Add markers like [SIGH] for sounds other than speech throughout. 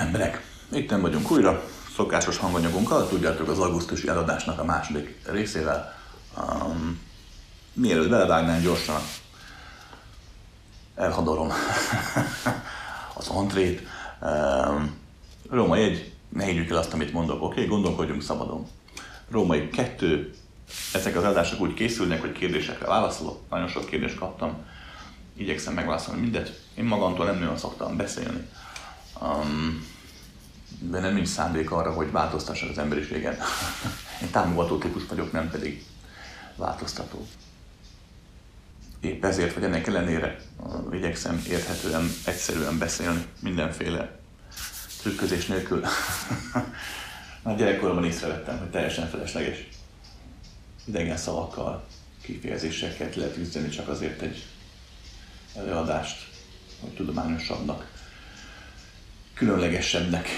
Emberek, itt nem vagyunk újra, szokásos hanganyagunkkal, tudjátok az augusztusi eladásnak a második részével. Um, mielőtt belevágnánk gyorsan, elhadolom [LAUGHS] az antrét. Um, Róma egy, ne higgyük el azt, amit mondok, oké? Okay? Gondolkodjunk szabadon. Római kettő, ezek az adások úgy készülnek, hogy kérdésekre válaszolok. Nagyon sok kérdést kaptam, igyekszem megválaszolni mindet. Én magamtól nem nagyon szoktam beszélni. Um, de nem nincs szándék arra, hogy változtassak az emberiségen. [LAUGHS] Én támogató típus vagyok, nem pedig változtató. Épp ezért, vagy ennek ellenére igyekszem érthetően, egyszerűen beszélni, mindenféle trükközés nélkül. [LAUGHS] Már gyerekkoromban észrevettem, hogy teljesen felesleges idegen szavakkal, kifejezéseket lehet üzdeni csak azért egy előadást, hogy tudományosabbnak, különlegesebbnek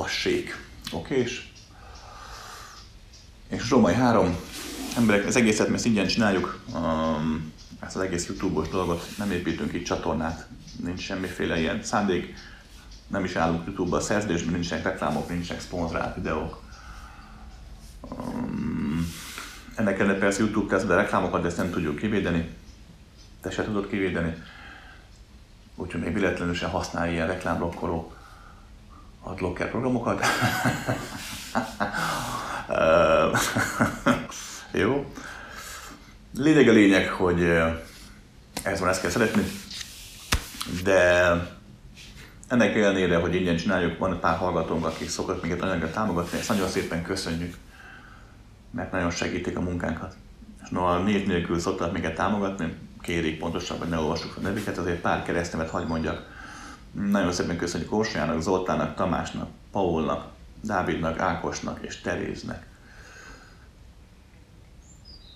hassék. Oké? És, és Római 3, emberek, ez egészet mert ingyen csináljuk, um, ezt az egész YouTube-os dolgot, nem építünk itt csatornát, nincs semmiféle ilyen szándék, nem is állunk YouTube-ba a szerződésben, nincsenek reklámok, nincsenek szponzorált videók. Um, ennek ellenére persze YouTube be reklámokat, de ezt nem tudjuk kivédeni. Te se tudod kivédeni. Úgyhogy még véletlenül sem használj ilyen reklámblokkoló adblocker programokat. [LAUGHS] [LAUGHS] Jó. Lényeg a lényeg, hogy ez van, ezt kell szeretni. De ennek ellenére, hogy ingyen csináljuk, van pár hallgatónk, akik szokott minket nagyon támogatni, ezt nagyon szépen köszönjük, mert nagyon segítik a munkánkat. És no, a név nélkül szoktak minket támogatni, kérik pontosabban, ne olvassuk a nevüket, azért pár keresztnevet hagy mondjak. Nagyon szépen köszönjük Orsolyának, Zoltának, Tamásnak, Paulnak, Dávidnak, Ákosnak és Teréznek,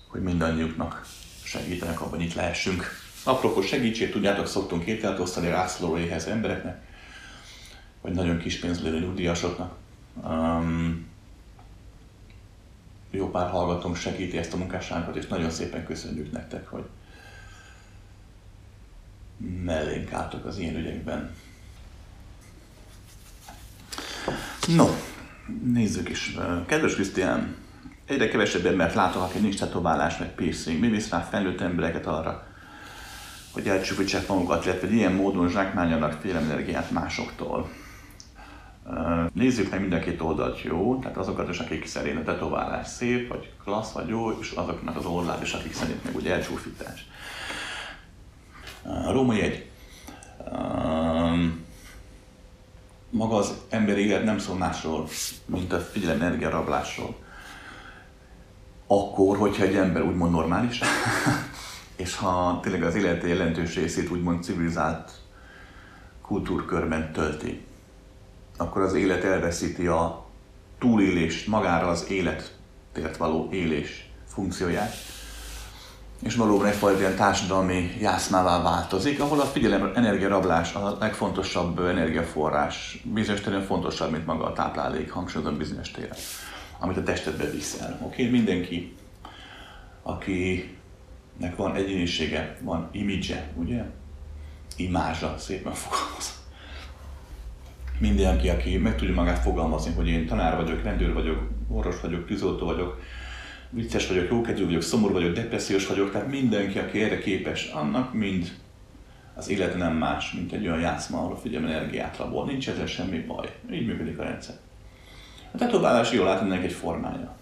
hogy mindannyiuknak segítenek abban, itt lehessünk. Apropó segítség, tudjátok, szoktunk ételt osztani éhez embereknek, vagy nagyon kis pénzlélő nyugdíjasoknak. Um, jó pár hallgatónk segíti ezt a munkásságot, és nagyon szépen köszönjük nektek, hogy mellénk álltok az ilyen ügyekben. No, nézzük is. Kedves Krisztián, egyre kevesebb embert látok, aki nincs tetoválás, meg piercing. Mi visz rá felnőtt embereket arra, hogy elcsúfítsák magukat, illetve ilyen módon zsákmányanak félemenergiát másoktól. Nézzük meg mind a két oldalt, jó? Tehát azokat is, akik szerint a tetoválás szép, vagy klassz, vagy jó, és azoknak az oldalát is, akik szerint meg ugye elcsúfítás. Római egy maga az emberi élet nem szól másról, mint a figyelem energiarablásról. Akkor, hogyha egy ember úgymond normális, [LAUGHS] és ha tényleg az élete jelentős részét úgymond civilizált kultúrkörben tölti, akkor az élet elveszíti a túlélés, magára az életért való élés funkcióját, és valóban egyfajta ilyen társadalmi jászmává változik, ahol a figyelem energiarablás a legfontosabb energiaforrás, bizonyos téren fontosabb, mint maga a táplálék, hangsúlyozom bizonyos téren, amit a testedbe viszel. Oké, okay? mindenki, akinek van egyénisége, van imidzse, ugye? Imázsa, szépen fogalmaz. Mindenki, aki meg tudja magát fogalmazni, hogy én tanár vagyok, rendőr vagyok, orvos vagyok, tűzoltó vagyok, vicces vagyok, jókedvű vagyok, szomorú vagyok, depressziós vagyok, tehát mindenki, aki erre képes, annak mind az élet nem más, mint egy olyan játszma, ahol figyelme energiát rabol. Nincs ezzel semmi baj. Így működik a rendszer. A tetoválás jól lát ennek egy formája.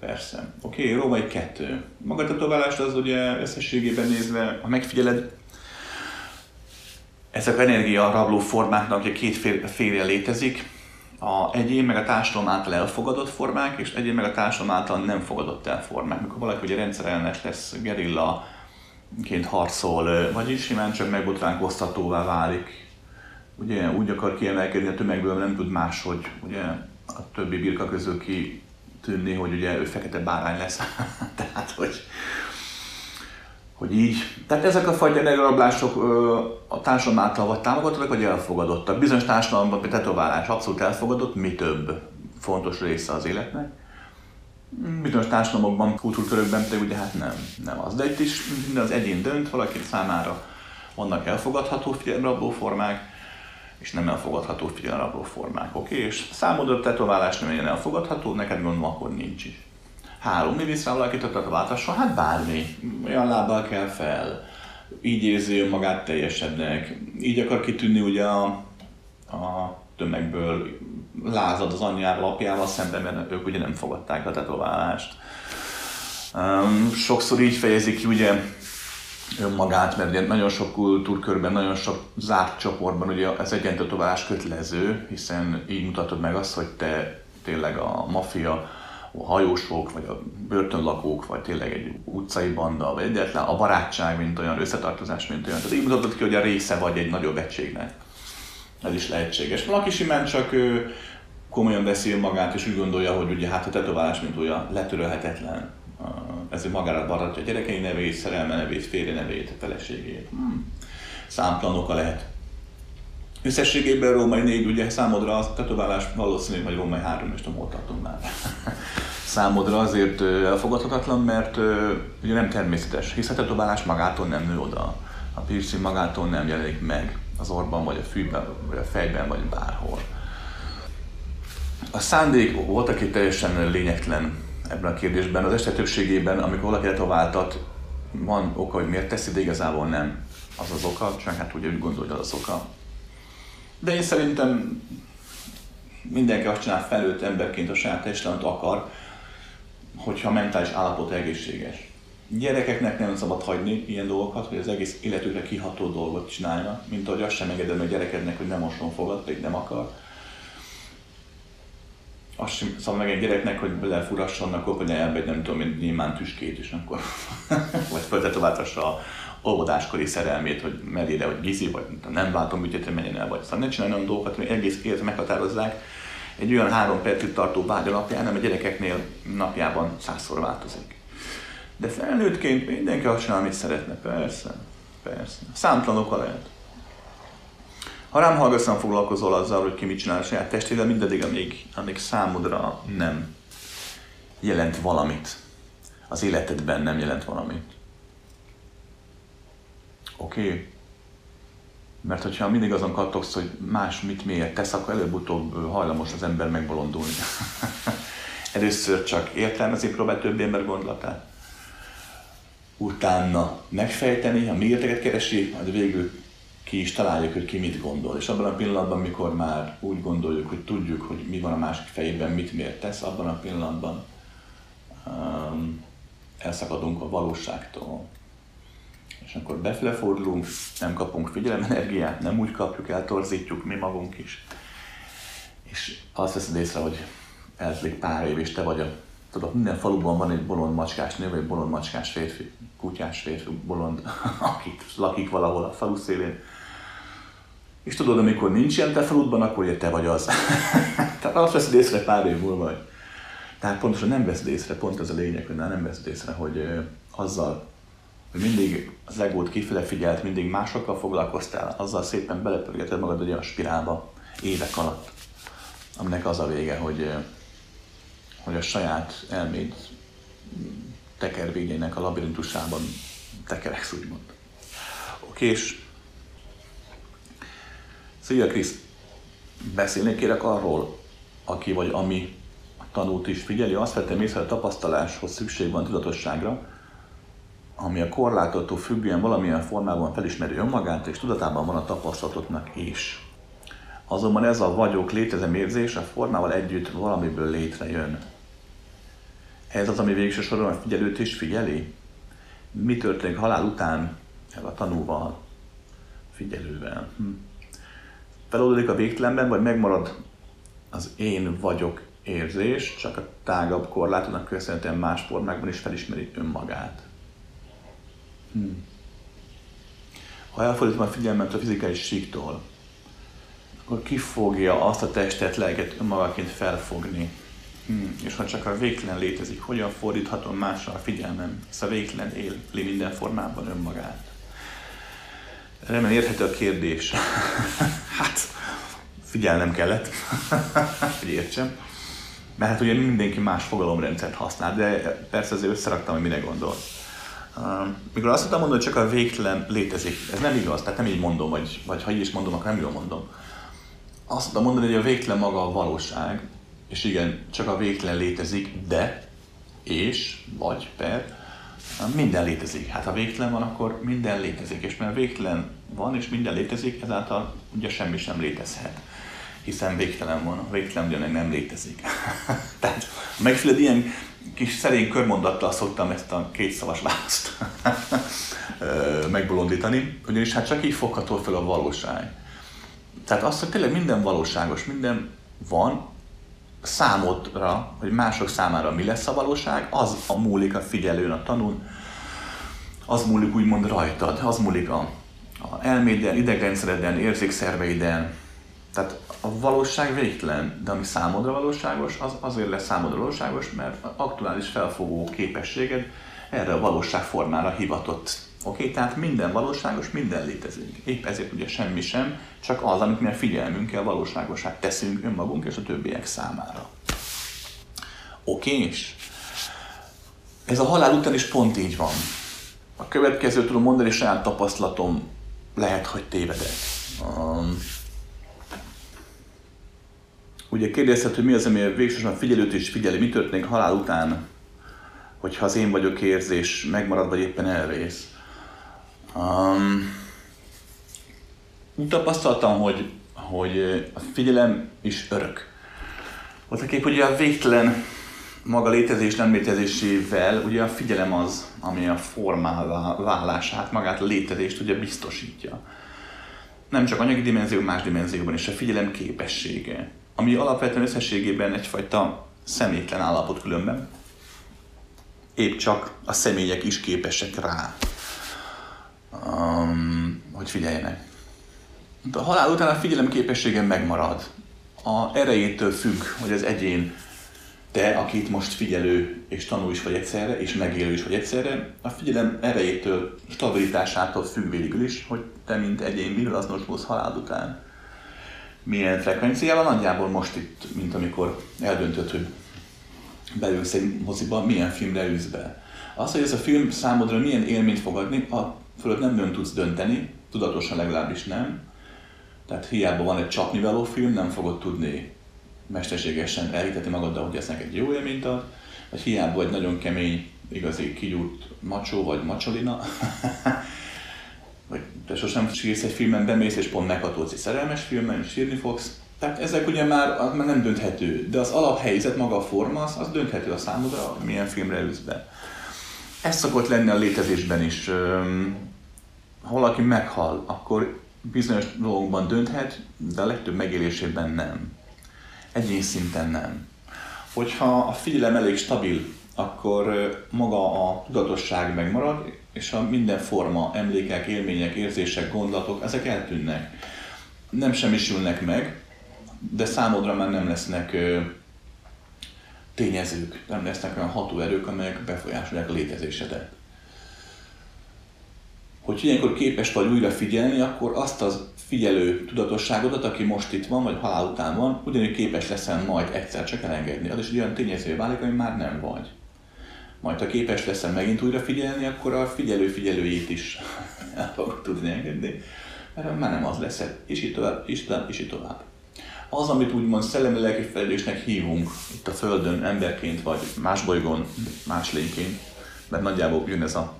Persze. Oké, okay, római kettő. Maga a tetoválás az ugye összességében nézve, ha megfigyeled, ezek az energia rabló formáknak ugye két fél, létezik a egyén meg a társadalom által elfogadott formák, és egyén meg a társadalom által nem fogadott el formák. Mikor valaki ugye rendszerellenes lesz, gerilla, ként harcol, vagyis simán csak megbotránkoztatóvá válik. Ugye úgy akar kiemelkedni a tömegből, nem tud máshogy ugye a többi birka közül ki tűnni, hogy ugye ő fekete bárány lesz. [LAUGHS] Tehát, hogy hogy így. Tehát ezek a fajta energiarablások a társadalom által vagy támogatottak, vagy elfogadottak. Bizonyos társadalomban a tetoválás abszolút elfogadott, mi több fontos része az életnek. Bizonyos társadalomokban, kultúrkörökben pedig ugye hát nem, nem az. De itt is minden az egyén dönt, valaki számára vannak elfogadható figyelmrabló formák, és nem elfogadható figyelemrabló formák, oké? Okay? És számodra tetoválás nem ilyen elfogadható, neked gondolom akkor nincs is. Három, valakit a tetováltasra? Hát bármi. Olyan lábbal kell fel, így érzi magát teljesebbnek, így akar kitűnni ugye a, a tömegből, lázad az anyjával, apjával szemben, mert ők ugye nem fogadták a tetoválást. Um, sokszor így fejezik ki ugye önmagát, mert ugye nagyon sok kultúrkörben, nagyon sok zárt csoportban ugye ez egyentetoválás kötelező, hiszen így mutatod meg azt, hogy te tényleg a maffia, a hajósok, vagy a börtönlakók, vagy tényleg egy utcai banda, vagy egyetlen a barátság, mint olyan, összetartozás, mint olyan. Tehát így mutatod ki, hogy a része vagy egy nagyobb egységnek. Ez is lehetséges. Valaki simán csak komolyan beszél magát, és úgy gondolja, hogy ugye hát a tetoválás, mint olyan letörölhetetlen ezért magára baratja a gyerekei nevét, szerelme nevét, férje nevét, a feleségét. Hmm. Számplanoka lehet. Összességében római négy, ugye számodra a tetoválás valószínű, vagy római három, és tudom, tartunk már. számodra azért elfogadhatatlan, mert ugye nem természetes, hisz a tetoválás magától nem nő oda. A piercing magától nem jelenik meg az orban, vagy a fűben, vagy a fejben, vagy bárhol. A szándék volt, aki teljesen lényegtelen ebben a kérdésben. Az este többségében, amikor valaki letováltat, van oka, hogy miért teszi, de igazából nem az az oka, csak hát ugye úgy gondolja, az az oka. De én szerintem mindenki azt csinál felőtt emberként a saját amit akar, hogyha mentális állapot egészséges. Gyerekeknek nem szabad hagyni ilyen dolgokat, hogy az egész életükre kiható dolgot csináljanak, mint ahogy azt sem engedem a gyerekednek, hogy nem moson fogad, pedig nem akar azt sem szabad meg egy gyereknek, hogy belefurasson, akkor hogy elmegy, nem tudom, mint nyilván tüskét is, akkor [LAUGHS] vagy föltetováltassa a óvodáskori szerelmét, hogy merére, hogy gizi, vagy nem váltom ügyet, menjen el, vagy szóval ne csinálj olyan dolgokat, hogy egész élet meghatározzák egy olyan három percig tartó vágy alapján, nem a gyerekeknél napjában százszor változik. De felnőttként mindenki azt csinál, amit szeretne, persze, persze. Számtalanok a lehet. Ha rám hallgatsz, nem foglalkozol azzal, hogy ki mit csinál a saját testével, mindaddig, amíg, amíg számodra nem jelent valamit. Az életedben nem jelent valamit. Oké? Okay? Mert hogyha mindig azon kattogsz, hogy más mit miért tesz, akkor előbb-utóbb hajlamos az ember megbolondulni. [LAUGHS] Először csak értelmezni próbál több ember gondolatát. Utána megfejteni, a miérteket keresi, majd végül ki is találjuk, hogy ki mit gondol. És abban a pillanatban, amikor már úgy gondoljuk, hogy tudjuk, hogy mi van a másik fejében, mit miért tesz, abban a pillanatban um, elszakadunk a valóságtól. És akkor befele fordulunk, nem kapunk figyelemenergiát, nem úgy kapjuk, eltorzítjuk mi magunk is. És azt veszed észre, hogy eltelik pár év, és te vagy a tudod, minden faluban van egy bolond macskás nő, vagy egy bolond macskás férfi, kutyás férfi, bolond, [LAUGHS] akik lakik valahol a falu szélén, és tudod, amikor nincs ilyen te faludban, akkor te vagy az. [LAUGHS] Tehát azt veszed észre pár év múlva, vagy. Tehát pontosan nem veszed észre, pont ez a lényeg, hogy nem veszed észre, hogy azzal, hogy mindig az legót kifele figyelt, mindig másokkal foglalkoztál, azzal szépen belepörgeted magad egy olyan spirálba évek alatt, aminek az a vége, hogy, hogy a saját elméd tekervényének a labirintusában tekereksz, úgymond. Oké, és Szia Krisz, beszélni kérek arról, aki vagy ami tanult is figyeli, azt vettem észre, hogy a tapasztaláshoz szükség van tudatosságra, ami a korlátottól függően valamilyen formában felismeri önmagát, és tudatában van a tapasztalatoknak is. Azonban ez a vagyok létezem érzés a formával együtt valamiből létrejön. Ez az, ami végső soron a figyelőt is figyeli. Mi történik halál után a tanúval, figyelővel? Hm feloldódik a végtelenben, vagy megmarad az én vagyok érzés, csak a tágabb korlátodnak köszönhetően más formákban is felismeri önmagát. Hmm. Ha elfordítom a figyelmet a fizikai síktól, akkor ki fogja azt a testet, lelket önmagaként felfogni? Hmm. És ha csak a végtelen létezik, hogyan fordíthatom másra a figyelmem, hisz a végtelen éli minden formában önmagát? Remélem érthető a kérdés. [LAUGHS] hát, figyelnem kellett, [LAUGHS] hogy értsem. Mert hát ugye mindenki más fogalomrendszert használ, de persze azért összeraktam, hogy mire gondol. Mikor azt mondani, hogy csak a végtelen létezik, ez nem igaz, tehát nem így mondom, vagy, vagy ha így is mondom, akkor nem jól mondom. azt tudom mondani, hogy a végtelen maga a valóság, és igen, csak a végtelen létezik, de, és, vagy, per, minden létezik. Hát ha végtelen van, akkor minden létezik. És mert végtelen van, és minden létezik, ezáltal ugye semmi sem létezhet. Hiszen végtelen van, a végtelen ugyanek nem létezik. [LAUGHS] Tehát megfelelően ilyen kis szerény körmondattal szoktam ezt a két szavas választ [LAUGHS] megbolondítani, ugyanis hát csak így fogható fel a valóság. Tehát azt, hogy tényleg minden valóságos, minden van, számodra, vagy mások számára mi lesz a valóság, az a múlik a figyelőn, a tanún, az múlik úgymond rajtad, az múlik a, a elméden, idegrendszereden, érzékszerveiden. Tehát a valóság végtelen, de ami számodra valóságos, az azért lesz számodra valóságos, mert aktuális felfogó képességed erre a valóság formára hivatott Oké, okay? tehát minden valóságos, minden létezik. Épp ezért ugye semmi sem, csak az, amit mi a figyelmünkkel valóságosát teszünk önmagunk és a többiek számára. Oké, és ez a halál után is pont így van. A következő tudom mondani, saját tapasztalatom lehet, hogy tévedek. Um, ugye kérdezhet, hogy mi az, ami végsősorban figyelőt is figyeli, mi történik halál után, hogyha az én vagyok érzés megmarad, vagy éppen elvész. Um, úgy tapasztaltam, hogy, hogy a figyelem is örök. Ott a kép ugye a végtelen maga létezés nem létezésével, ugye a figyelem az, ami a formálá válását, magát a létezést ugye biztosítja. Nem csak anyagi dimenzió, más dimenzióban is a figyelem képessége, ami alapvetően összességében egyfajta személytlen állapot különben, épp csak a személyek is képesek rá um, hogy figyeljenek. A halál után a figyelem képessége megmarad. A erejétől függ, hogy az egyén te, akit most figyelő és tanul is vagy egyszerre, és megélő is vagy egyszerre, a figyelem erejétől, stabilitásától függ végül is, hogy te, mint egyén, miről azonosulsz halál után. Milyen frekvenciával, nagyjából most itt, mint amikor eldöntött, hogy beülsz egy moziba, milyen filmre ülsz be. Az, hogy ez a film számodra milyen élményt fog adni, a fölött nem nagyon tudsz dönteni, tudatosan legalábbis nem. Tehát hiába van egy csapnivaló film, nem fogod tudni mesterségesen elhitetni magaddal, hogy ez neked jó élményt ad, vagy hiába egy nagyon kemény, igazi kigyúrt macsó vagy macsolina, [LAUGHS] vagy te sosem sírsz egy filmen, bemész és pont meghatódsz egy szerelmes filmen, és sírni fogsz. Tehát ezek ugye már, az már nem dönthető, de az alaphelyzet, maga a forma, az, az dönthető a számodra, milyen filmre ülsz be. Ez szokott lenni a létezésben is ha valaki meghal, akkor bizonyos dolgokban dönthet, de a legtöbb megélésében nem. Egyén szinten nem. Hogyha a figyelem elég stabil, akkor maga a tudatosság megmarad, és a minden forma, emlékek, élmények, érzések, gondolatok, ezek eltűnnek. Nem semmisülnek meg, de számodra már nem lesznek tényezők, nem lesznek olyan hatóerők, amelyek befolyásolják a létezésedet hogy ilyenkor képes vagy újra figyelni, akkor azt az figyelő tudatosságodat, aki most itt van, vagy halál után van, ugyanúgy képes leszel majd egyszer csak elengedni. Az is egy olyan tényező válik, ami már nem vagy. Majd ha képes leszel megint újra figyelni, akkor a figyelő figyelőjét is [LAUGHS] el fogod tudni engedni, mert már nem az lesz, és így tovább, és tovább, és így tovább. Az, amit úgymond szellemi lelki fejlődésnek hívunk itt a Földön, emberként, vagy más bolygón, más lényként, mert nagyjából jön ez a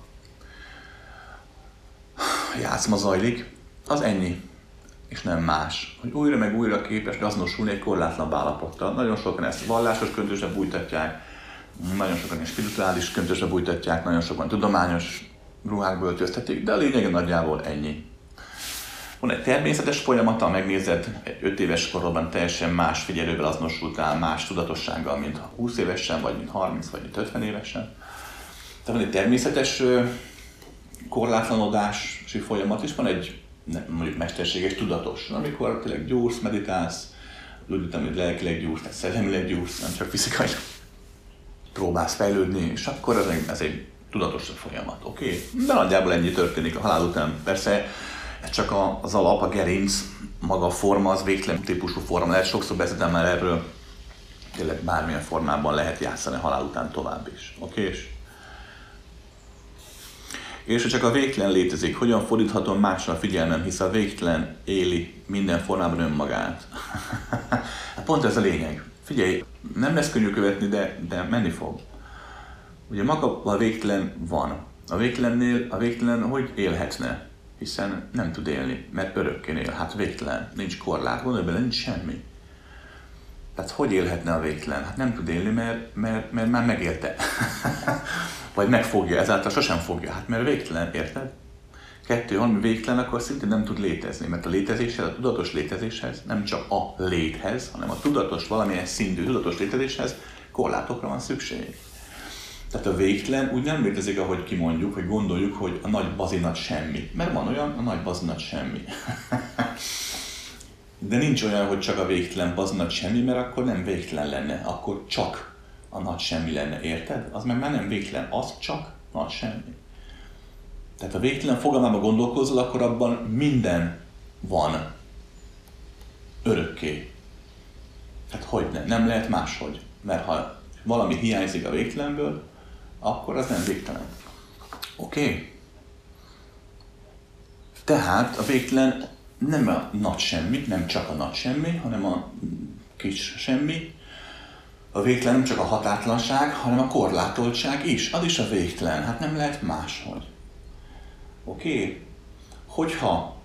játszma zajlik, az ennyi, és nem más. Hogy újra meg újra képes azonosulni egy korlátlan állapottal. Nagyon sokan ezt vallásos köntösre bújtatják, nagyon sokan is spirituális köntösre bújtatják, nagyon sokan tudományos ruhákba öltöztetik, de a lényeg nagyjából ennyi. Van egy természetes folyamata, megnézed, egy 5 éves korodban teljesen más figyelővel azonosultál, más tudatossággal, mint 20 évesen, vagy mint 30, vagy mint 50 évesen. Tehát van egy természetes korlátlanodási folyamat is, van egy mondjuk mesterséges tudatos, amikor tényleg gyúrsz, meditálsz, úgy hogy lelkileg gyúrsz, szellemileg gyúrsz, nem csak fizikai próbálsz fejlődni, és akkor ez egy, ez egy tudatos folyamat, oké? Okay? De nagyjából ennyi történik a halál után. Persze ez csak az alap, a gerinc, maga a forma, az végtelen típusú forma. Lehet sokszor beszéltem már erről, tényleg bármilyen formában lehet játszani a halál után tovább is, oké? Okay? És ha csak a végtelen létezik, hogyan fordíthatom másra a figyelmem, hisz a végtelen éli minden formában önmagát. [LAUGHS] hát pont ez a lényeg. Figyelj, nem lesz könnyű követni, de, de menni fog. Ugye maga a végtelen van. A végtelennél, a végtelen hogy élhetne? Hiszen nem tud élni, mert örökké él. Hát végtelen, nincs korlát, gondolj bele, nincs semmi. Tehát hogy élhetne a végtelen? Hát nem tud élni, mert, mert, mert már megélte. [LAUGHS] Vagy megfogja, ezáltal sosem fogja. Hát mert végtelen, érted? Kettő, ami végtelen, akkor szintén nem tud létezni, mert a létezéshez, a tudatos létezéshez, nem csak a léthez, hanem a tudatos, valamilyen szintű tudatos létezéshez korlátokra van szükség. Tehát a végtelen úgy nem létezik, ahogy kimondjuk, hogy gondoljuk, hogy a nagy bazinat semmi. Mert van olyan, a nagy bazinat semmi. [LAUGHS] De nincs olyan, hogy csak a végtelen bazinat semmi, mert akkor nem végtelen lenne, akkor csak a nagy semmi lenne, érted? Az meg már nem végtelen, az csak nagy semmi. Tehát a végtelen fogalmában gondolkozol, akkor abban minden van örökké. Tehát hogy ne? Nem lehet máshogy. Mert ha valami hiányzik a végtelenből, akkor az nem végtelen. Oké? Okay? Tehát a végtelen nem a nagy semmi, nem csak a nagy semmi, hanem a kis semmi. A végtelen nem csak a hatátlanság, hanem a korlátoltság is. Az is a végtelen. Hát nem lehet máshogy. Oké? Okay? Hogyha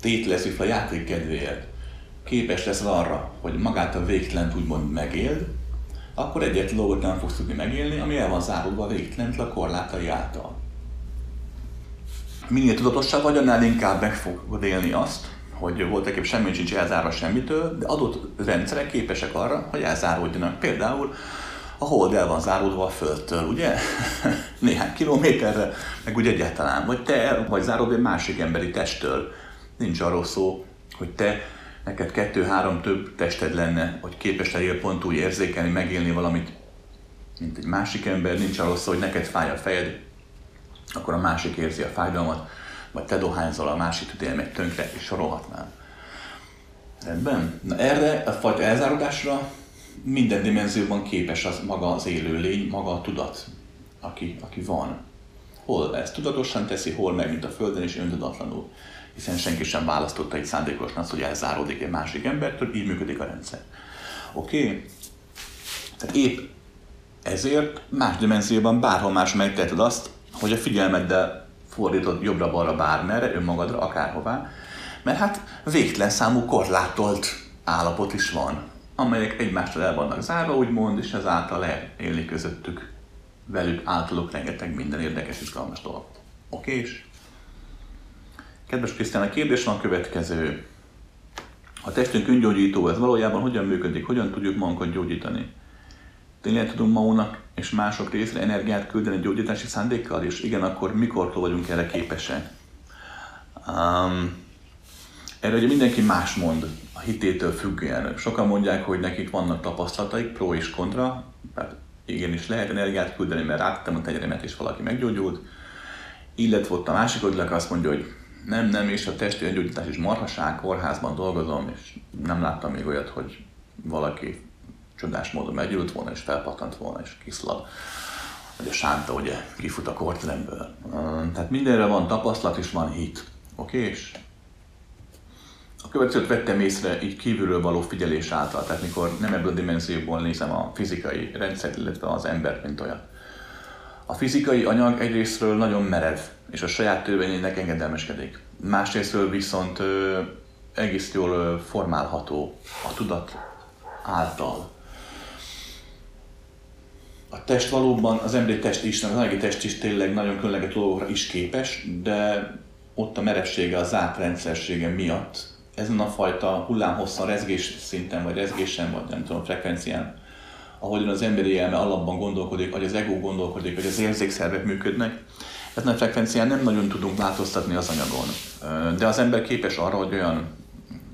tételezik a játék kedvéért, képes lesz arra, hogy magát a végtelen úgymond megéld, akkor egyetlen dolgot nem fogsz tudni megélni, ami el van záródva a végtelen a korlátai által. Minél tudatosabb vagy, annál inkább meg fogod élni azt, hogy voltak épp semmi sincs elzárva semmitől, de adott rendszerek képesek arra, hogy elzáródjanak. Például a hold el van záródva a Földtől, ugye? [LAUGHS] Néhány kilométerre, meg úgy egyáltalán. Vagy te el vagy záródva egy másik emberi testtől. Nincs arról szó, hogy te neked kettő-három több tested lenne, hogy képes legyél pont úgy érzékelni, megélni valamit, mint egy másik ember, nincs arról szó, hogy neked fáj a fejed, akkor a másik érzi a fájdalmat, vagy te dohányzol, a másik tudja meg tönkre, és sorolhatnám. Rendben? Na erre a fajta elzárodásra minden dimenzióban képes az maga az élő lény, maga a tudat, aki, aki van. Hol ezt tudatosan teszi, hol meg, mint a Földön, és öntudatlanul hiszen senki sem választotta egy szándékosan azt, hogy elzáródik egy másik embertől, így működik a rendszer. Oké? Okay? Tehát épp ezért más dimenzióban bárhol más megteheted azt, hogy a figyelmeddel fordítod jobbra-balra bármerre, önmagadra, akárhová, mert hát végtelen számú korlátolt állapot is van, amelyek egymástól el vannak zárva, úgymond, és ezáltal élni közöttük velük általuk rengeteg minden érdekes, izgalmas dolog. Oké? Okay? Kedves Krisztián, a kérdés van a következő. A testünk öngyógyító, ez valójában hogyan működik, hogyan tudjuk magunkat gyógyítani? Tényleg tudunk magunknak és mások részre energiát küldeni gyógyítási szándékkal, és igen, akkor mikor vagyunk erre képesek? Um, erre ugye mindenki más mond, hitétől függően. Sokan mondják, hogy nekik vannak tapasztalataik, pro és kontra, tehát igenis lehet energiát küldeni, mert áttettem a tegyeremet és valaki meggyógyult. Illetve ott a másik oldalak azt mondja, hogy nem, nem, és a testi öngyógyítás is marhaság, kórházban dolgozom, és nem láttam még olyat, hogy valaki csodás módon meggyógyult volna, és felpattant volna, és kiszlad. Vagy a sánta ugye kifut a korteremből. Tehát mindenre van tapasztalat, és van hit. Oké? Okay? A következőt vettem észre így kívülről való figyelés által, tehát mikor nem ebből a dimenzióból nézem a fizikai rendszert, illetve az embert, mint olyan. A fizikai anyag egyrésztről nagyon merev, és a saját törvényének engedelmeskedik. Másrésztről viszont ö, egész jól ö, formálható a tudat által. A test valóban, az emberi test is, az anyagi test is tényleg nagyon különleges dolgokra is képes, de ott a merevsége, a zárt rendszersége miatt ezen a fajta hullámhosszan, rezgés szinten, vagy rezgésen, vagy nem tudom, frekvencián, ahogyan az emberi elme alapban gondolkodik, vagy az ego gondolkodik, vagy az érzékszervek működnek, ezen a frekvencián nem nagyon tudunk változtatni az anyagon. De az ember képes arra, hogy olyan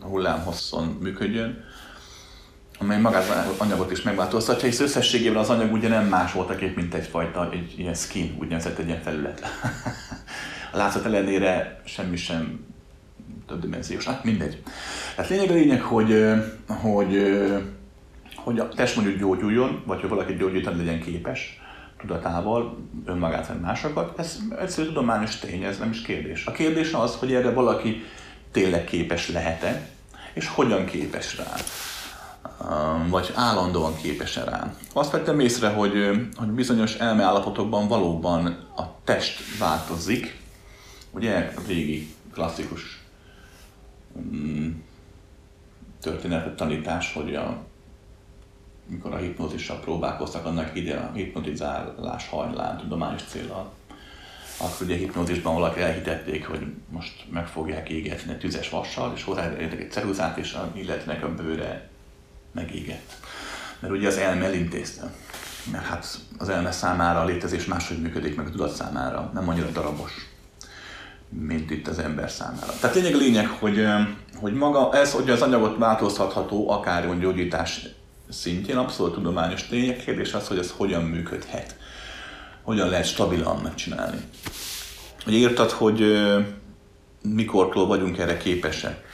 hullámhosszon működjön, amely magát az anyagot is megváltoztatja, és összességében az anyag ugye nem más volt kép, mint egyfajta egy ilyen skin, úgynevezett egy ilyen felület. [LAUGHS] a látszat ellenére semmi sem dimenziós. Hát mindegy. Hát lényeg a lényeg, hogy, hogy, hogy a test mondjuk gyógyuljon, vagy hogy valaki gyógyítani legyen képes, tudatával önmagát vagy másokat, ez egyszerű tudományos tény, ez nem is kérdés. A kérdés az, hogy erre valaki tényleg képes lehet-e, és hogyan képes rá vagy állandóan képes rá. Azt vettem észre, hogy, hogy bizonyos elmeállapotokban valóban a test változik. Ugye régi klasszikus mm, történetet tanítás, hogy a, mikor a hipnózissal próbálkoztak annak ide a hipnotizálás hajlán tudományos célral, akkor ugye hipnózisban valaki elhitették, hogy most meg fogják égetni tüzes vassal, és hozzáértek egy ceruzát, és a illetnek a bőre megégett. Mert ugye az elme elintézte. Mert hát az elme számára a létezés máshogy működik, meg a tudat számára nem annyira darabos, mint itt az ember számára. Tehát lényeg lényeg, hogy, hogy maga ez, hogy az anyagot változtatható akár gyógyítás szintjén, abszolút tudományos tények. Kérdés az, hogy ez hogyan működhet. Hogyan lehet stabilan megcsinálni. Hogy írtad, hogy mikortól vagyunk erre képesek.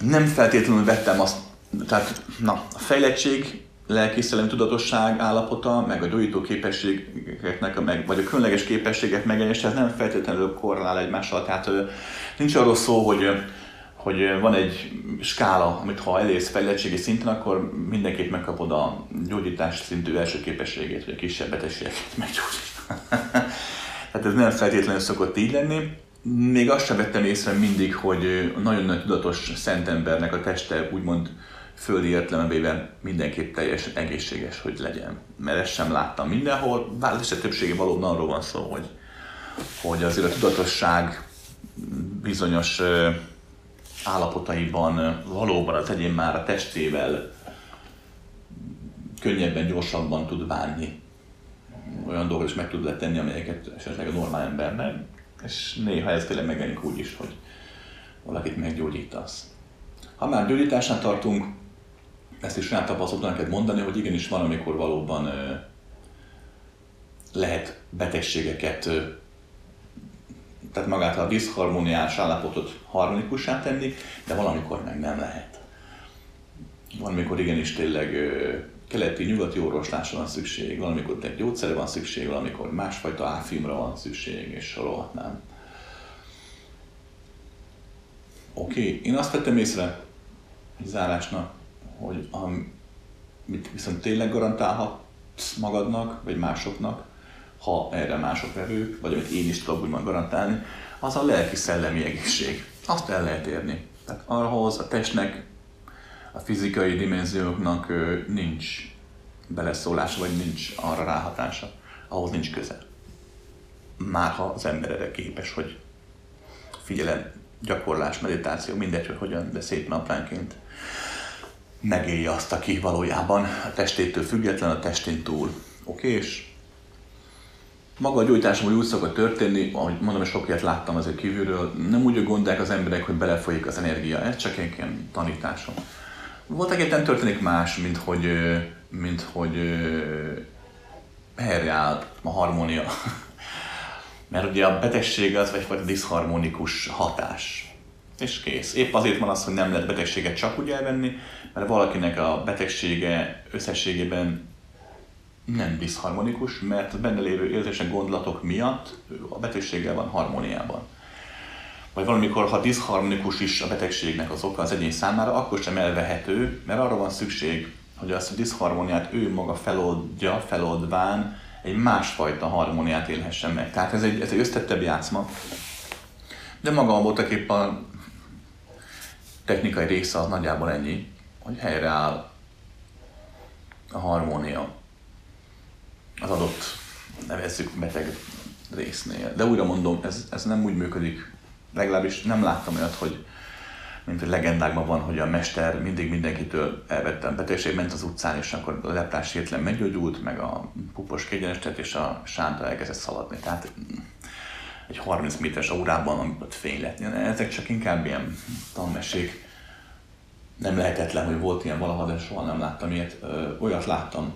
Nem feltétlenül vettem azt tehát na, a fejlettség, lelkiszellemi tudatosság állapota, meg a gyógyító képességeknek, meg, vagy a különleges képességek megjelenése, ez nem feltétlenül korrelál egymással. Tehát nincs arról szó, hogy hogy van egy skála, amit ha elérsz fejlettségi szinten, akkor mindenképp megkapod a gyógyítás szintű első képességét, hogy a kisebb betegségeket [LAUGHS] meggyógyít. Tehát ez nem feltétlenül szokott így lenni. Még azt sem vettem észre mindig, hogy nagyon nagy tudatos szentembernek a teste úgymond földi értelemben mindenképp teljesen egészséges, hogy legyen. Mert ezt sem láttam mindenhol, bár a többsége valóban arról van szó, hogy, hogy azért a tudatosság bizonyos állapotaiban valóban az egyén már a testével könnyebben, gyorsabban tud bánni. Olyan dolgokat is meg tud letenni, amelyeket esetleg a normál embernek, és néha ez tényleg megjelenik úgy is, hogy valakit meggyógyítasz. Ha már gyógyításán tartunk, ezt is rám tapasztaltam neked mondani, hogy igenis van, amikor valóban lehet betegségeket, tehát magát a diszharmoniás állapotot harmonikussá tenni, de valamikor meg nem lehet. Valamikor igenis tényleg keleti, nyugati orvoslásra van szükség, valamikor egy gyógyszerre van szükség, valamikor másfajta áfimra van szükség, és sorolhatnám. Oké, okay. én azt vettem észre, zárásnak, hogy amit viszont tényleg garantálhatsz magadnak, vagy másoknak, ha erre mások vevők, vagy amit én is tudok úgymond garantálni, az a lelki-szellemi egészség. Azt el lehet érni. Tehát ahhoz a testnek, a fizikai dimenzióknak nincs beleszólása, vagy nincs arra ráhatása. Ahhoz nincs köze. Már ha az ember erre képes, hogy figyelem, gyakorlás, meditáció, mindegy, hogy hogyan, de szép naplánként megélje azt, aki valójában a testétől független, a testén túl. Oké, és maga a gyógyításom hogy úgy szokott történni, ahogy mondom, sok ilyet láttam azért kívülről, nem úgy gondolják az emberek, hogy belefolyik az energia, ez csak egy ilyen tanításom. Volt egyetlen történik más, mint hogy, mint hogy helyreáll a harmónia. [LAUGHS] Mert ugye a betegség az egyfajta diszharmonikus hatás. És kész. Épp azért van az, hogy nem lehet betegséget csak úgy elvenni, mert valakinek a betegsége összességében nem diszharmonikus, mert a benne lévő érzések, gondolatok miatt a betegséggel van harmóniában. Vagy valamikor, ha diszharmonikus is a betegségnek az oka az egyén számára, akkor sem elvehető, mert arra van szükség, hogy azt a diszharmóniát ő maga feloldja, feloldván egy másfajta harmóniát élhessen meg. Tehát ez egy, ez egy összetettebb játszma. De maga voltak épp a technikai része az nagyjából ennyi hogy helyreáll a harmónia az adott, nevezzük beteg résznél. De újra mondom, ez, ez nem úgy működik, legalábbis nem láttam olyat, hogy mint egy legendákban van, hogy a mester mindig mindenkitől elvette a betegség, ment az utcán, és akkor a leprás hirtelen meggyógyult, meg a pupos kégyenestet, és a sánta elkezdett szaladni. Tehát egy 30 méteres órában, amikor fény lett. Ezek csak inkább ilyen tanmesék nem lehetetlen, hogy volt ilyen valaha, de soha nem láttam ilyet. Olyat láttam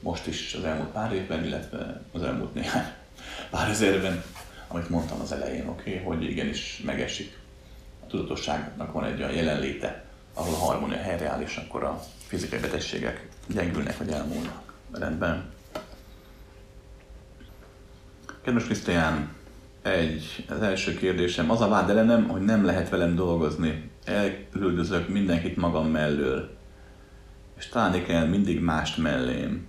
most is az elmúlt pár évben, illetve az elmúlt néhány pár ezerben, amit mondtam az elején, oké, okay, hogy igenis megesik. A tudatosságnak van egy olyan jelenléte, ahol a harmónia helyreáll, és akkor a fizikai betegségek gyengülnek vagy elmúlnak. Rendben. Kedves Krisztián, egy, az első kérdésem, az a vád ellenem, hogy nem lehet velem dolgozni. Elküldözök mindenkit magam mellől. És találni kell mindig mást mellém.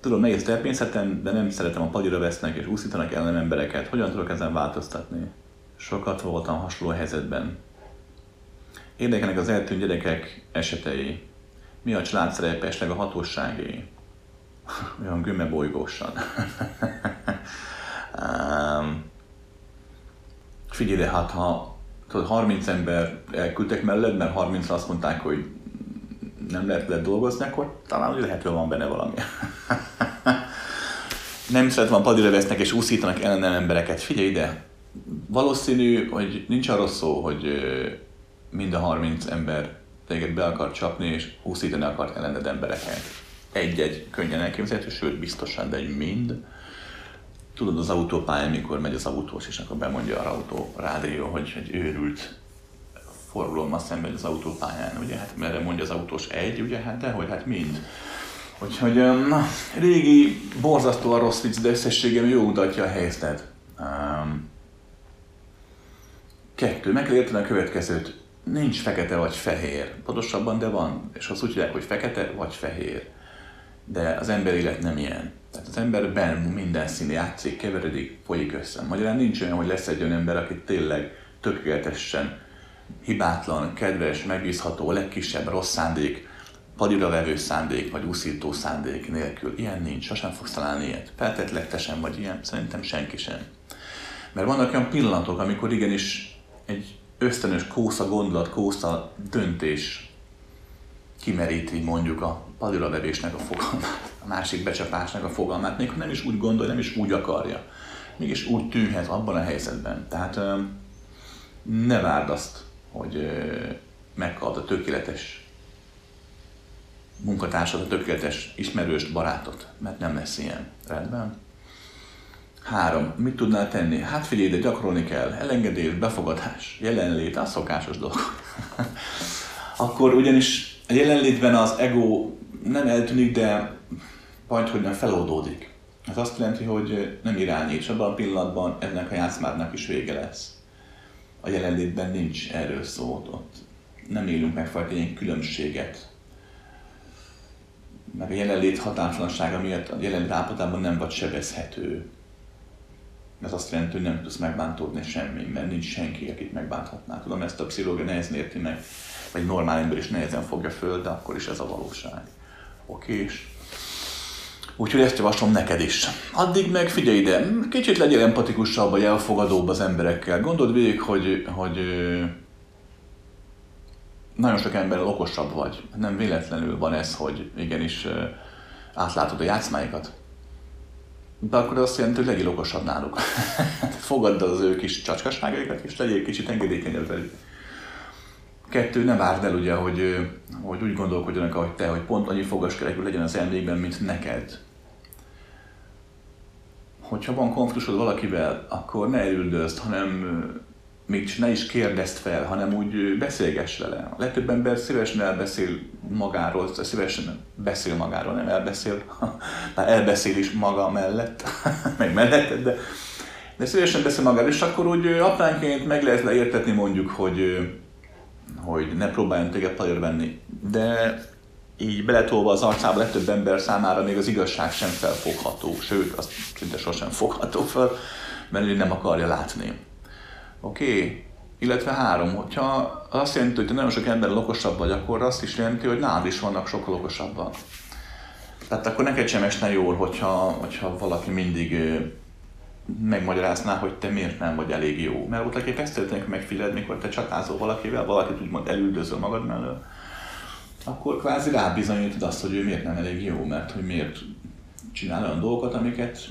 Tudom, nehéz természetem, de nem szeretem a padira vesznek és úszítanak ellen embereket. Hogyan tudok ezen változtatni? Sokat voltam hasonló helyzetben. Érdekelnek az eltűnt gyerekek esetei. Mi a család szerepe, a hatóságé? [LAUGHS] Olyan gömmebolygósan. [LAUGHS] um, figyelj, hát ha tudod, 30 ember elküldtek mellett, mert 30 azt mondták, hogy nem lehet le dolgozni, akkor talán lehet, hogy van benne valami. [LAUGHS] nem szeretem padira vesznek és úszítanak ellenem embereket. Figyelj ide, valószínű, hogy nincs arról szó, hogy mind a 30 ember téged be akar csapni és úszítani akar ellened embereket. Egy-egy könnyen elképzelhető, sőt biztosan, de egy mind. Tudod az autópályán, mikor megy az autós, és akkor bemondja az autó rádió, hogy egy őrült forgalommal szemben az autópályán, ugye, hát merre mondja az autós egy, ugye, hát de hogy hát mind. Úgyhogy na, régi, borzasztó a rossz vicc, de összességében jó mutatja a helyzetet. Um, kettő, meg kell érteni a következőt. Nincs fekete vagy fehér, pontosabban, de van. És azt úgy hívják, hogy fekete vagy fehér. De az ember élet nem ilyen. Tehát az emberben minden szín játszik, keveredik, folyik össze. Magyarán nincs olyan, hogy lesz egy olyan ember, aki tényleg tökéletesen hibátlan, kedves, megbízható, legkisebb rossz szándék, padira levő szándék, vagy úszító szándék nélkül. Ilyen nincs, sosem fogsz találni ilyet. Feltetleg te sem vagy ilyen, szerintem senki sem. Mert vannak olyan pillanatok, amikor igenis egy ösztönös kósza gondolat, kósza döntés kimeríti mondjuk a levésnek a fogalmát, a másik becsapásnak a fogalmát, még nem is úgy gondol, nem is úgy akarja. Mégis úgy tűnhet abban a helyzetben. Tehát ne várd azt, hogy megkapd a tökéletes munkatársad, a tökéletes ismerőst, barátot, mert nem lesz ilyen. Rendben? Három. Mit tudnál tenni? Hát figyelj, de gyakorolni kell. Elengedés, befogadás, jelenlét, az szokásos dolog. [LAUGHS] Akkor ugyanis a jelenlétben az ego nem eltűnik, de majd, hogy nem feloldódik. Ez azt jelenti, hogy nem irányít, és abban a pillanatban ennek a játszmárnak is vége lesz. A jelenlétben nincs erről szó, ott nem élünk megfajta ilyen különbséget. Meg a jelenlét határtalansága miatt a jelenlét állapotában nem vagy sebezhető. Ez azt jelenti, hogy nem tudsz megbántódni semmi, mert nincs senki, akit megbánthatnál. Tudom, ezt a pszichológia nehezen érti meg, vagy normál ember is nehezen fogja föl, de akkor is ez a valóság. Oké, és Úgyhogy ezt javaslom neked is. Addig meg figyelj ide, kicsit legyél empatikusabb, vagy elfogadóbb az emberekkel. Gondold végig, hogy, hogy nagyon sok ember okosabb vagy. Nem véletlenül van ez, hogy igenis átlátod a játszmáikat. De akkor azt jelenti, hogy legyél okosabb náluk. [LAUGHS] Fogadd az ő kis csacskaságaikat, és legyél kicsit engedékenyebb velük. Kettő, ne várd el ugye, hogy, hogy úgy gondolkodjanak, ahogy te, hogy pont annyi fogaskerekű legyen az emlékben, mint neked. Hogyha van konfliktusod valakivel, akkor ne elüldözd, hanem még ne is kérdezd fel, hanem úgy beszélgess vele. A legtöbb ember szívesen elbeszél magáról, szívesen beszél magáról, nem elbeszél, [LAUGHS] már elbeszél is maga mellett, [LAUGHS] meg mellett, de, de szívesen beszél magáról, és akkor úgy apránként meg lehet leértetni mondjuk, hogy hogy ne próbáljon téged pajor venni. De így beletolva az arcába legtöbb ember számára még az igazság sem felfogható, sőt, azt szinte sosem fogható fel, mert ő nem akarja látni. Oké? Okay? Illetve három, hogyha azt jelenti, hogy te nagyon sok ember okosabb vagy, akkor azt is jelenti, hogy nálad is vannak sokkal okosabban. Tehát akkor neked sem esne jól, hogyha, hogyha valaki mindig megmagyarázná, hogy te miért nem vagy elég jó. Mert ott aki ezt történik megfigyeled, mikor te csatázol valakivel, valakit úgymond elüldözöl magad mellől, akkor kvázi rábizonyítod azt, hogy ő miért nem elég jó, mert hogy miért csinál olyan dolgokat, amiket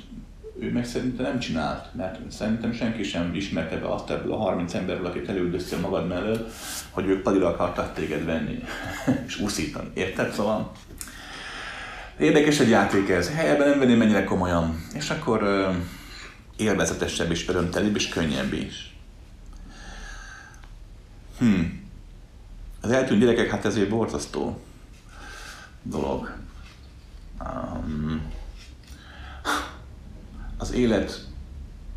ő meg szerintem nem csinált, mert szerintem senki sem ismerte be azt ebből a 30 emberből, akit elüldöztél magad mellől, hogy ők padira akartak téged venni, [LAUGHS] és úszítani. Érted? Szóval érdekes egy játék ez. Helyben nem venném mennyire komolyan. És akkor élvezetesebb és örömtelibb és könnyebb is. Hm. Az eltűnt gyerekek, hát ez egy borzasztó dolog. Um, az élet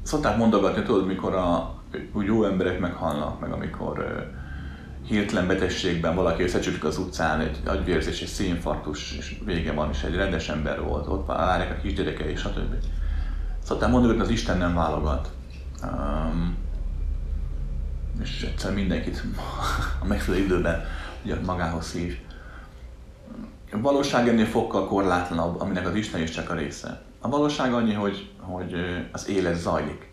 szokták mondogatni, tudod, mikor a, úgy jó emberek meghalnak, meg amikor hirtelen betegségben valaki összecsülik az utcán, egy agyvérzés, egy színfarktus, és vége van, és egy rendes ember volt, ott várják a kisgyerekei, stb. Szokták mondogatni, az Isten nem válogat. Um, és egyszer mindenkit [LAUGHS] a megfelelő időben ugye magához hív. A valóság ennél fokkal korlátlanabb, aminek az Isten is csak a része. A valóság annyi, hogy, hogy az élet zajlik,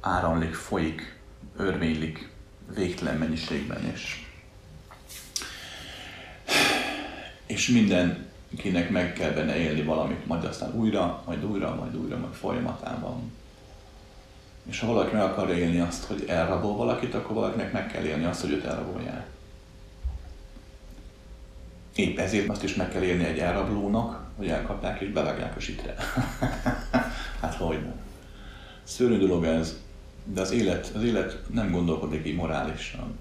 áramlik, folyik, örvénylik végtelen mennyiségben, és, és mindenkinek meg kell benne élni valamit, majd aztán újra, majd újra, majd újra, majd folyamatában. És ha valaki meg akar élni azt, hogy elrabol valakit, akkor valakinek meg kell élni azt, hogy őt elrabolják. Épp ezért azt is meg kell élni egy elrablónak, hogy elkapják és bevágják a sitre. [LAUGHS] hát hogy nem. Szörnyű dolog ez, de az élet, az élet nem gondolkodik így morálisan.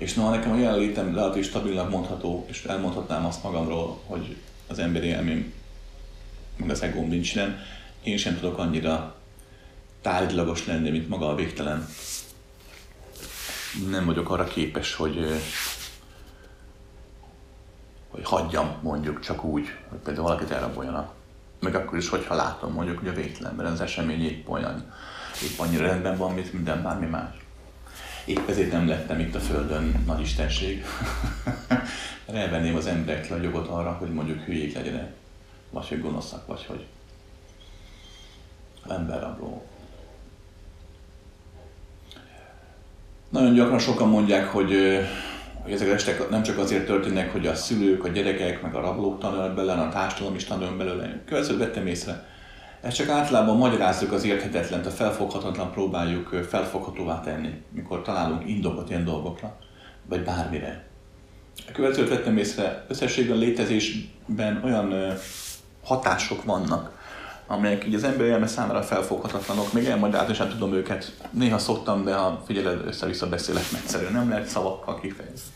És na, nekem a jelenlétem relatív stabilnak mondható, és elmondhatnám azt magamról, hogy az emberi élmém, meg az egóm nincs nem, én sem tudok annyira tárgylagos lenni, mint maga a végtelen. Nem vagyok arra képes, hogy hogy hagyjam mondjuk csak úgy, hogy például valakit elraboljanak. Meg akkor is, hogyha látom mondjuk, hogy a végtelenben az esemény épp olyan, épp annyira rendben van, mint minden bármi más. Épp ezért nem lettem itt a Földön nagy istenség. [LAUGHS] Elvenném az emberektől a jogot arra, hogy mondjuk hülyék legyenek, vagy hogy gonoszak, vagy hogy emberrabló. Nagyon gyakran sokan mondják, hogy hogy ezek az estek nem csak azért történnek, hogy a szülők, a gyerekek, meg a rablók tanulnak belőle, a társadalom is tanul belőle. Következőt vettem észre. Ezt csak általában magyarázzuk az érthetetlent, a felfoghatatlan próbáljuk felfoghatóvá tenni, mikor találunk indokot ilyen dolgokra, vagy bármire. A következőt vettem észre, összességben létezésben olyan hatások vannak, amelyek így az ember elme számára felfoghatatlanok, még elmagyarázni sem tudom őket. Néha szoktam, de ha figyeled, össze-vissza beszélek, egyszerűen nem lehet szavakkal kifejezni.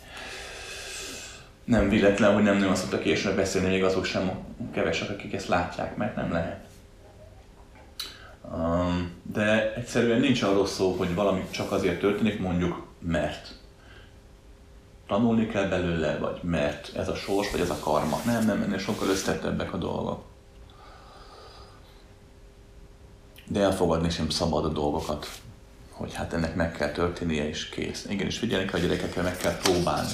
Nem véletlen, hogy nem nagyon szoktak később beszélni, még azok sem kevesek, akik ezt látják, mert nem lehet. Um, de egyszerűen nincs arról szó, hogy valami csak azért történik, mondjuk mert. Tanulni kell belőle, vagy mert ez a sors, vagy ez a karma. Nem, nem, ennél sokkal összetettebbek a dolgok de elfogadni sem szabad a dolgokat, hogy hát ennek meg kell történnie, és kész. Igenis, figyelni kell a gyerekekkel, meg kell próbálni.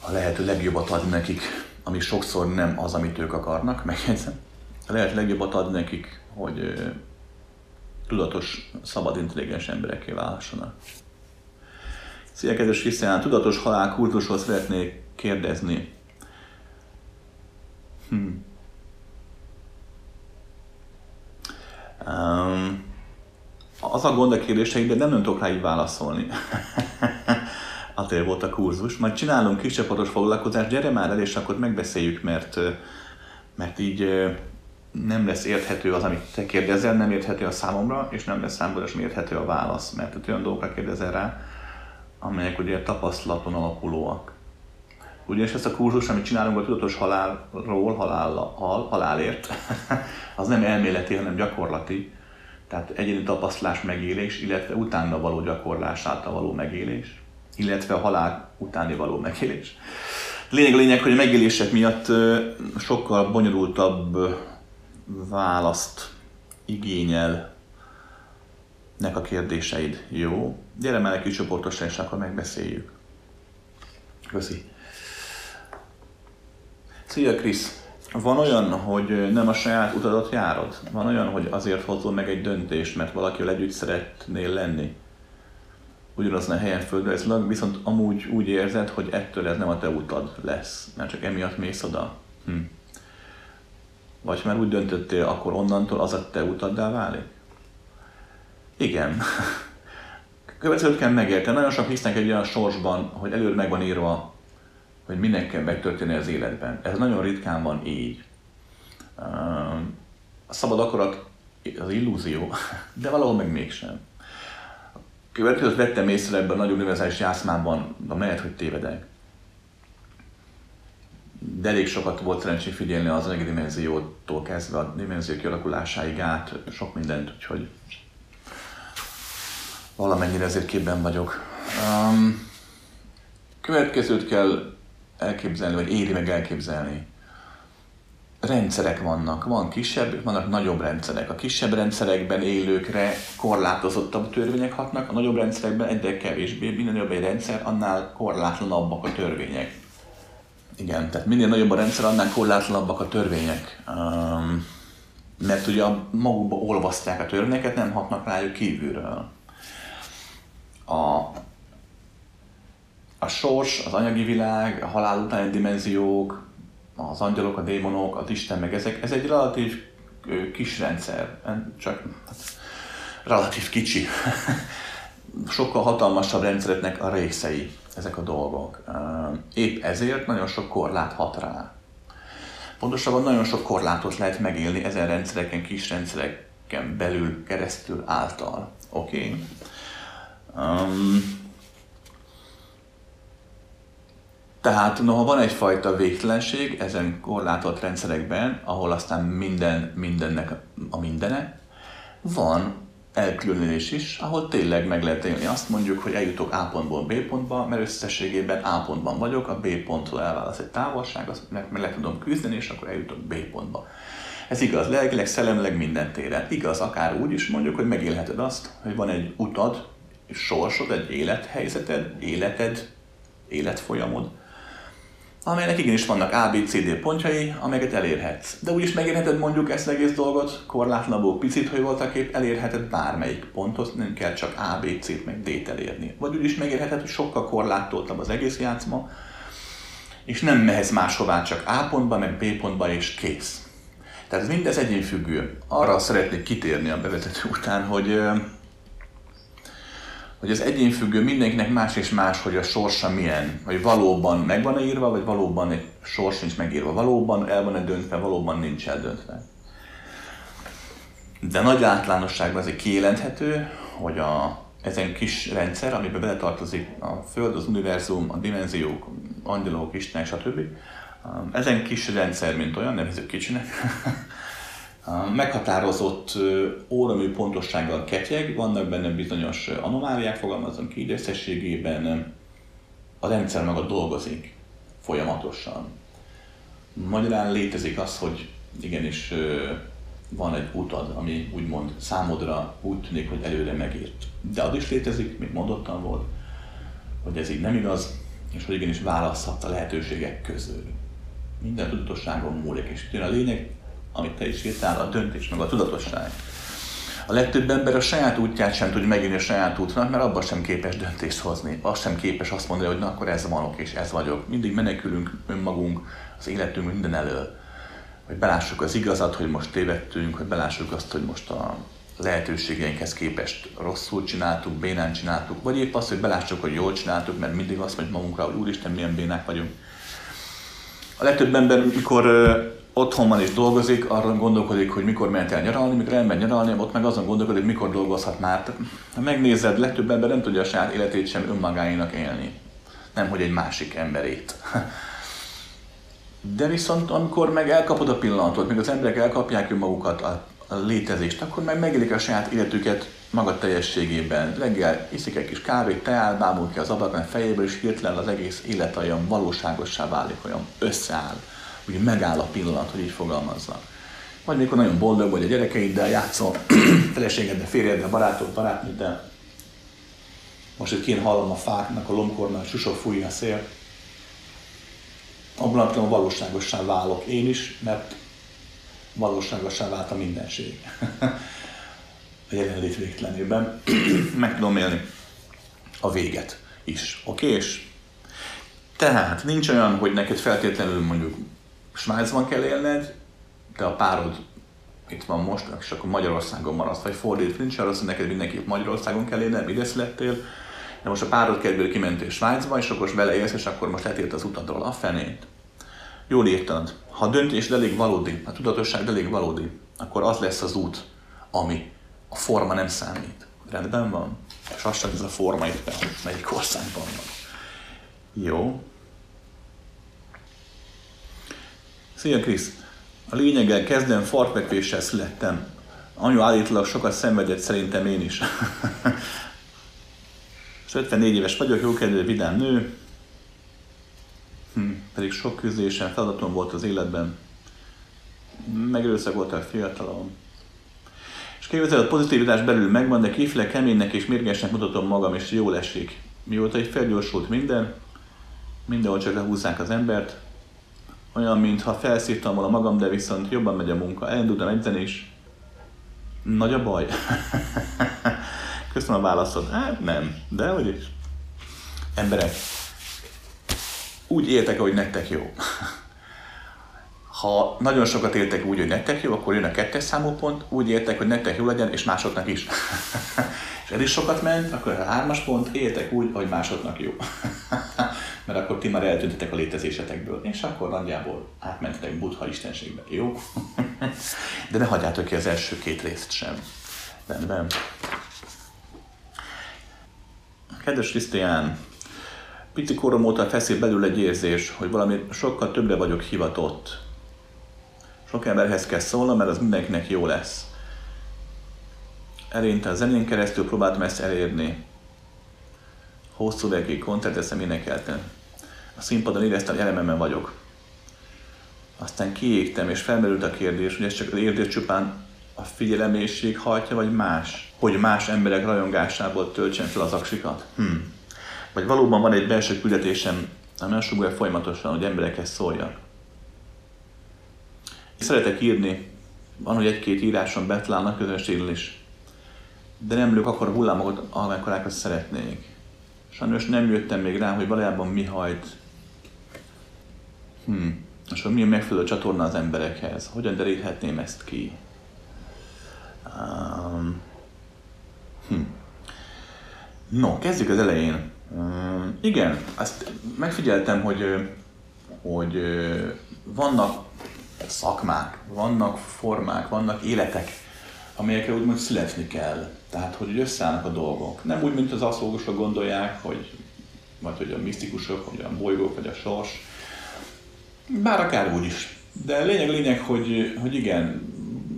A lehető legjobbat adni nekik, ami sokszor nem az, amit ők akarnak, megjegyzem. A legjobbat adni nekik, hogy tudatos, szabad, intelligens emberekké válhassanak. Szia, kedves Krisztián, tudatos halál kultusról szeretnék kérdezni. Hmm. Um, az a gond a kérdéseimben nem, nem tudok rá így válaszolni. [LAUGHS] Azért volt a kurzus. Majd csinálunk kis csapatos foglalkozást, gyere már el, és akkor megbeszéljük, mert, mert így nem lesz érthető az, amit te kérdezel, nem érthető a számomra, és nem lesz számomra sem érthető a válasz, mert te olyan dolgokra kérdezel rá, amelyek ugye tapasztalaton alapulóak. Ugyanis ezt a kurzus, amit csinálunk a tudatos halálról, halál, hal, halálért, [LAUGHS] az nem elméleti, hanem gyakorlati. Tehát egyéni tapasztalás megélés, illetve utána való gyakorlás által való megélés, illetve a halál utáni való megélés. Lényeg a lényeg, hogy a megélések miatt sokkal bonyolultabb választ igényel nek a kérdéseid. Jó? Gyere már egy kis csoportosra, és akkor megbeszéljük. Köszi. Szia Krisz! Van olyan, hogy nem a saját utadat járod? Van olyan, hogy azért hozol meg egy döntést, mert valakivel együtt szeretnél lenni? Ugyanazon a helyen földrajzilag, viszont amúgy úgy érzed, hogy ettől ez nem a te utad lesz, mert csak emiatt mész oda. Hm. Vagy már úgy döntöttél, akkor onnantól az a te utaddá válik? Igen. [LAUGHS] Következőt kell megérteni. Nagyon sok hisznek egy olyan sorsban, hogy előre meg van írva hogy minek kell megtörténni az életben. Ez nagyon ritkán van így. A szabad akarat az illúzió, [LAUGHS] de valahol meg mégsem. Következőt vettem észre ebben a nagy univerzális jászmában, de mehet, hogy tévedek. De elég sokat volt szerencsé figyelni az anyagi dimenziótól kezdve a dimenzió kialakulásáig át, sok mindent, úgyhogy valamennyire ezért képben vagyok. Um, következőt kell elképzelni, vagy éri meg elképzelni. Rendszerek vannak, van kisebb, vannak nagyobb rendszerek. A kisebb rendszerekben élőkre korlátozottabb törvények hatnak, a nagyobb rendszerekben egyre kevésbé, minél jobb egy rendszer, annál korlátlanabbak a törvények. Igen, tehát minél nagyobb a rendszer, annál korlátlanabbak a törvények. Um, mert ugye magukba olvasztják a törvényeket, nem hatnak rájuk kívülről. A, a sors, az anyagi világ, a halál utáni dimenziók, az angyalok, a démonok, az Isten, meg ezek, ez egy relatív kis rendszer, csak hát, relatív kicsi. [LAUGHS] Sokkal hatalmasabb rendszereknek a részei ezek a dolgok. Épp ezért nagyon sok korlát hat rá. Pontosabban nagyon sok korlátot lehet megélni ezen rendszereken, kis rendszereken belül, keresztül, által. Oké? Okay? Um, tehát noha van egyfajta végtelenség ezen korlátolt rendszerekben, ahol aztán minden mindennek a mindene, van elkülönülés is, ahol tényleg meg lehet élni. Azt mondjuk, hogy eljutok A pontból B pontba, mert összességében A pontban vagyok, a B ponttól elválaszt egy távolság, azt meg, le tudom küzdeni, és akkor eljutok B pontba. Ez igaz lelkileg, szellemileg minden téren. Igaz akár úgy is mondjuk, hogy megélheted azt, hogy van egy utad, sorsod, egy élethelyzeted, életed, életfolyamod, amelynek igenis vannak A, B, C, D pontjai, amelyeket elérhetsz. De úgy is megérheted mondjuk ezt az egész dolgot, korlátlanabbul picit, hogy voltak épp, elérheted bármelyik pontot, nem kell csak A, B, C-t meg D-t elérni. Vagy úgy is megérheted, hogy sokkal korlátoltabb az egész játszma, és nem mehetsz máshová, csak A pontba, meg B pontba, és kész. Tehát mindez egyénfüggő. Arra szeretnék kitérni a bevezető után, hogy hogy az egyénfüggő mindenkinek más és más, hogy a sorsa milyen, hogy valóban meg van írva, vagy valóban egy sors nincs megírva, valóban el van-e döntve, valóban nincs eldöntve. De nagy általánosságban azért kijelenthető, hogy a, ezen kis rendszer, amiben beletartozik a Föld, az univerzum, a dimenziók, angyalok, Istenek, stb. Ezen kis rendszer, mint olyan, nevezük kicsinek, [LAUGHS] meghatározott óramű pontossággal ketyeg, vannak benne bizonyos anomáliák, fogalmazom ki, de összességében a rendszer maga dolgozik folyamatosan. Magyarán létezik az, hogy igenis van egy utad, ami úgymond számodra úgy tűnik, hogy előre megírt. De az is létezik, mint mondottam volt, hogy ez így nem igaz, és hogy igenis választhat a lehetőségek közül. Minden tudatosságon múlik, és a lényeg amit te is írtál, a döntés, meg a tudatosság. A legtöbb ember a saját útját sem tudja megírni a saját útnak, mert abban sem képes döntést hozni. Az sem képes azt mondani, hogy na akkor ez vanok és ez vagyok. Mindig menekülünk önmagunk, az életünk minden elől. Hogy belássuk az igazat, hogy most tévedtünk, hogy belássuk azt, hogy most a lehetőségeinkhez képest rosszul csináltuk, bénán csináltuk, vagy épp azt, hogy belássuk, hogy jól csináltuk, mert mindig azt mondjuk magunkra, hogy úristen, milyen bénák vagyunk. A legtöbb ember, mikor otthon van és dolgozik, arra gondolkodik, hogy mikor mehet el nyaralni, mikor elmegy nyaralni, ott meg azon gondolkodik, mikor dolgozhat már. Ha megnézed, legtöbb ember nem tudja a saját életét sem önmagáénak élni. Nem, hogy egy másik emberét. De viszont amikor meg elkapod a pillanatot, még az emberek elkapják önmagukat a, a létezést, akkor meg megélik a saját életüket maga teljességében. Reggel iszik egy kis kávét, teál, bámul ki az ablakon fejéből, és hirtelen az egész élet olyan valóságossá válik, olyan összeáll ugye megáll a pillanat, hogy így fogalmaznak. Vagy mikor nagyon boldog vagy a gyerekeiddel, játszol [CLEARS THROAT] feleségeddel, férjeddel, barátod, barátnőddel. Most itt kén hallom a fáknak a lombkornál, susok fújja a szél. Abban a valóságossá válok én is, mert valóságossá vált a mindenség. [LAUGHS] a jelenlét végtelenében. [CLEARS THROAT] Meg tudom élni a véget is. Oké? Okay? Tehát nincs olyan, hogy neked feltétlenül mondjuk Svájcban kell élned, de a párod itt van most, és akkor Magyarországon maradsz, vagy fordít, nincs arra, hogy neked mindenképp Magyarországon kell élned, ide születtél, de most a párod kedvéért kimentél Svájcba, és akkor most beleélsz, és akkor most letért az utadról a fenét. Jól írtad. Ha a döntés elég valódi, a tudatosság elég valódi, akkor az lesz az út, ami a forma nem számít. Rendben van? És az sem ez a forma itt, melyik országban van. Jó. Szia Krisz! A lényeggel kezdem, fartfekvéssel születtem. Anyu állítólag sokat szenvedett, szerintem én is. [LAUGHS] 54 éves vagyok, jókedvű, vidám nő, hm, pedig sok küzdésen, feladatom volt az életben. volt a fiatalom. És képzeld, a pozitivitás belül megvan, de kifele keménynek és mérgesnek mutatom magam, és jól esik. Mióta egy felgyorsult minden, mindenhol csak lehúzzák az embert, olyan, mintha felszívtam volna magam, de viszont jobban megy a munka. Elindultam edzeni is. Nagy a baj. [LAUGHS] Köszönöm a válaszod. Hát nem, de hogy is. Emberek, úgy éltek, ahogy nektek jó. [LAUGHS] Ha nagyon sokat éltek úgy, hogy nektek jó, akkor jön a kettes számú pont, úgy éltek, hogy nektek jó legyen, és másoknak is. [LAUGHS] és ez is sokat ment, akkor a hármas pont, éltek úgy, hogy másoknak jó. Mert akkor ti már eltüntetek a létezésetekből, és akkor nagyjából átmentetek buddha istenségbe, jó? [LAUGHS] De ne hagyjátok ki az első két részt sem. Rendben. Kedves Krisztián, pici korom óta feszít belül egy érzés, hogy valami sokkal többre vagyok hivatott. Sok emberhez kell szólnom, mert az mindenkinek jó lesz. Elérinte a zenén keresztül próbáltam ezt elérni. Hosszú évekig koncerteszem énekeltem. A színpadon éreztem, hogy elememben vagyok. Aztán kiégtem, és felmerült a kérdés, hogy ez csak az érzés csupán a figyelemészség hajtja, vagy más? Hogy más emberek rajongásából töltsen fel az aksikat? Hm. Vagy valóban van egy belső küldetésem, ami azt folyamatosan, hogy emberekhez szóljak. Szeretek írni, van, hogy egy-két íráson betlán a közönségről is, de nem lők akkor a hullámokat, amekkorákat szeretnék. Sajnos nem jöttem még rá, hogy valójában mi hajt. Hm. És hogy mi a megfelelő csatorna az emberekhez? Hogyan deríthetném ezt ki? Um, hm. No, kezdjük az elején. Um, igen, azt megfigyeltem, hogy, hogy vannak szakmák, vannak formák, vannak életek, amelyekre úgymond születni kell. Tehát, hogy összeállnak a dolgok. Nem úgy, mint az aszolgosok gondolják, hogy vagy hogy a misztikusok, vagy a bolygók, vagy a sors. Bár akár úgy is. De lényeg, lényeg, hogy, hogy igen,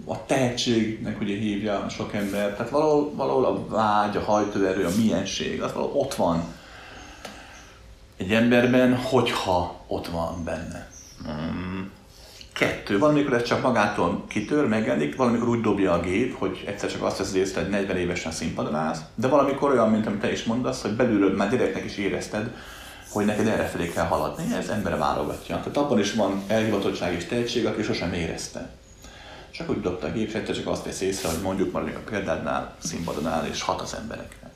a tehetségnek ugye hívja sok ember, tehát valahol, valahol a vágy, a hajtóerő, a milyenség, az valahol ott van egy emberben, hogyha ott van benne. Hmm. Kettő, valamikor ez csak magától kitör, megjelenik, valamikor úgy dobja a gép, hogy egyszer csak azt veszed észre, hogy 40 évesen színpadon állsz, de valamikor olyan, mint amit te is mondasz, hogy belülről már gyereknek is érezted, hogy neked erre felé kell haladni, ez embere válogatja. Tehát abban is van elhivatottság és tehetség, aki sosem érezte. Csak úgy dobta a gép, és csak azt vesz észre, hogy mondjuk már a példádnál színpadon áll, és hat az emberekre.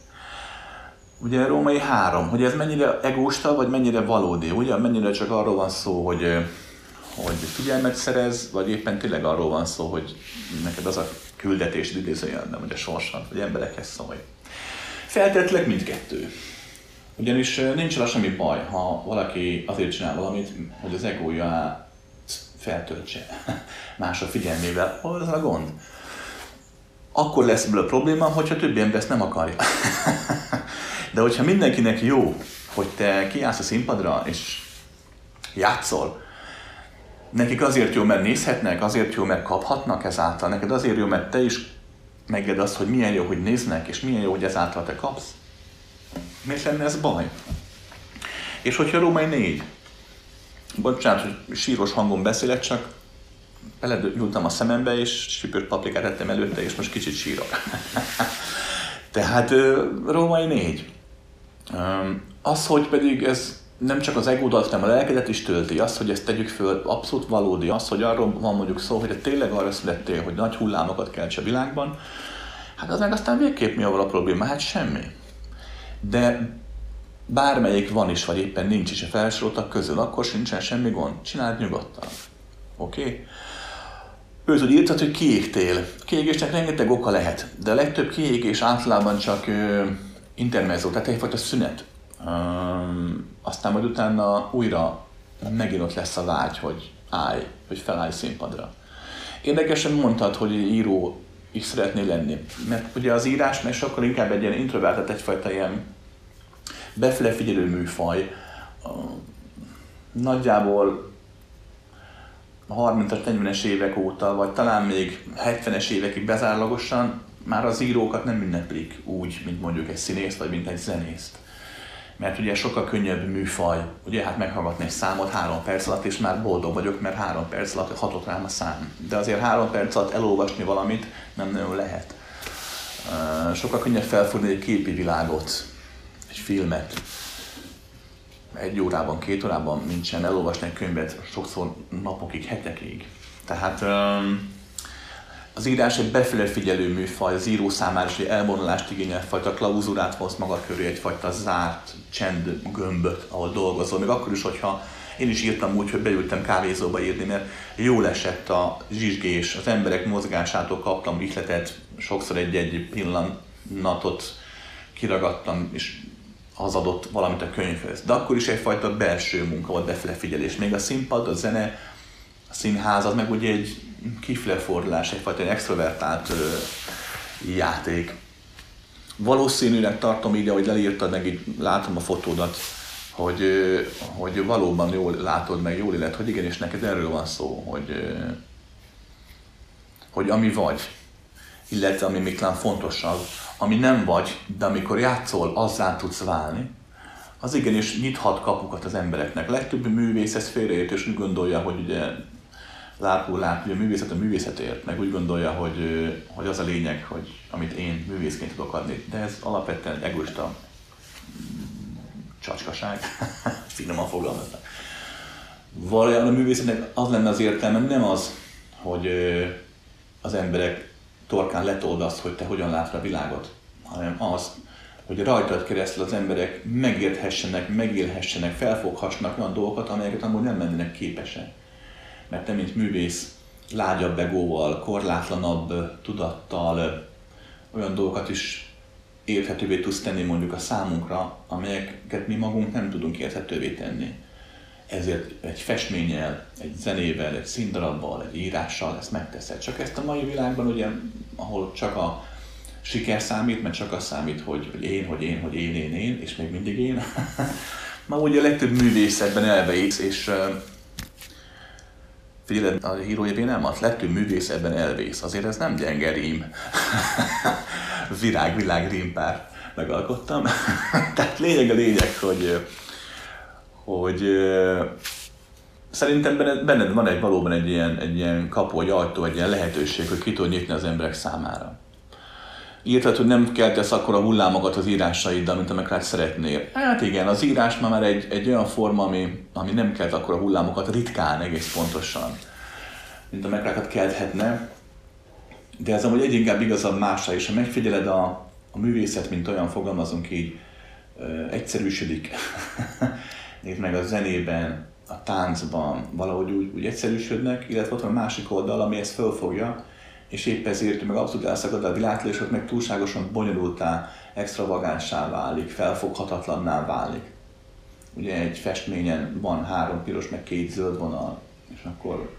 Ugye római három, hogy ez mennyire egósta, vagy mennyire valódi, ugye? Mennyire csak arról van szó, hogy, hogy figyelmet szerez, vagy éppen tényleg arról van szó, hogy neked az a küldetés idézőjön, nem, hogy a sorsad, vagy emberekhez szólj. Feltétlenül mindkettő. Ugyanis nincs rá semmi baj, ha valaki azért csinál valamit, hogy az egója feltöltse [LAUGHS] mások figyelmével. Hol az a gond? Akkor lesz ebből a probléma, hogyha többi ember ezt nem akarja. [LAUGHS] De hogyha mindenkinek jó, hogy te kiállsz a színpadra és játszol, nekik azért jó, mert nézhetnek, azért jó, mert kaphatnak ezáltal, neked azért jó, mert te is meged azt, hogy milyen jó, hogy néznek, és milyen jó, hogy ezáltal te kapsz. Miért lenne ez baj? És hogyha Római négy, bocsánat, hogy síros hangon beszélek, csak beledültem a szemembe, és süpört paprikát ettem előtte, és most kicsit sírok. [LAUGHS] Tehát Római négy. Az, hogy pedig ez nem csak az egódat, hanem a lelkedet is tölti, az, hogy ezt tegyük föl, abszolút valódi, az, hogy arról van mondjuk szó, hogy tényleg arra születtél, hogy nagy hullámokat kelts a világban, hát az meg aztán végképp mi a probléma? Hát semmi. De bármelyik van is, vagy éppen nincs is a felsoroltak közül, akkor sincsen semmi gond. Csináld nyugodtan. Oké? Okay? Őt úgy írtad, hogy kiégtél. A kiégésnek rengeteg oka lehet, de a legtöbb kiégés általában csak ö, intermezzo, tehát egyfajta szünet. Um, aztán majd utána újra megint ott lesz a vágy, hogy állj, hogy felállj színpadra. Érdekesen mondtad, hogy író is szeretnél lenni. Mert ugye az írás meg sokkal inkább egy ilyen introvertált, egyfajta ilyen befele figyelő műfaj. Nagyjából 30-as, 40-es évek óta, vagy talán még 70-es évekig bezárlagosan már az írókat nem ünneplik úgy, mint mondjuk egy színész, vagy mint egy zenészt. Mert ugye sokkal könnyebb műfaj, ugye hát meghallgatni egy számot három perc alatt, és már boldog vagyok, mert három perc alatt hatott rám a szám. De azért három perc alatt elolvasni valamit nem nagyon lehet. Sokkal könnyebb felfogni egy képi világot, egy filmet, egy órában, két órában, nincsen elolvasni egy könyvet sokszor napokig, hetekig. Tehát az írás egy befele figyelő műfaj, az író számára is egy elvonulást igényel, egyfajta klauzurát hoz maga köré, egyfajta zárt csend gömböt, ahol dolgozol. Még akkor is, hogyha én is írtam úgy, hogy beültem kávézóba írni, mert jól esett a zsizsgés, az emberek mozgásától kaptam ihletet, sokszor egy-egy pillanatot kiragadtam, és az adott valamit a könyvhöz. De akkor is egyfajta belső munka volt, befele figyelés. Még a színpad, a zene, a színház, az meg ugye egy kiflefordulás, egyfajta egy extrovertált ö, játék. Valószínűleg tartom ide, hogy leírtad, meg így látom a fotódat, hogy, hogy valóban jól látod, meg jól illet, hogy igenis neked erről van szó, hogy, hogy ami vagy, illetve ami még talán fontosabb, ami nem vagy, de amikor játszol, azzá tudsz válni, az igenis nyithat kapukat az embereknek. Legtöbb művész ezt félreért, és úgy gondolja, hogy ugye lápul lát, hogy a művészet a művészetért, meg úgy gondolja, hogy, hogy az a lényeg, hogy amit én művészként tudok adni. De ez alapvetően egoista csacskaság, [LAUGHS] finoman fogalmaznak. Valójában a művészetnek az lenne az értelme, nem az, hogy az emberek torkán letold azt, hogy te hogyan látod a világot, hanem az, hogy rajtad keresztül az emberek megérthessenek, megélhessenek, felfoghassanak olyan dolgokat, amelyeket amúgy nem lennének képesek. Mert te, mint művész, lágyabb begóval, korlátlanabb tudattal olyan dolgokat is érthetővé tudsz tenni mondjuk a számunkra, amelyeket mi magunk nem tudunk érthetővé tenni. Ezért egy festménnyel, egy zenével, egy színdarabbal, egy írással ezt megteszed. Csak ezt a mai világban, ugye, ahol csak a siker számít, mert csak az számít, hogy, hogy én, hogy én, hogy én, én, én, és még mindig én. [LAUGHS] Ma ugye a legtöbb művészetben elveik, és figyeled, a híróévé nem, a legtöbb művész ebben elvész. Azért ez nem gyenge rím. [LAUGHS] Virág, világ rímpár megalkottam. [LAUGHS] Tehát lényeg a lényeg, hogy, hogy szerintem benned, benned van egy valóban egy ilyen, egy ilyen kapu, egy ajtó, egy ilyen lehetőség, hogy ki tud nyitni az emberek számára. Írtad, hogy nem keltesz a hullámokat az írásaiddal, mint amelyeket szeretnél. Hát igen, az írás már egy, egy olyan forma, ami, ami nem kelt a hullámokat ritkán egész pontosan, mint amelyeket kelthetne. De ez amúgy egy inkább igazabb másra is. Ha megfigyeled a, a művészet, mint olyan, fogalmazunk így, egyszerűsödik. [LAUGHS] Nézd meg a zenében, a táncban valahogy úgy, úgy egyszerűsödnek, illetve ott van a másik oldal, ami ezt fölfogja, és épp ezért meg abszolút elszakad a világtól, és ott meg túlságosan bonyolultá, extravagánsá válik, felfoghatatlanná válik. Ugye egy festményen van három piros, meg két zöld vonal, és akkor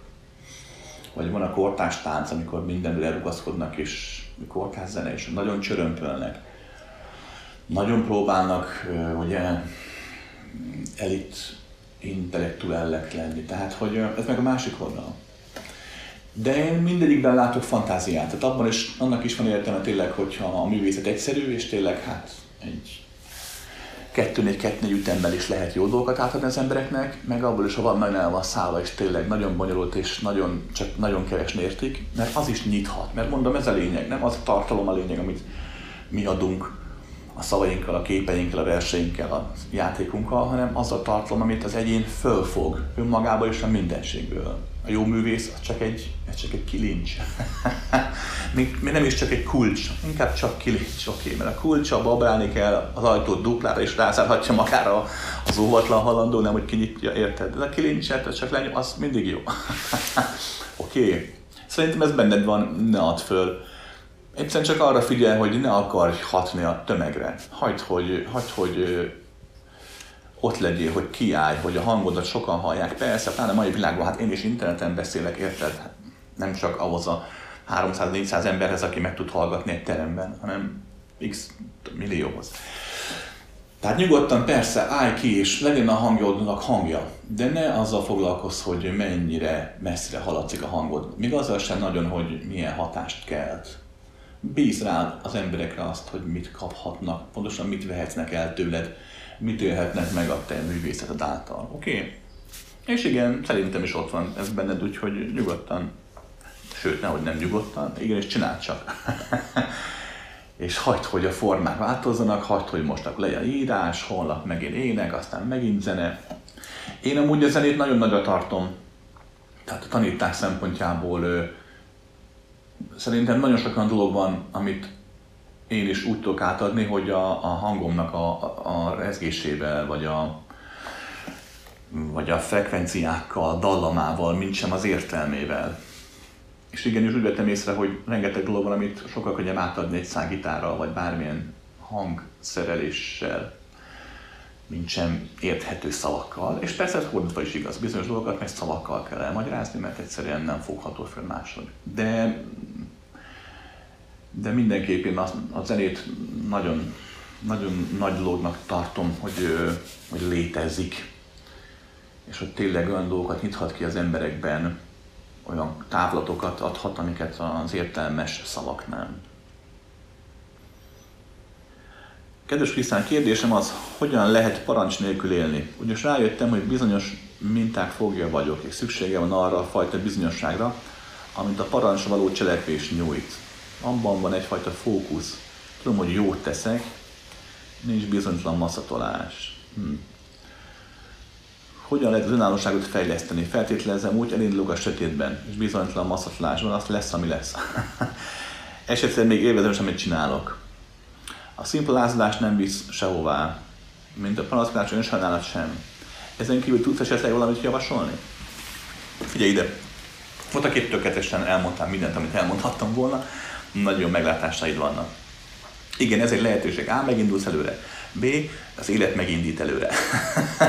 vagy van a kortás tánc, amikor mindenre lerugaszkodnak, és kortás zene, és nagyon csörömpölnek. Nagyon próbálnak, ugye, elit intellektuellek lenni. Tehát, hogy ez meg a másik oldal. De én mindegyikben látok fantáziát. Tehát abban is, annak is van értelme tényleg, hogyha a művészet egyszerű, és tényleg hát egy kettő-négy kettő ütemben is lehet jó dolgokat átadni az embereknek, meg abból is, ha van nagyon el van szállva, és tényleg nagyon bonyolult, és nagyon, csak nagyon keves érték, mert az is nyithat. Mert mondom, ez a lényeg, nem az a tartalom a lényeg, amit mi adunk a szavainkkal, a képeinkkel, a verseinkkel, a játékunkkal, hanem az a tartalom, amit az egyén fölfog önmagából és a mindenségből. A jó művész az csak egy, ez csak egy kilincs. [LAUGHS] még, nem is csak egy kulcs, inkább csak kilincs, oké, okay, mert a kulcsa babrálni kell az ajtót duplára, és rázárhatja magára az óvatlan halandó, nem hogy kinyitja, érted? De a kilincset, csak lenyom, az mindig jó. [LAUGHS] oké. Okay. Szerintem ez benned van, ne add föl. Egyszerűen csak arra figyel, hogy ne akarj hatni a tömegre. Hagyd, hogy, hagyd, hogy ott legyél, hogy kiállj, hogy a hangodat sokan hallják. Persze, pláne mai világban, hát én is interneten beszélek, érted? Hát nem csak ahhoz a 300-400 emberhez, aki meg tud hallgatni egy teremben, hanem x millióhoz. Tehát nyugodtan persze állj ki, és legyen a hangjodnak hangja, de ne azzal foglalkozz, hogy mennyire messzire haladszik a hangod. Még azzal sem nagyon, hogy milyen hatást kelt. Bíz rá az emberekre azt, hogy mit kaphatnak, pontosan mit vehetnek el tőled, mit élhetnek meg a te művészeted által. Oké? Okay? És igen, szerintem is ott van ez benned, úgyhogy nyugodtan, sőt, nehogy nem nyugodtan, igenis csináld csak. [LAUGHS] és hagyd, hogy a formák változzanak, hagyd, hogy most akkor legyen írás, holnap megint ének, aztán megint zene. Én amúgy a zenét nagyon nagyra tartom, tehát a tanítás szempontjából szerintem nagyon sok olyan dolog van, amit én is úgy tudok átadni, hogy a, a hangomnak a, a rezgésével, vagy a, vagy a frekvenciákkal, dallamával, mint sem az értelmével. És igenis úgy vettem észre, hogy rengeteg dolog van, amit sokkal könnyebb átadni egy szágitárral, vagy bármilyen hangszereléssel, mint sem érthető szavakkal. És persze ez fordítva is igaz, bizonyos dolgokat meg szavakkal kell elmagyarázni, mert egyszerűen nem fogható fel máshogy. De, de mindenképp én a, a zenét nagyon, nagyon nagy dolognak tartom, hogy, hogy létezik, és hogy tényleg olyan dolgokat nyithat ki az emberekben, olyan távlatokat adhat, amiket az értelmes szavak nem. Kedves Krisztán, kérdésem az, hogyan lehet parancs nélkül élni? Ugyanis rájöttem, hogy bizonyos minták fogja vagyok, és szüksége van arra a fajta bizonyosságra, amit a parancs való cselekvés nyújt. Abban van egyfajta fókusz. Tudom, hogy jót teszek, nincs bizonytalan maszatolás. Hm hogyan lehet az önállóságot fejleszteni. Feltételezem úgy, elindulok a sötétben, és bizonytalan masszatlásban, az lesz, ami lesz. [LAUGHS] Esetleg még élvezem, amit csinálok. A szimpla lázadás nem visz sehová, mint a panaszkodás önsajnálat sem. Ezen kívül tudsz esetleg valamit javasolni? Figyelj ide! Voltak épp tökéletesen elmondtam mindent, amit elmondhattam volna, nagyon meglátásaid vannak. Igen, ez egy lehetőség. A. Megindulsz előre. B. Az élet megindít előre.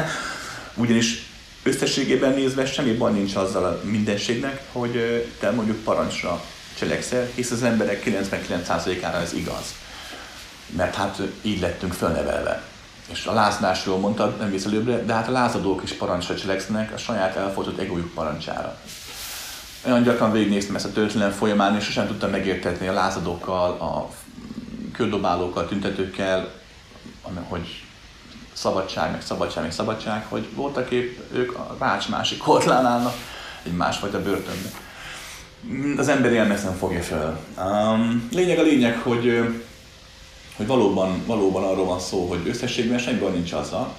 [LAUGHS] Ugyanis összességében nézve semmi baj nincs azzal a mindenségnek, hogy te mondjuk parancsra cselekszel, hisz az emberek 99%-ára ez igaz. Mert hát így lettünk fölnevelve. És a lázadásról mondtad, nem visz előbbre, de hát a lázadók is parancsra cselekszenek a saját elfogyott egójuk parancsára. Olyan gyakran végignéztem ezt a történelem folyamán, és sosem tudtam megértetni a lázadókkal, a köldobálókkal, tüntetőkkel, hogy szabadság, meg szabadság, meg szabadság, hogy voltak épp ők a rács másik oldalán állnak, egy másfajta börtönben. Az ember ilyen nem fogja fel. Um, lényeg a lényeg, hogy, hogy valóban, valóban arról van szó, hogy összességben semmi baj nincs azzal,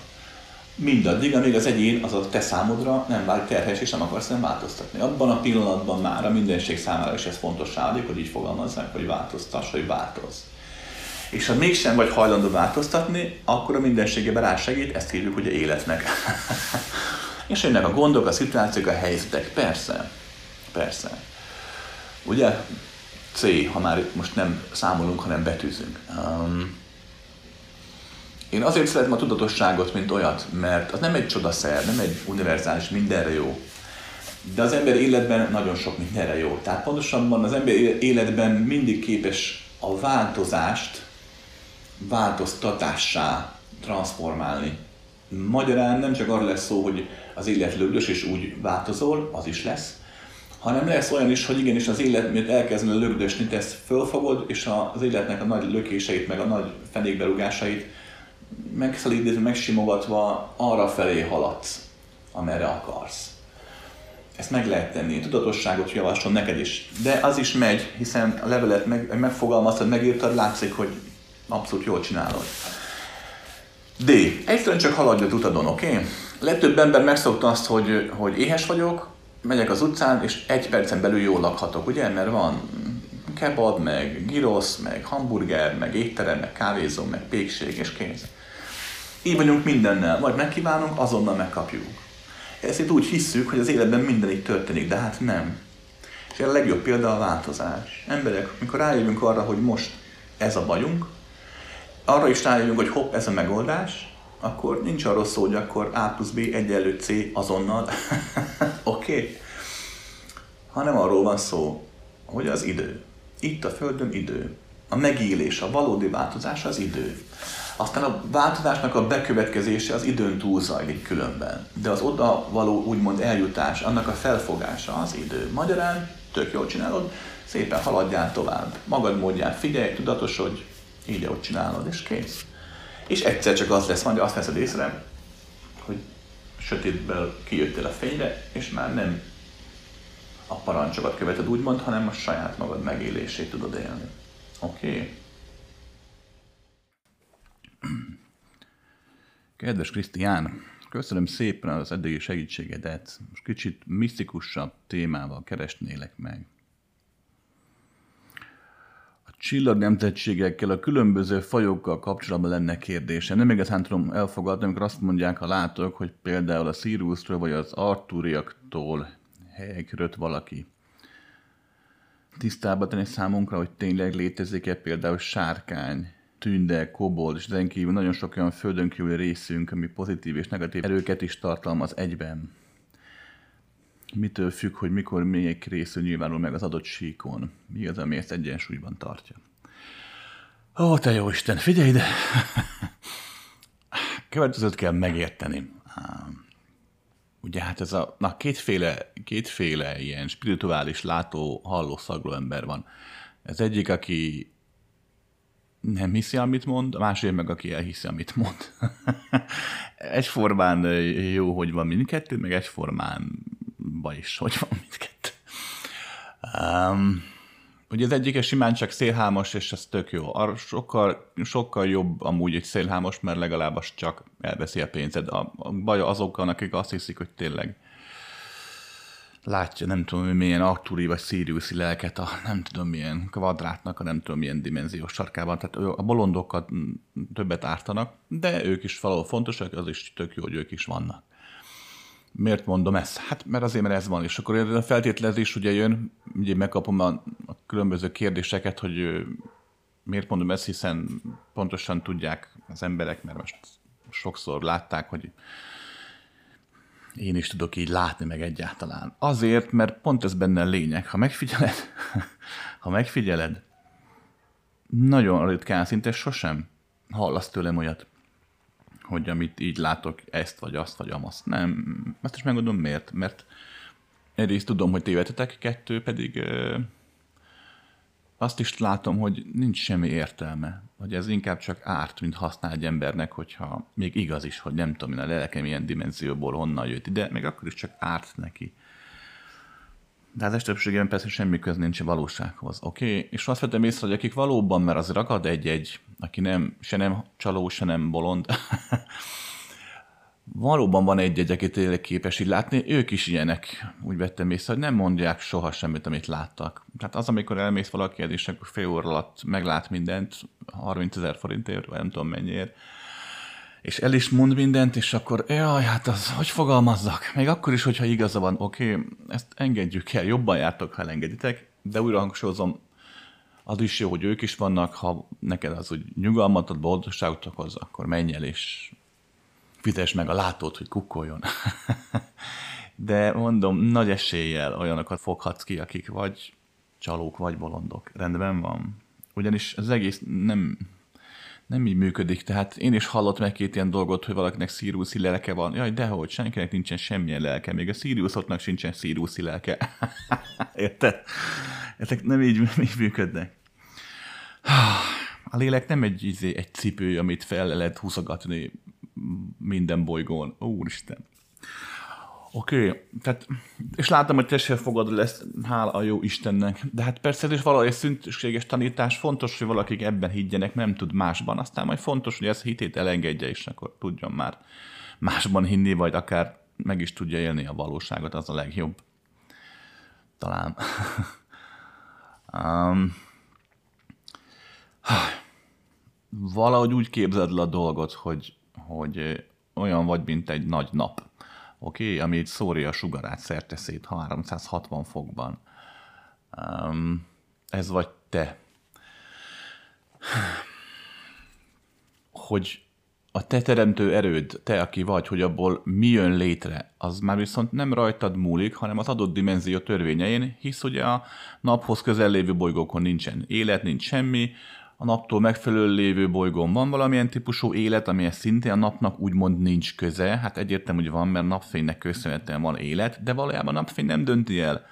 mindaddig, amíg az egyén az a te számodra nem vált terhes, és nem akarsz nem változtatni. Abban a pillanatban már a mindenség számára is ez fontos hogy így fogalmazzák, hogy változtass, hogy változ és ha mégsem vagy hajlandó változtatni, akkor a mindenségében rásegít, ezt hívjuk ugye életnek. [LAUGHS] és jönnek a gondok, a szituációk, a helyzetek. Persze, persze. Ugye? C, ha már itt most nem számolunk, hanem betűzünk. Um, én azért szeretem a tudatosságot, mint olyat, mert az nem egy csodaszer, nem egy univerzális, mindenre jó. De az ember életben nagyon sok mindenre jó. Tehát pontosabban az ember életben mindig képes a változást változtatássá transformálni. Magyarán nem csak arra lesz szó, hogy az élet lögdös és úgy változol, az is lesz, hanem lesz olyan is, hogy igenis az élet miatt elkezdene lögdösni, te ezt fölfogod, és az életnek a nagy lökéseit, meg a nagy fenékberugásait megszalítva, megsimogatva arra felé haladsz, amerre akarsz. Ezt meg lehet tenni. Tudatosságot javaslom neked is. De az is megy, hiszen a levelet meg, megfogalmaztad, megírtad, látszik, hogy Abszolút jól csinálod. D. Egyszerűen csak haladj az utadon, oké? Okay? Legtöbb ember megszokta azt, hogy, hogy éhes vagyok, megyek az utcán, és egy percen belül jól lakhatok, ugye? Mert van kebab, meg girosz, meg hamburger, meg étterem, meg kávézó, meg pékség, és kész. Így vagyunk mindennel, vagy megkívánunk, azonnal megkapjuk. Ezt úgy hisszük, hogy az életben minden így történik, de hát nem. És a legjobb példa a változás. Emberek, amikor rájövünk arra, hogy most ez a bajunk, arra is rájövünk, hogy hopp, ez a megoldás, akkor nincs arról szó, hogy akkor A plusz B egyenlő C azonnal, [LAUGHS] oké? okay? Hanem arról van szó, hogy az idő. Itt a Földön idő. A megélés, a valódi változás az idő. Aztán a változásnak a bekövetkezése az időn túl zajlik különben. De az oda való úgymond eljutás, annak a felfogása az idő. Magyarán tök jól csinálod, szépen haladjál tovább. Magad módján figyelj, tudatosodj, így ott csinálod, és kész. És egyszer csak az lesz, majd azt veszed észre, hogy sötétből kijöttél a fényre, és már nem a parancsokat követed úgymond, hanem a saját magad megélését tudod élni. Oké? Okay? Kedves Krisztián, köszönöm szépen az eddigi segítségedet. Most kicsit misztikusabb témával keresnélek meg. A csillag nemzetségekkel, a különböző fajokkal kapcsolatban lenne kérdése. Nem igazán tudom elfogadni, amikor azt mondják a látók, hogy például a Siriusról vagy az Artúriaktól helyekről valaki. Tisztában tenni számunkra, hogy tényleg létezik-e például sárkány, tünde, kobold, és ezen kívül nagyon sok olyan földön kívüli részünk, ami pozitív és negatív erőket is tartalmaz egyben. Mitől függ, hogy mikor melyik részű nyilvánul meg az adott síkon? Mi az, ami ezt egyensúlyban tartja? Ó, te jó Isten, figyelj ide! [LAUGHS] Következőt kell megérteni. Ugye hát ez a, na kétféle, kétféle ilyen spirituális látó, halló, szagló ember van. Ez egyik, aki nem hiszi, amit mond, a másik meg, aki elhiszi, amit mond. [LAUGHS] egyformán jó, hogy van mindkettő, meg egyformán baj is, hogy van mindkettő. Um, ugye az egyik simán csak szélhámos, és ez tök jó. Ar sokkal, sokkal jobb amúgy egy szélhámos, mert legalább az csak elveszi a pénzed. A, a baj azokkal, akik azt hiszik, hogy tényleg látja, nem tudom, milyen Arturi vagy Siriusi lelket a nem tudom milyen kvadrátnak, a nem tudom milyen dimenziós sarkában. Tehát a bolondokat többet ártanak, de ők is valahol fontosak, az is tök jó, hogy ők is vannak. Miért mondom ezt? Hát mert azért, mert ez van. És akkor a feltételezés ugye jön, ugye megkapom a, a különböző kérdéseket, hogy miért mondom ezt, hiszen pontosan tudják az emberek, mert most sokszor látták, hogy én is tudok így látni meg egyáltalán. Azért, mert pont ez benne a lényeg. Ha megfigyeled, [LAUGHS] ha megfigyeled, nagyon ritkán, szinte sosem hallasz tőlem olyat, hogy amit így látok, ezt vagy azt vagy amazt. Nem, ezt is megmondom miért. Mert egyrészt tudom, hogy tévedhetek, kettő pedig azt is látom, hogy nincs semmi értelme, hogy ez inkább csak árt, mint használ egy embernek, hogyha még igaz is, hogy nem tudom én a lelkem ilyen dimenzióból honnan jött ide, meg akkor is csak árt neki. De az többségében persze semmi köz nincs a valósághoz. Oké? Okay? És azt vettem észre, hogy akik valóban, mert az ragad egy-egy, aki nem, se nem csaló, se nem bolond, [LAUGHS] valóban van egy-egy, aki tényleg képes így látni, ők is ilyenek, úgy vettem észre, hogy nem mondják soha semmit, amit láttak. Tehát az, amikor elmész valaki és akkor fél óra alatt meglát mindent, 30 ezer forintért, vagy nem tudom mennyiért, és el is mond mindent, és akkor, jaj, hát az, hogy fogalmazzak? Még akkor is, hogyha igaza van, oké, okay, ezt engedjük el, jobban jártok, ha elengeditek, de újra hangsúlyozom, az is jó, hogy ők is vannak, ha neked az úgy nyugalmat ad, boldogságot okoz, akkor menj el, és fizes meg a látót, hogy kukkoljon. [LAUGHS] De mondom, nagy eséllyel olyanokat foghatsz ki, akik vagy csalók, vagy bolondok. Rendben van. Ugyanis az egész nem, nem így működik. Tehát én is hallott meg két ilyen dolgot, hogy valakinek szíruszi lelke van. Jaj, dehogy, senkinek nincsen semmilyen lelke. Még a szíriuszoknak sincsen szíruszi lelke. [LAUGHS] Érted? Ezek nem így, így működnek. [SIGHS] A lélek nem egy, izé, egy cipő, amit fel lehet húzogatni minden bolygón. Úristen. Oké, okay. tehát, és láttam, hogy te se fogad lesz, hála a jó Istennek. De hát persze ez is valahogy szükséges tanítás, fontos, hogy valakik ebben higgyenek, nem tud másban. Aztán majd fontos, hogy ezt hitét elengedje, és akkor tudjon már másban hinni, vagy akár meg is tudja élni a valóságot, az a legjobb. Talán. [LAUGHS] um, valahogy úgy képzeld le a dolgot, hogy hogy olyan vagy, mint egy nagy nap, oké, okay? ami szórja a sugarát szerte szét 360 fokban. Um, ez vagy te. Hogy a te teremtő erőd, te, aki vagy, hogy abból mi jön létre, az már viszont nem rajtad múlik, hanem az adott dimenzió törvényein, hisz ugye a naphoz közel lévő bolygókon nincsen élet, nincs semmi, a naptól megfelelő lévő bolygón van valamilyen típusú élet, amihez szintén a napnak úgymond nincs köze. Hát egyértelmű, hogy van, mert napfénynek köszönhetően van élet, de valójában a napfény nem dönti el,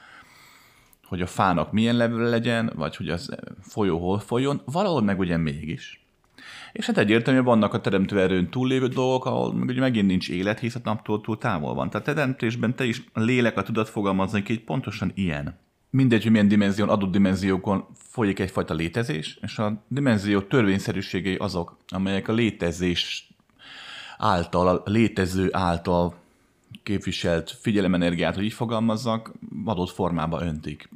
hogy a fának milyen level legyen, vagy hogy az folyó hol folyjon, valahol meg ugye mégis. És hát egyértelműen vannak a teremtő erőn túllévő dolgok, ahol meg ugye megint nincs élet, hisz a naptól túl távol van. Tehát a teremtésben te is a lélek a tudat fogalmazni ki, pontosan ilyen mindegy, hogy milyen dimenzión, adott dimenziókon folyik egyfajta létezés, és a dimenzió törvényszerűségei azok, amelyek a létezés által, a létező által képviselt figyelemenergiát, hogy így fogalmazzak, adott formába öntik.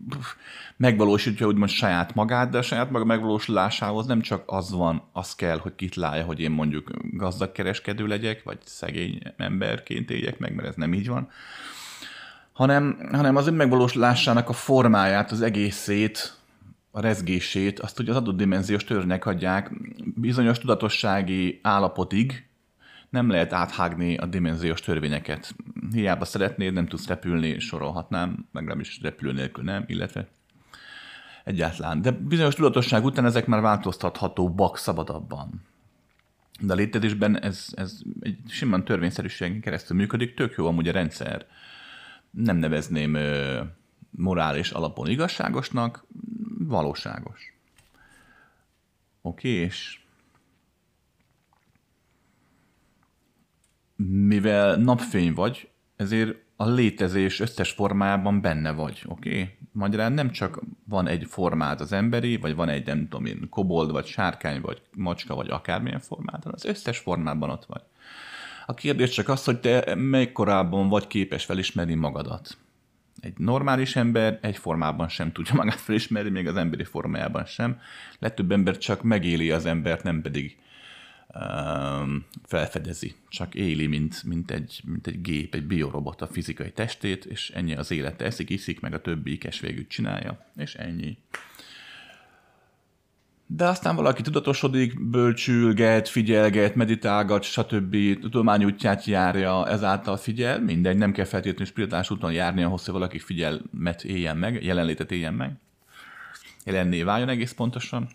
Megvalósítja úgymond saját magát, de a saját maga megvalósulásához nem csak az van, az kell, hogy kitlálja, hogy én mondjuk gazdag kereskedő legyek, vagy szegény emberként éljek meg, mert ez nem így van, hanem, hanem az önmegvalósulásának a formáját, az egészét, a rezgését, azt ugye az adott dimenziós törvények adják bizonyos tudatossági állapotig, nem lehet áthágni a dimenziós törvényeket. Hiába szeretnéd, nem tudsz repülni, sorolhatnám, legalábbis repülő nélkül nem, illetve egyáltalán. De bizonyos tudatosság után ezek már változtathatóbbak szabadabban. De a létezésben ez, ez egy simán törvényszerűségen keresztül működik, tök jó amúgy a rendszer nem nevezném morális alapon igazságosnak, valóságos. Oké, és mivel napfény vagy, ezért a létezés összes formájában benne vagy, oké? Okay? Magyarán nem csak van egy formád az emberi, vagy van egy, nem tudom én, kobold, vagy sárkány, vagy macska, vagy akármilyen formád, hanem az összes formában ott vagy. A kérdés csak az, hogy te melykorában vagy képes felismerni magadat. Egy normális ember egy formában sem tudja magát felismerni, még az emberi formájában sem. Legtöbb ember csak megéli az embert, nem pedig um, felfedezi. Csak éli, mint, mint, egy, mint egy gép, egy biorobot a fizikai testét, és ennyi az élete. Eszik, iszik, meg a többi ikes végül csinálja, és ennyi de aztán valaki tudatosodik, bölcsülget, figyelget, meditálgat, stb. tudomány útját járja, ezáltal figyel, mindegy, nem kell feltétlenül spiritás úton járni ahhoz, hogy valaki figyelmet éljen meg, jelenlétet éljen meg, jelenné váljon egész pontosan.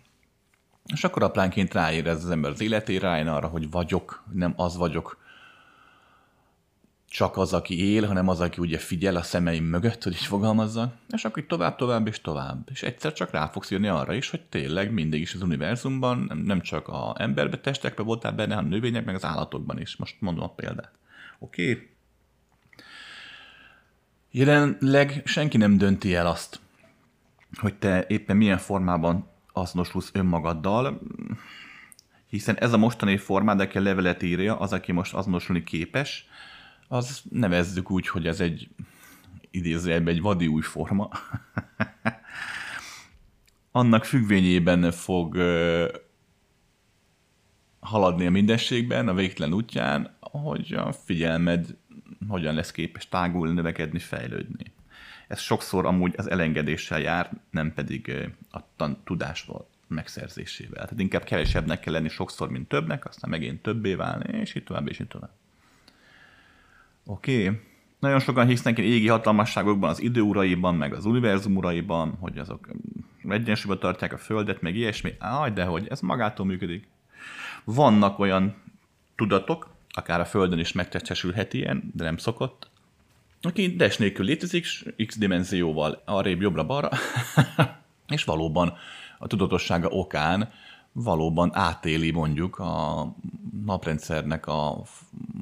És akkor aplánként ráérez az ember az életére, rájön arra, hogy vagyok, nem az vagyok, csak az, aki él, hanem az, aki ugye figyel a szemeim mögött, hogy is fogalmazza, és akkor tovább, tovább és tovább. És egyszer csak rá fogsz jönni arra is, hogy tényleg mindig is az univerzumban, nem csak a emberbe, testekbe voltál benne, hanem növények, meg az állatokban is. Most mondom a példát. Oké? Okay? Jelenleg senki nem dönti el azt, hogy te éppen milyen formában azonosulsz önmagaddal, hiszen ez a mostani formád, aki a levelet írja, az, aki most azonosulni képes, az nevezzük úgy, hogy ez egy idézőjelben egy vadi új forma. [LAUGHS] Annak függvényében fog haladni a mindességben, a végtelen útján, hogy a figyelmed hogyan lesz képes tágulni, növekedni, fejlődni. Ez sokszor amúgy az elengedéssel jár, nem pedig a tudásval megszerzésével. Tehát inkább kevesebbnek kell lenni sokszor, mint többnek, aztán megint többé válni, és így tovább, és így tovább. Oké. Okay. Nagyon sokan hisznek égi hatalmasságokban, az időuraiban, meg az univerzum uraiban, hogy azok egyensúlyban tartják a Földet, meg ilyesmi. Aj, de hogy ez magától működik. Vannak olyan tudatok, akár a Földön is megtestesülhet ilyen, de nem szokott, aki des nélkül létezik, x dimenzióval arrébb jobbra-balra, [LAUGHS] és valóban a tudatossága okán valóban átéli mondjuk a naprendszernek a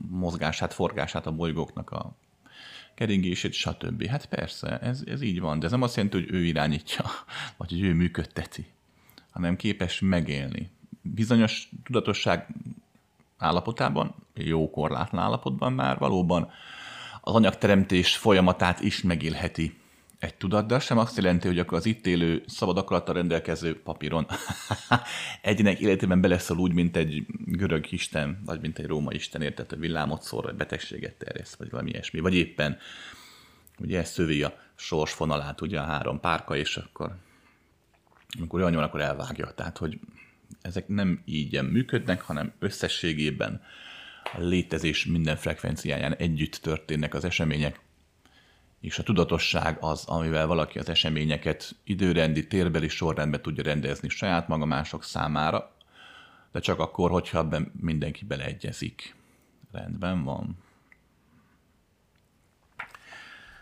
mozgását, forgását, a bolygóknak a keringését, stb. Hát persze, ez, ez így van, de ez nem azt jelenti, hogy ő irányítja, [LAUGHS] vagy hogy ő működteti, hanem képes megélni. Bizonyos tudatosság állapotában, jó korlátlan állapotban már valóban az anyagteremtés folyamatát is megélheti egy tudat, sem azt jelenti, hogy akkor az itt élő szabad akarattal rendelkező papíron [LAUGHS] egyének életében beleszól úgy, mint egy görög isten, vagy mint egy római isten, érted, hogy villámot szól, vagy betegséget terjeszt, vagy valami ilyesmi, vagy éppen ugye ez szövi a sorsfonalát, ugye a három párka, és akkor amikor olyan akkor elvágja. Tehát, hogy ezek nem így működnek, hanem összességében a létezés minden frekvenciáján együtt történnek az események, és a tudatosság az, amivel valaki az eseményeket időrendi, térbeli sorrendben tudja rendezni saját maga mások számára, de csak akkor, hogyha ebben mindenki beleegyezik. Rendben van.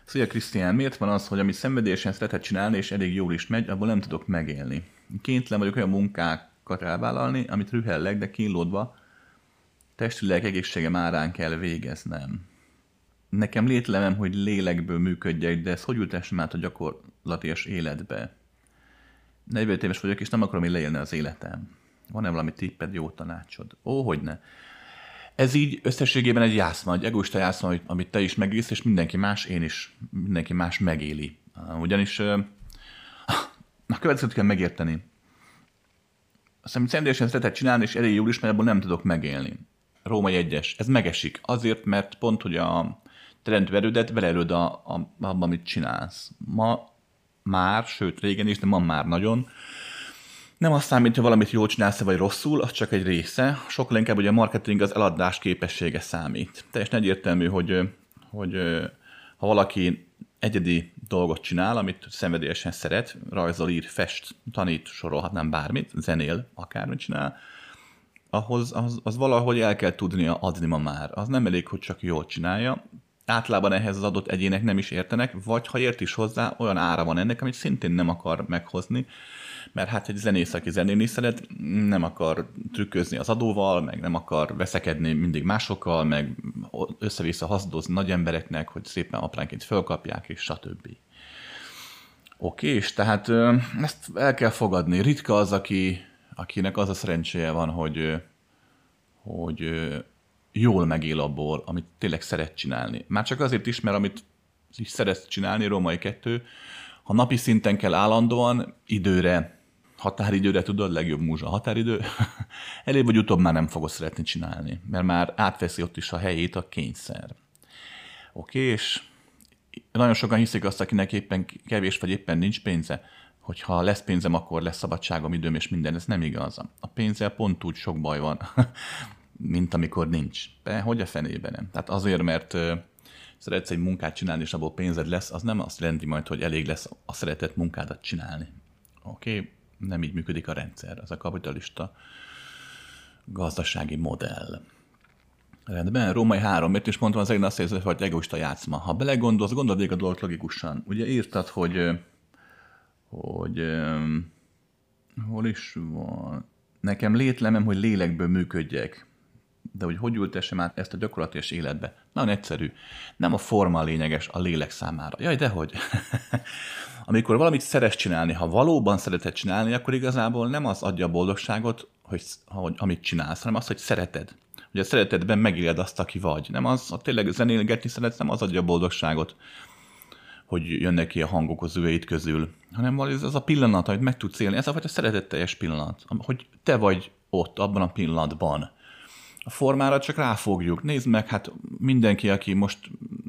Szia Krisztián, miért van az, hogy amit szenvedélyesen szeretett csinálni, és elég jól is megy, abból nem tudok megélni? Kéntlen vagyok olyan munkákat elvállalni, amit rühellek, de kínlódva testileg egészségem árán kell végeznem. Nekem létlemem, hogy lélekből működjek, de ezt hogy ültessem át a gyakorlatias életbe? 45 éves vagyok, és nem akarom én leélni az életem. Van-e valami tipped, jó tanácsod? Ó, hogy ne. Ez így összességében egy jászma, egy egoista jászma, amit te is megélsz, és mindenki más, én is, mindenki más megéli. Ugyanis [LAUGHS] a következőt kell megérteni. Azt hiszem, szenvedélyesen szeretett csinálni, és elég jól is, mert ebből nem tudok megélni. Római egyes. Ez megesik. Azért, mert pont, hogy a teremtő erődet beleerőd a, a, abban, amit csinálsz. Ma már, sőt régen is, de ma már nagyon, nem azt számít, hogy valamit jól csinálsz vagy rosszul, az csak egy része. Sokkal inkább ugye a marketing az eladás képessége számít. Teljesen egyértelmű, hogy, hogy ha valaki egyedi dolgot csinál, amit szenvedélyesen szeret, rajzol, ír, fest, tanít, sorolhatnám bármit, zenél, akármit csinál, ahhoz az, az valahogy el kell tudnia adni ma már. Az nem elég, hogy csak jól csinálja. Általában ehhez az adott egyének nem is értenek, vagy ha ért is hozzá, olyan ára van ennek, amit szintén nem akar meghozni, mert hát egy zenész, aki zenélni szeret, nem akar trükközni az adóval, meg nem akar veszekedni mindig másokkal, meg össze-vissza haszdozni nagy embereknek, hogy szépen apránként fölkapják, és stb. Oké, és tehát ezt el kell fogadni. Ritka az, aki, akinek az a szerencséje van, hogy, hogy jól megél abból, amit tényleg szeret csinálni. Már csak azért is, mert amit is szeret csinálni, római kettő, ha napi szinten kell állandóan, időre, határidőre tudod, legjobb múzsa határidő, [LAUGHS] elég vagy utóbb már nem fogod szeretni csinálni, mert már átveszi ott is a helyét a kényszer. Oké, és nagyon sokan hiszik azt, akinek éppen kevés vagy éppen nincs pénze, hogy ha lesz pénzem, akkor lesz szabadságom, időm és minden. Ez nem igaz. A pénzzel pont úgy sok baj van, [LAUGHS] mint amikor nincs. De hogy a fenében nem? Tehát azért, mert szeretsz egy munkát csinálni, és abból pénzed lesz, az nem azt jelenti majd, hogy elég lesz a szeretett munkádat csinálni. Oké? Okay? Nem így működik a rendszer. Ez a kapitalista gazdasági modell. Rendben, Római 3, miért is mondtam az egész azt, hogy ez egy egoista játszma. Ha belegondolsz, gondold végig a dolgot logikusan. Ugye írtad, hogy, hogy hol is van? Nekem létlemem, hogy lélekből működjek de hogy hogy ültessem át ezt a gyakorlatilag életbe? Nagyon egyszerű. Nem a forma a lényeges a lélek számára. Jaj, dehogy. [LAUGHS] Amikor valamit szeretsz csinálni, ha valóban szereted csinálni, akkor igazából nem az adja a boldogságot, hogy, hogy amit csinálsz, hanem az, hogy szereted. Hogy a szeretetben megéled azt, aki vagy. Nem az, ha tényleg zenélgetni szeretsz, nem az adja a boldogságot, hogy jönnek ki a hangok az üveid közül, hanem ez az a pillanat, amit meg tudsz élni. Ez a fajta szeretetteljes pillanat, hogy te vagy ott, abban a pillanatban a formára csak ráfogjuk. Nézd meg, hát mindenki, aki most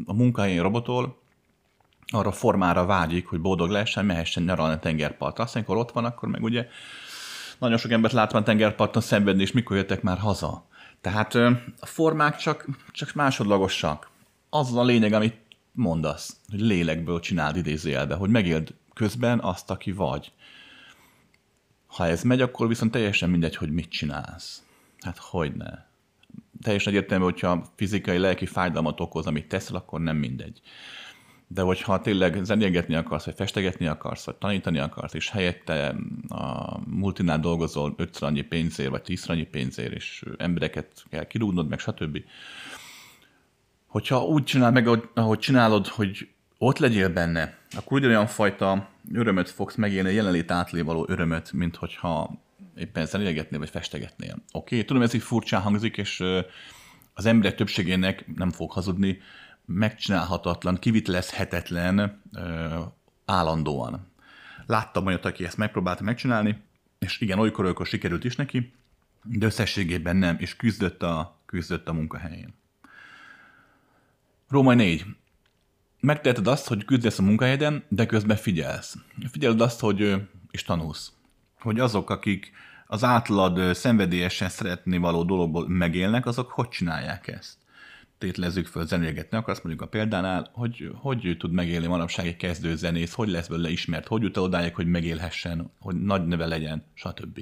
a munkahelyén robotol, arra formára vágyik, hogy boldog lehessen, mehessen nyaralni tengerpartra. Aztán, amikor ott van, akkor meg ugye nagyon sok embert látva a tengerparton szenvedni, és mikor jöttek már haza. Tehát a formák csak, csak másodlagosak. Az a lényeg, amit mondasz, hogy lélekből csináld idézőjelbe, hogy megéld közben azt, aki vagy. Ha ez megy, akkor viszont teljesen mindegy, hogy mit csinálsz. Hát hogy ne teljesen egyértelmű, hogyha fizikai, lelki fájdalmat okoz, amit teszel, akkor nem mindegy. De hogyha tényleg zenélgetni akarsz, vagy festegetni akarsz, vagy tanítani akarsz, és helyette a multinál dolgozol ötször annyi pénzért, vagy tízszer annyi pénzért, és embereket kell kirúgnod, meg stb. Hogyha úgy csinál meg, ahogy csinálod, hogy ott legyél benne, akkor ugyanolyan fajta örömöt fogsz megélni, jelenlét átlévaló örömöt, mint hogyha éppen zenélgetnél, vagy festegetnél. Oké, okay, tudom, ez így furcsán hangzik, és az emberek többségének, nem fog hazudni, megcsinálhatatlan, kivitelezhetetlen állandóan. Láttam olyat, aki ezt megpróbálta megcsinálni, és igen, olykor, olykor sikerült is neki, de összességében nem, és küzdött a, küzdött a munkahelyén. Római 4. Megteheted azt, hogy küzdesz a munkahelyeden, de közben figyelsz. Figyeled azt, hogy és tanulsz hogy azok, akik az átlad szenvedélyesen szeretni való dologból megélnek, azok hogy csinálják ezt. tételezzük föl, zenélgetni akarsz mondjuk a példánál, hogy hogy tud megélni manapság egy kezdő zenész, hogy lesz belőle ismert, hogy jut odáig, hogy megélhessen, hogy nagy neve legyen, stb.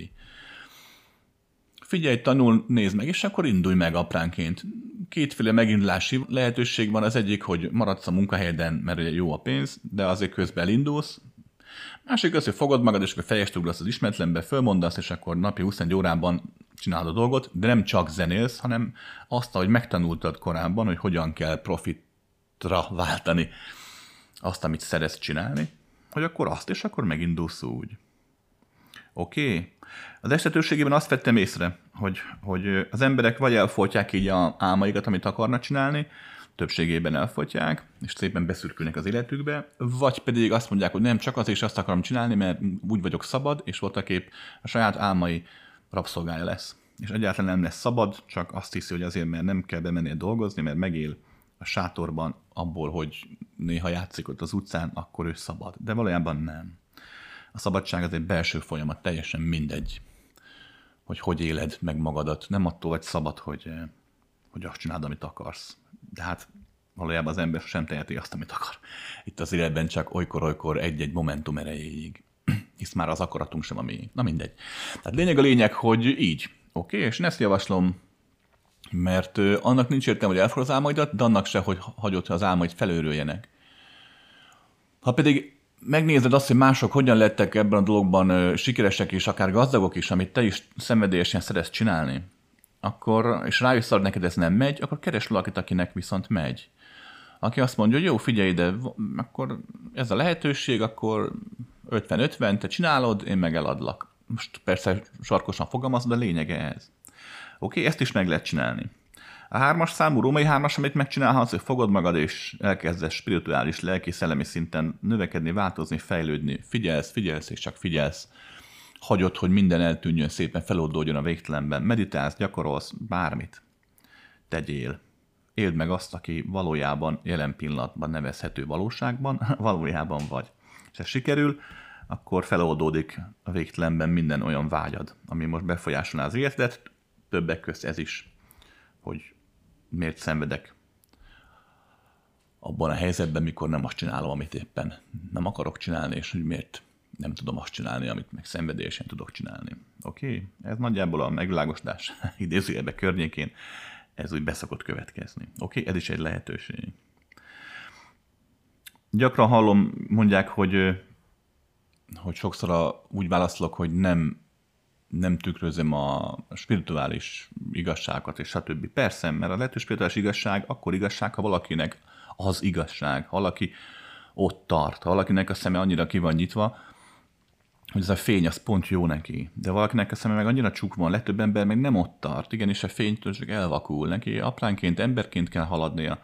Figyelj, tanul, nézd meg, és akkor indulj meg apránként. Kétféle megindulási lehetőség van, az egyik, hogy maradsz a munkahelyeden, mert jó a pénz, de azért közben elindulsz, Másik az, hogy fogod magad, és akkor fejest ugrasz az ismeretlenbe, fölmondasz, és akkor napi 21 órában csinálod a dolgot, de nem csak zenélsz, hanem azt, hogy megtanultad korábban, hogy hogyan kell profitra váltani azt, amit szeretsz csinálni, hogy akkor azt, és akkor megindulsz úgy. Oké? Okay? Az esetőségében azt vettem észre, hogy, hogy az emberek vagy elfolytják így a álmaikat, amit akarnak csinálni, többségében elfogyják, és szépen beszürkülnek az életükbe, vagy pedig azt mondják, hogy nem, csak az és azt akarom csinálni, mert úgy vagyok szabad, és voltaképp a saját álmai rabszolgája lesz. És egyáltalán nem lesz szabad, csak azt hiszi, hogy azért, mert nem kell bemennie dolgozni, mert megél a sátorban abból, hogy néha játszik ott az utcán, akkor ő szabad. De valójában nem. A szabadság az egy belső folyamat, teljesen mindegy, hogy hogy éled meg magadat. Nem attól vagy szabad, hogy, hogy azt csináld, amit akarsz de hát valójában az ember sem teheti azt, amit akar. Itt az életben csak olykor-olykor egy-egy momentum erejéig. [CLEARS THROAT] Hisz már az akaratunk sem a mi. Na mindegy. Tehát lényeg a lényeg, hogy így. Oké, okay? és ezt javaslom, mert annak nincs értelme, hogy elfog az álmaidat, de annak se, hogy hagyod, hogy az álmaid felőrüljenek. Ha pedig megnézed azt, hogy mások hogyan lettek ebben a dologban sikeresek és akár gazdagok is, amit te is szenvedélyesen szeretsz csinálni, akkor, és rájössz hogy neked ez nem megy, akkor keres valakit, akinek viszont megy. Aki azt mondja, hogy jó, figyelj ide, akkor ez a lehetőség, akkor 50-50, te csinálod, én meg eladlak. Most persze sarkosan fogalmaz, de lényege ez. Oké, ezt is meg lehet csinálni. A hármas számú római hármas, amit megcsinálhatsz, hogy fogod magad és elkezdesz spirituális, lelki, szellemi szinten növekedni, változni, fejlődni. Figyelsz, figyelsz és csak figyelsz hagyod, hogy minden eltűnjön szépen, feloldódjon a végtelenben, meditálsz, gyakorolsz, bármit tegyél. Éld meg azt, aki valójában jelen pillanatban nevezhető valóságban, [LAUGHS] valójában vagy. És ez sikerül, akkor feloldódik a végtelenben minden olyan vágyad, ami most befolyásolná az életedet, többek közt ez is, hogy miért szenvedek abban a helyzetben, mikor nem azt csinálom, amit éppen nem akarok csinálni, és hogy miért nem tudom azt csinálni, amit meg szenvedélyesen tudok csinálni. Oké? Okay? Ez nagyjából a megvilágosodás [LAUGHS] idézőjelbe környékén ez úgy beszokott következni. Oké? Okay? Ez is egy lehetőség. Gyakran hallom, mondják, hogy, hogy sokszor a, úgy válaszolok, hogy nem, nem tükrözöm a spirituális igazságokat és stb. Persze, mert a lehető spirituális igazság akkor igazság, ha valakinek az igazság, ha valaki ott tart, ha valakinek a szeme annyira ki van nyitva, hogy ez a fény az pont jó neki. De valakinek a szeme meg annyira csuk van, legtöbb ember meg nem ott tart. Igen, és a fénytől csak elvakul. Neki apránként, emberként kell haladnia.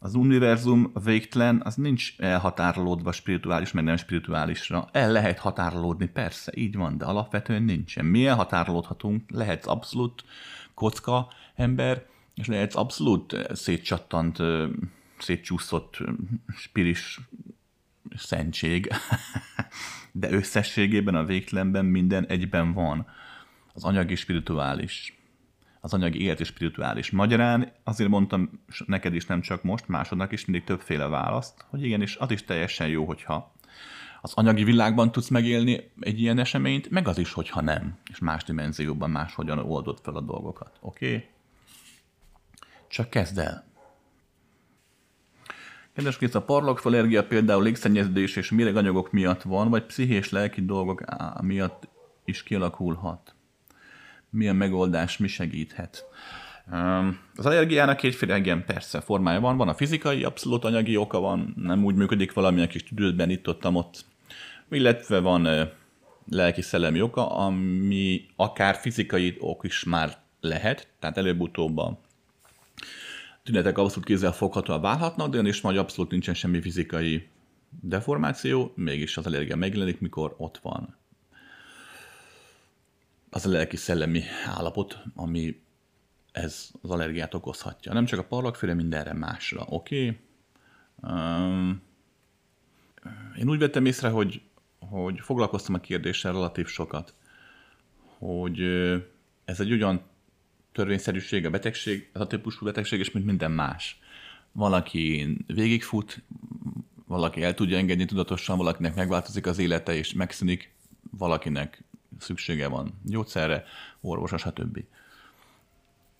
Az univerzum végtelen, az nincs elhatárolódva spirituális, meg nem spirituálisra. El lehet határolódni, persze, így van, de alapvetően nincsen. Mi elhatárolódhatunk, lehet abszolút kocka ember, és lehet abszolút szétcsattant, szétcsúszott spiris szentség, [LAUGHS] de összességében a végtelenben minden egyben van. Az anyagi spirituális. Az anyagi élet és spirituális. Magyarán azért mondtam neked is nem csak most, másodnak is mindig többféle választ, hogy igenis az is teljesen jó, hogyha az anyagi világban tudsz megélni egy ilyen eseményt, meg az is, hogyha nem, és más dimenzióban máshogyan oldod fel a dolgokat. Oké? Okay? Csak kezd el. Kedves Krisz, a parlagfalergia például légszennyeződés és méreganyagok miatt van, vagy pszichés lelki dolgok miatt is kialakulhat? Milyen megoldás, mi segíthet? Az allergiának kétféle, igen, persze, formája van. Van a fizikai, abszolút anyagi oka van, nem úgy működik valami, a kis tüdődben itt ott, ott. Illetve van lelki-szellemi oka, ami akár fizikai ok is már lehet, tehát előbb-utóbb a tünetek abszolút kézzel foghatóan válhatnak, de is majd abszolút nincsen semmi fizikai deformáció, mégis az allergia megjelenik, mikor ott van. Az a lelki-szellemi állapot, ami ez az allergiát okozhatja. Nem csak a parlagféle, mindenre másra. Oké? Okay? Um, én úgy vettem észre, hogy, hogy foglalkoztam a kérdéssel relatív sokat, hogy ez egy olyan törvényszerűség, a betegség, ez a típusú betegség, és mint minden más. Valaki végigfut, valaki el tudja engedni tudatosan, valakinek megváltozik az élete és megszűnik, valakinek szüksége van gyógyszerre, orvosra, stb.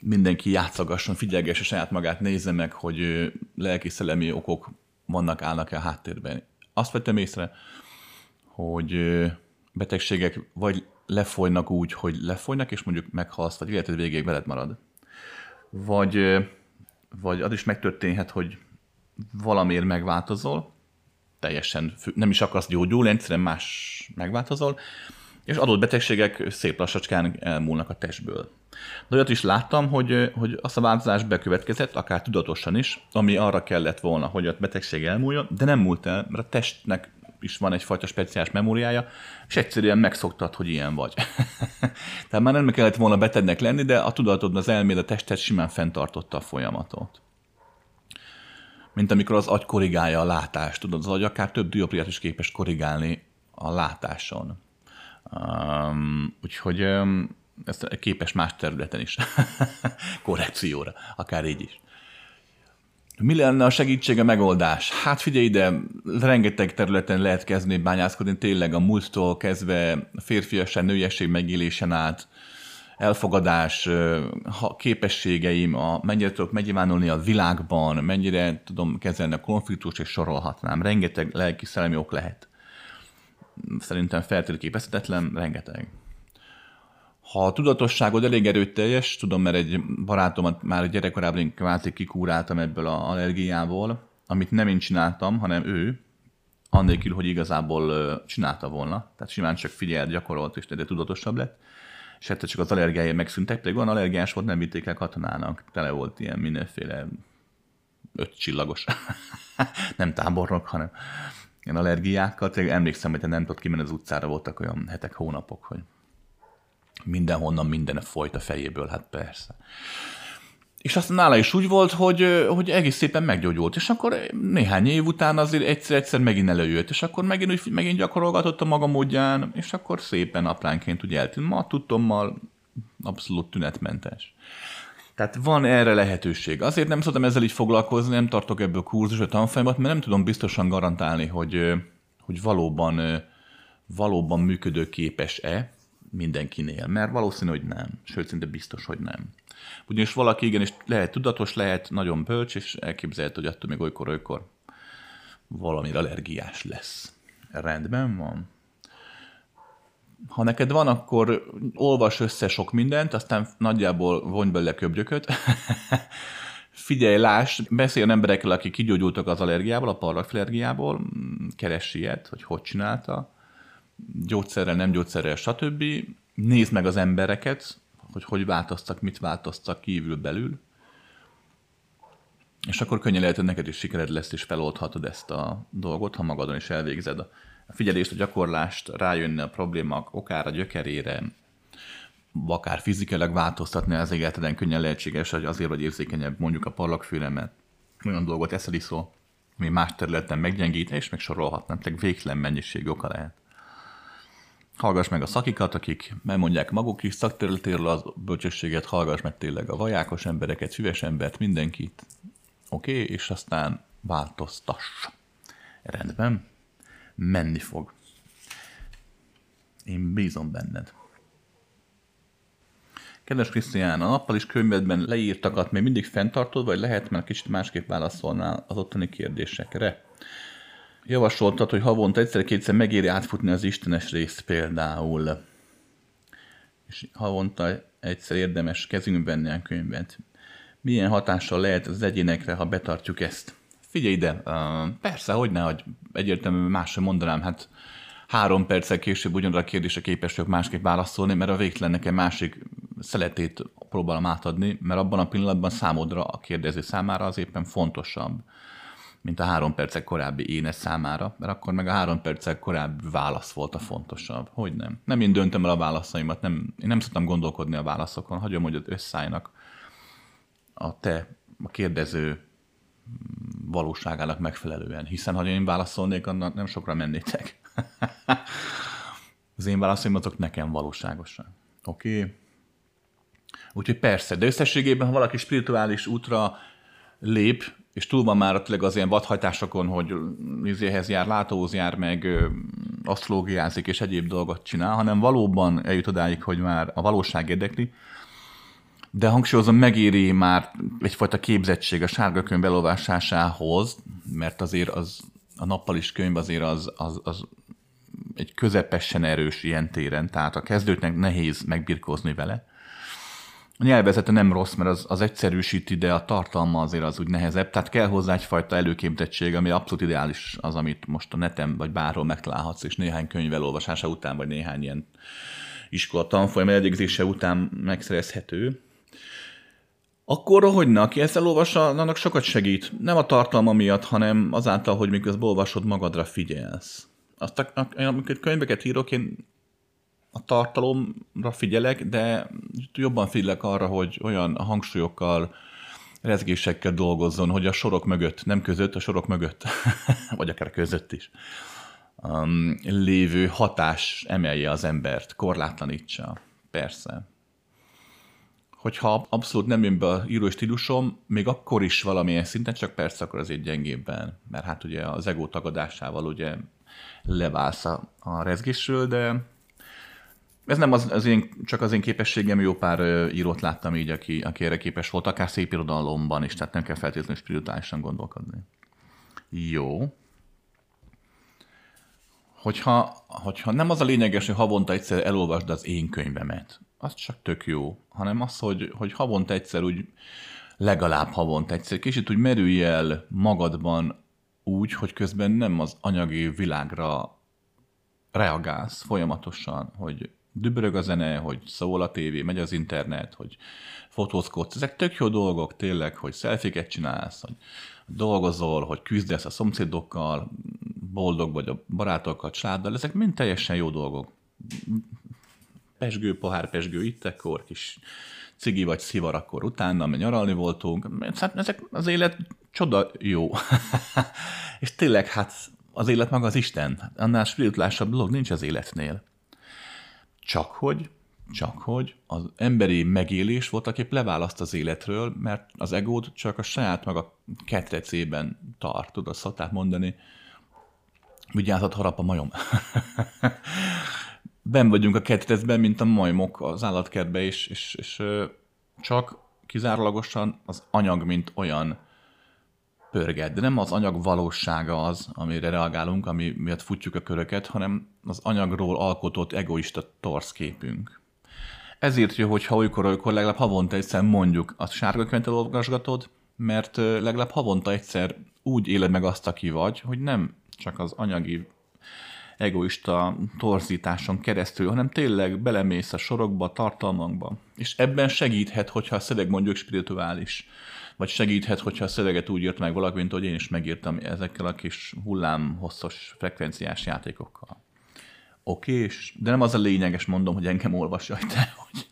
Mindenki játszagasson, figyelgesse saját magát, nézze meg, hogy lelki-szellemi okok vannak, állnak-e a háttérben. Azt vettem észre, hogy betegségek vagy lefolynak úgy, hogy lefolynak, és mondjuk meghalsz, vagy életed végéig veled marad. Vagy, vagy az is megtörténhet, hogy valamiért megváltozol, teljesen nem is akarsz gyógyulni, egyszerűen más megváltozol, és adott betegségek szép lassacskán elmúlnak a testből. De olyat is láttam, hogy, hogy az a változás bekövetkezett, akár tudatosan is, ami arra kellett volna, hogy a betegség elmúljon, de nem múlt el, mert a testnek is van egyfajta speciális memóriája, és egyszerűen megszoktad, hogy ilyen vagy. [LAUGHS] Tehát már nem kellett volna betednek lenni, de a tudatod, az elméd, a tested simán fenntartotta a folyamatot. Mint amikor az agy korrigálja a látást, tudod, az agy akár több diopriát is képes korrigálni a látáson. Um, úgyhogy um, ez képes más területen is [LAUGHS] korrekcióra, akár így is. Mi lenne a segítség, a megoldás? Hát figyelj ide, rengeteg területen lehet kezdeni bányászkodni, tényleg a múlttól kezdve férfiasság, nőiesség megélésen át, elfogadás, képességeim, a, mennyire tudok megnyilvánulni a világban, mennyire tudom kezelni a konfliktus, és sorolhatnám. Rengeteg lelki szellemi ok lehet. Szerintem feltérképezhetetlen, rengeteg. Ha a tudatosságod elég erőteljes, tudom, mert egy barátomat már gyerekkorában én kvázi kikúráltam ebből az allergiából, amit nem én csináltam, hanem ő, annélkül, hogy igazából csinálta volna. Tehát simán csak figyelt, gyakorolt, és de tudatosabb lett. És hát csak az allergiája megszűntek, pedig olyan allergiás volt, nem vitték el katonának. Tele volt ilyen mindenféle öt csillagos, [LAUGHS] nem tábornok, hanem ilyen allergiákkal. Tényleg emlékszem, hogy nem tudott kimenni az utcára, voltak olyan hetek, hónapok, hogy mindenhonnan minden folyt a fejéből, hát persze. És aztán nála is úgy volt, hogy, hogy egész szépen meggyógyult, és akkor néhány év után azért egyszer-egyszer megint előjött, és akkor megint, úgy, megint gyakorolgatott a maga módján, és akkor szépen apránként ugye eltűnt. Ma tudtommal abszolút tünetmentes. Tehát van erre lehetőség. Azért nem szoktam ezzel így foglalkozni, nem tartok ebből kurzus a tanfolyamat, mert nem tudom biztosan garantálni, hogy, hogy valóban, valóban működőképes-e, mindenkinél, mert valószínű, hogy nem, sőt, szinte biztos, hogy nem. Ugyanis valaki igenis lehet tudatos, lehet nagyon bölcs, és elképzelhető, hogy attól még olykor-olykor valami allergiás lesz. Rendben van. Ha neked van, akkor olvas össze sok mindent, aztán nagyjából vonj bele köbgyököt. [LAUGHS] Figyelj, láss, beszélj emberekkel, akik kigyógyultak az allergiából, a parlagflergiából, keres ilyet, hogy hogy csinálta, gyógyszerrel, nem gyógyszerrel, stb. Nézd meg az embereket, hogy hogy változtak, mit változtak kívül belül, és akkor könnyen lehet, hogy neked is sikered lesz, és feloldhatod ezt a dolgot, ha magadon is elvégzed a figyelést, a gyakorlást, rájönni a problémák okára, gyökerére, akár fizikailag változtatni az életeden könnyen lehetséges, hogy azért vagy érzékenyebb mondjuk a parlagfőre, mert olyan dolgot eszel iszol, ami más területen meggyengít, és meg sorolhatnám, tehát végtelen mennyiség oka lehet. Hallgass meg a szakikat, akik megmondják maguk is szakterületéről az bölcsességet, hallgass meg tényleg a vajákos embereket, füves embert, mindenkit. Oké, okay? és aztán változtass. Rendben? Menni fog. Én bízom benned. Kedves Krisztián, a nappal is könyvedben leírtakat még mindig fenntartod, vagy lehet már kicsit másképp válaszolnál az ottani kérdésekre? Javasoltad, hogy havonta egyszer-kétszer megéri átfutni az istenes részt például. És havonta egyszer érdemes kezünkbe venni a könyvet. Milyen hatással lehet az egyénekre, ha betartjuk ezt? Figyelj ide, persze, hogy ne, hogy egyértelműen másra mondanám, hát három perccel később ugyanarra a kérdésre képes vagyok másképp válaszolni, mert a végtelen nekem másik szeletét próbálom átadni, mert abban a pillanatban számodra a kérdező számára az éppen fontosabb mint a három percek korábbi énes számára, mert akkor meg a három percek korábbi válasz volt a fontosabb. Hogy nem? Nem én döntöm el a válaszaimat, nem, én nem szoktam gondolkodni a válaszokon, hagyom, hogy ott a te, a kérdező valóságának megfelelően. Hiszen ha én válaszolnék, annak nem sokra mennétek. [LAUGHS] az én válaszaim azok nekem valóságosan. Oké? Okay? Úgyhogy persze, de összességében, ha valaki spirituális útra lép, és túl van már tényleg az ilyen vadhajtásokon, hogy izéhez jár, látóhoz jár, meg asztrológiázik és egyéb dolgot csinál, hanem valóban eljut odáig, hogy már a valóság érdekli, de hangsúlyozom, megéri már egyfajta képzettség a sárga könyv elolvasásához, mert azért az, a nappal is könyv azért az, az, az egy közepesen erős ilyen téren, tehát a kezdőknek nehéz megbirkózni vele. A nyelvezete nem rossz, mert az, az egyszerűsíti, de a tartalma azért az úgy nehezebb, tehát kell hozzá egyfajta előképzettség, ami abszolút ideális az, amit most a neten vagy bárhol megtalálhatsz, és néhány könyv elolvasása után, vagy néhány ilyen iskola tanfolyam eljegyzése után megszerezhető. Akkor hogy aki ezt elolvassa, annak sokat segít. Nem a tartalma miatt, hanem azáltal, hogy miközben olvasod, magadra figyelsz. Azt, amikor könyveket írok, én a tartalomra figyelek, de jobban figyelek arra, hogy olyan hangsúlyokkal, rezgésekkel dolgozzon, hogy a sorok mögött, nem között, a sorok mögött, [LAUGHS] vagy akár között is, um, lévő hatás emelje az embert, korlátlanítsa. Persze. Hogyha abszolút nem jön be a író stílusom, még akkor is valamilyen szinten, csak persze akkor azért gyengébben, mert hát ugye az ego tagadásával ugye leválsz a, a rezgésről, de ez nem az, az én, csak az én képességem, jó pár írót láttam így, aki, aki erre képes volt, akár szép irodalomban is, tehát nem kell feltétlenül spirituálisan gondolkodni. Jó. Hogyha, hogyha nem az a lényeges, hogy havonta egyszer elolvasd az én könyvemet, az csak tök jó, hanem az, hogy, hogy havonta egyszer úgy, legalább havonta egyszer, kicsit úgy merülj el magadban úgy, hogy közben nem az anyagi világra reagálsz folyamatosan, hogy dübörög a zene, hogy szól a tévé, megy az internet, hogy fotózkodsz. Ezek tök jó dolgok tényleg, hogy szelfiket csinálsz, hogy dolgozol, hogy küzdesz a szomszédokkal, boldog vagy a barátokkal, családdal, ezek mind teljesen jó dolgok. Pesgő, pohár pesgő itt, akkor kis cigi vagy szivar, akkor utána, mert nyaralni voltunk. Hát ezek az élet csoda jó. [LAUGHS] És tényleg, hát az élet maga az Isten. Annál spirituálisabb dolog nincs az életnél. Csak hogy, csak hogy az emberi megélés volt, aki leválaszt az életről, mert az egót csak a saját maga ketrecében tart, tudod, szokták mondani, vigyázat, harap a majom. [LAUGHS] ben vagyunk a ketrecben, mint a majmok az állatkertbe, és, és, és csak kizárólagosan az anyag, mint olyan pörget, de nem az anyag valósága az, amire reagálunk, ami miatt futjuk a köröket, hanem az anyagról alkotott egoista torszképünk. Ezért jó, hogyha olykor, olykor legalább havonta egyszer mondjuk a sárga könyvet olvasgatod, mert legalább havonta egyszer úgy éled meg azt, aki vagy, hogy nem csak az anyagi egoista torzításon keresztül, hanem tényleg belemész a sorokba, a tartalmakba. És ebben segíthet, hogyha a szöveg mondjuk spirituális vagy segíthet, hogyha a szöveget úgy írt meg valaki, mint hogy én is megírtam ezekkel a kis hullámhosszos frekvenciás játékokkal. Oké, és de nem az a lényeges, mondom, hogy engem hogy te, [LAUGHS] hogy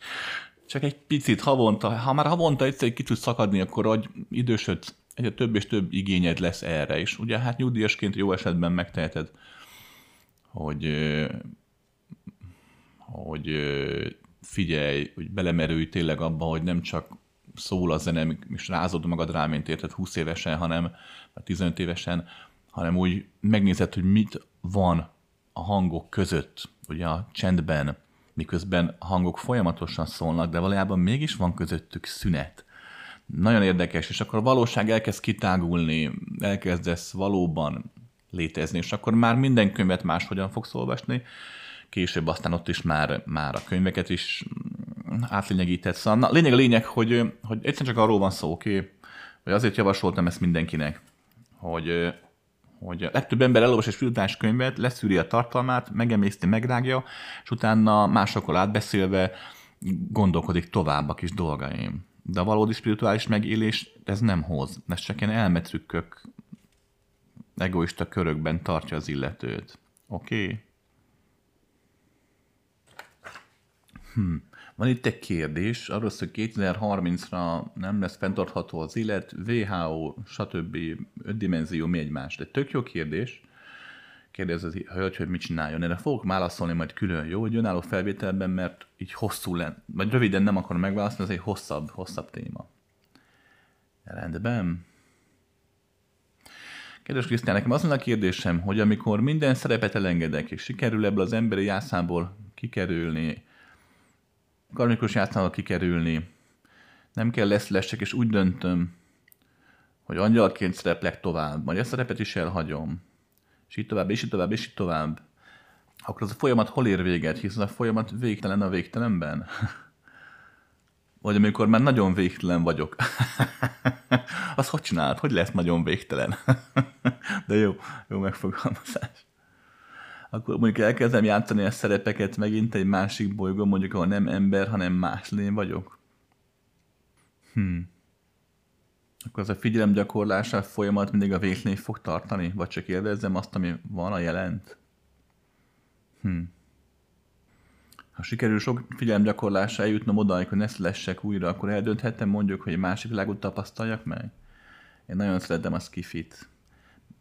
csak egy picit havonta, ha már havonta egyszer egy kicsit szakadni, akkor hogy idősöd, egyre több és több igényed lesz erre, és ugye hát nyugdíjasként jó esetben megteheted, hogy, hogy figyelj, hogy belemerülj tényleg abba, hogy nem csak szól a zene, és rázod magad rá, mint érted 20 évesen, hanem, vagy 15 évesen, hanem úgy megnézed, hogy mit van a hangok között, ugye a csendben, miközben a hangok folyamatosan szólnak, de valójában mégis van közöttük szünet. Nagyon érdekes, és akkor a valóság elkezd kitágulni, elkezdesz valóban létezni, és akkor már minden könyvet máshogyan fogsz olvasni, később aztán ott is már, már a könyveket is átlényegített. Szóval na, lényeg a lényeg, hogy, hogy egyszerűen csak arról van szó, oké, okay? hogy azért javasoltam ezt mindenkinek, hogy, hogy a legtöbb ember elolvas egy spirituális könyvet, leszűri a tartalmát, megemészti, megrágja, és utána másokkal átbeszélve gondolkodik tovább a kis dolgaim. De a valódi spirituális megélés ez nem hoz. Ez csak ilyen elmetrükkök egoista körökben tartja az illetőt. Oké? Okay? Hmm. Van itt egy kérdés, arról hogy 2030-ra nem lesz fenntartható az élet, WHO, stb. öt dimenzió, mi egymás. De tök jó kérdés. kérdezi a hölgy, hogy mit csináljon. Erre fogok válaszolni majd külön, jó, hogy önálló felvételben, mert így hosszú lenne, vagy röviden nem akarom megválaszolni, ez egy hosszabb, hosszabb téma. Rendben. Kedves Krisztián, nekem az a kérdésem, hogy amikor minden szerepet elengedek, és sikerül ebből az emberi játszámból kikerülni, karmikus játszámból kikerülni, nem kell lesz lessek, és úgy döntöm, hogy angyalként szereplek tovább, majd ezt a szerepet is elhagyom, és így tovább, és így tovább, és így tovább, akkor az a folyamat hol ér véget, hiszen a folyamat végtelen a végtelenben? [LAUGHS] Vagy amikor már nagyon végtelen vagyok. [LAUGHS] az hogy csinált? Hogy lesz nagyon végtelen? [LAUGHS] De jó, jó megfogalmazás. Akkor mondjuk elkezdem játszani a szerepeket megint egy másik bolygón, mondjuk ahol nem ember, hanem más lény vagyok. Hmm. Akkor az a figyelemgyakorlása folyamat mindig a végtelen fog tartani? Vagy csak élvezzem azt, ami van a jelent? Hmm. Ha sikerül sok figyelemgyakorlásra eljutnom oda, hogy ne lessek újra, akkor eldönthetem mondjuk, hogy egy másik világot tapasztaljak meg? Én nagyon szeretem a skifit,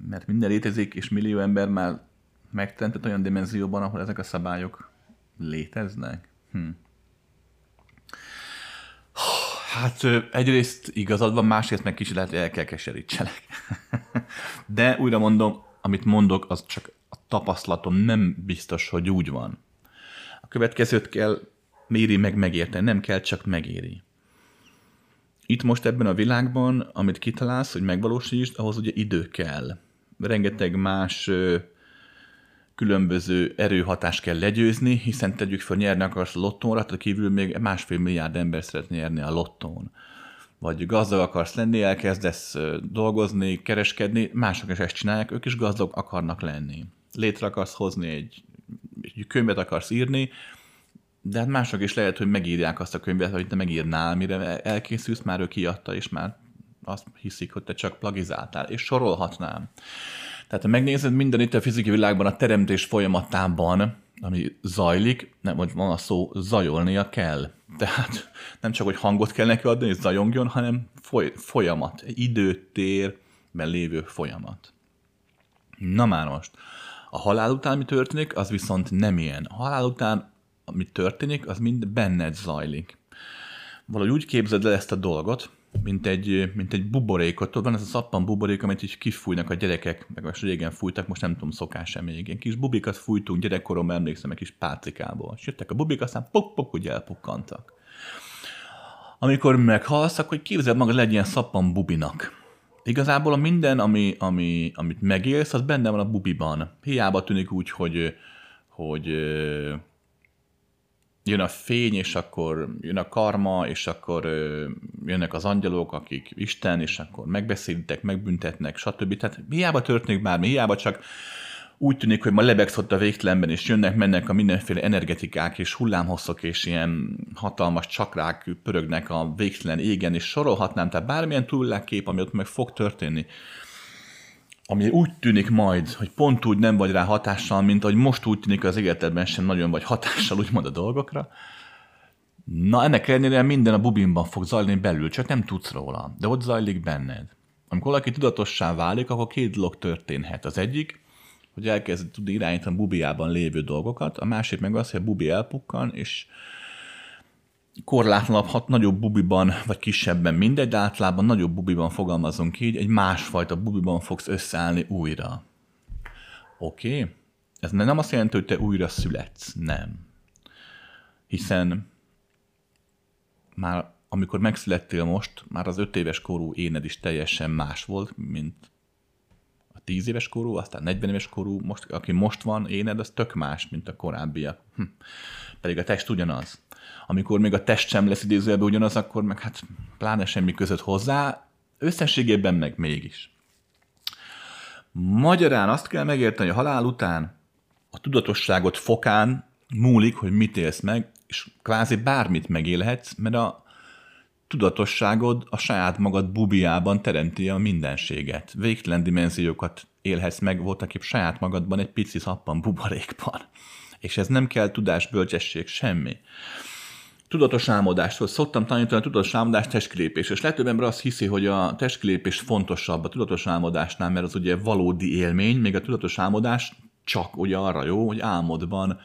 mert minden létezik, és millió ember már megteremtett olyan dimenzióban, ahol ezek a szabályok léteznek. Hm. Hát egyrészt igazad van, másrészt meg kicsit lehet, hogy el kell keserítsenek. [LAUGHS] De újra mondom, amit mondok, az csak a tapasztalatom nem biztos, hogy úgy van. A következőt kell méri meg megérteni, nem kell csak megéri. Itt most ebben a világban, amit kitalálsz, hogy megvalósítsd, ahhoz ugye idő kell. Rengeteg más különböző erőhatást kell legyőzni, hiszen tegyük fel, nyerni akarsz a lottónra, tehát kívül még másfél milliárd ember szeretné nyerni a lottón. Vagy gazdag akarsz lenni, elkezdesz dolgozni, kereskedni, mások is ezt csinálják, ők is gazdag akarnak lenni. Létre akarsz hozni egy, egy könyvet akarsz írni, de hát mások is lehet, hogy megírják azt a könyvet, hogy te megírnál, mire elkészülsz, már ő kiadta, és már azt hiszik, hogy te csak plagizáltál, és sorolhatnám. Tehát ha megnézed minden itt a fizikai világban a teremtés folyamatában, ami zajlik, nem, vagy van a szó, zajolnia kell. Tehát nem csak, hogy hangot kell neki adni, hogy zajongjon, hanem foly, folyamat, időtérben lévő folyamat. Na már most, a halál után mi történik, az viszont nem ilyen. A halál után, ami történik, az mind benned zajlik. Valahogy úgy képzeld el ezt a dolgot, mint egy, mint egy buborékot. Tudod, van ez a szappan buborék, amit így kifújnak a gyerekek, meg most régen fújtak, most nem tudom, szokás-e még. Ilyen kis bubikat fújtunk gyerekkorom, emlékszem, egy kis pálcikából. És jöttek a bubik, aztán pok-pok, ugye elpukkantak. Amikor meghalsz, akkor képzeld magad legyen szappan bubinak. Igazából a minden, ami, ami, amit megélsz, az benne van a bubiban. Hiába tűnik úgy, hogy, hogy jön a fény, és akkor jön a karma, és akkor jönnek az angyalok, akik Isten, és akkor megbeszélitek, megbüntetnek, stb. Tehát hiába történik bármi, hiába csak úgy tűnik, hogy ma lebegsz ott a végtelenben, és jönnek, mennek a mindenféle energetikák, és hullámhosszok, és ilyen hatalmas csakrák pörögnek a végtelen égen, és sorolhatnám, tehát bármilyen túllákkép, ami ott meg fog történni ami úgy tűnik majd, hogy pont úgy nem vagy rá hatással, mint hogy most úgy tűnik az életedben sem nagyon vagy hatással úgymond a dolgokra. Na ennek ellenére minden a bubinban fog zajlani belül, csak nem tudsz róla, de ott zajlik benned. Amikor valaki tudatossá válik, akkor két dolog történhet. Az egyik, hogy elkezd tudni irányítani a bubiában lévő dolgokat, a másik meg az, hogy a bubi elpukkan, és korlátlanabb, nagyobb bubiban, vagy kisebben mindegy, de általában nagyobb bubiban fogalmazunk így, egy másfajta bubiban fogsz összeállni újra. Oké? Ez nem azt jelenti, hogy te újra születsz, nem. Hiszen már amikor megszülettél most, már az öt éves korú éned is teljesen más volt, mint a tíz éves korú, aztán 40 éves korú, most, aki most van éned, az tök más, mint a korábbiak. Hm. Pedig a test ugyanaz amikor még a test sem lesz idézőjelben ugyanaz, akkor meg hát pláne semmi között hozzá, összességében meg mégis. Magyarán azt kell megérteni, hogy a halál után a tudatosságot fokán múlik, hogy mit élsz meg, és kvázi bármit megélhetsz, mert a tudatosságod a saját magad bubiában teremti a mindenséget. Végtelen dimenziókat élhetsz meg, voltak épp saját magadban egy pici szappan buborékban. És ez nem kell tudás, bölcsesség, semmi tudatos álmodástól szoktam tanítani a tudatos álmodás testkilépés, és legtöbb ember azt hiszi, hogy a testkilépés fontosabb a tudatos álmodásnál, mert az ugye valódi élmény, még a tudatos álmodás csak ugye arra jó, hogy álmodban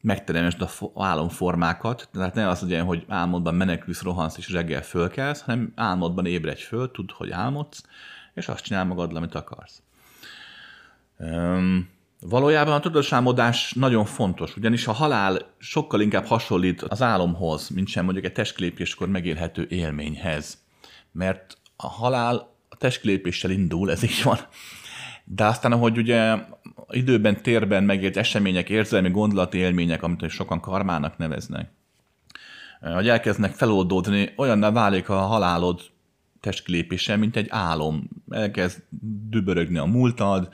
megteremtsd a álomformákat, tehát ne az legyen, hogy álmodban menekülsz, rohansz és reggel fölkelsz, hanem álmodban ébredj föl, tudd, hogy álmodsz, és azt csinál magad, amit akarsz. Um, valójában a tudatosálmodás nagyon fontos, ugyanis a halál sokkal inkább hasonlít az álomhoz, mint sem mondjuk egy testkilépéskor megélhető élményhez. Mert a halál a testkilépéssel indul, ez így van. De aztán, ahogy ugye időben, térben megélt események, érzelmi, gondolati élmények, amit sokan karmának neveznek, hogy elkezdnek feloldódni, olyanná válik a halálod testkilépése, mint egy álom. Elkezd dübörögni a múltad,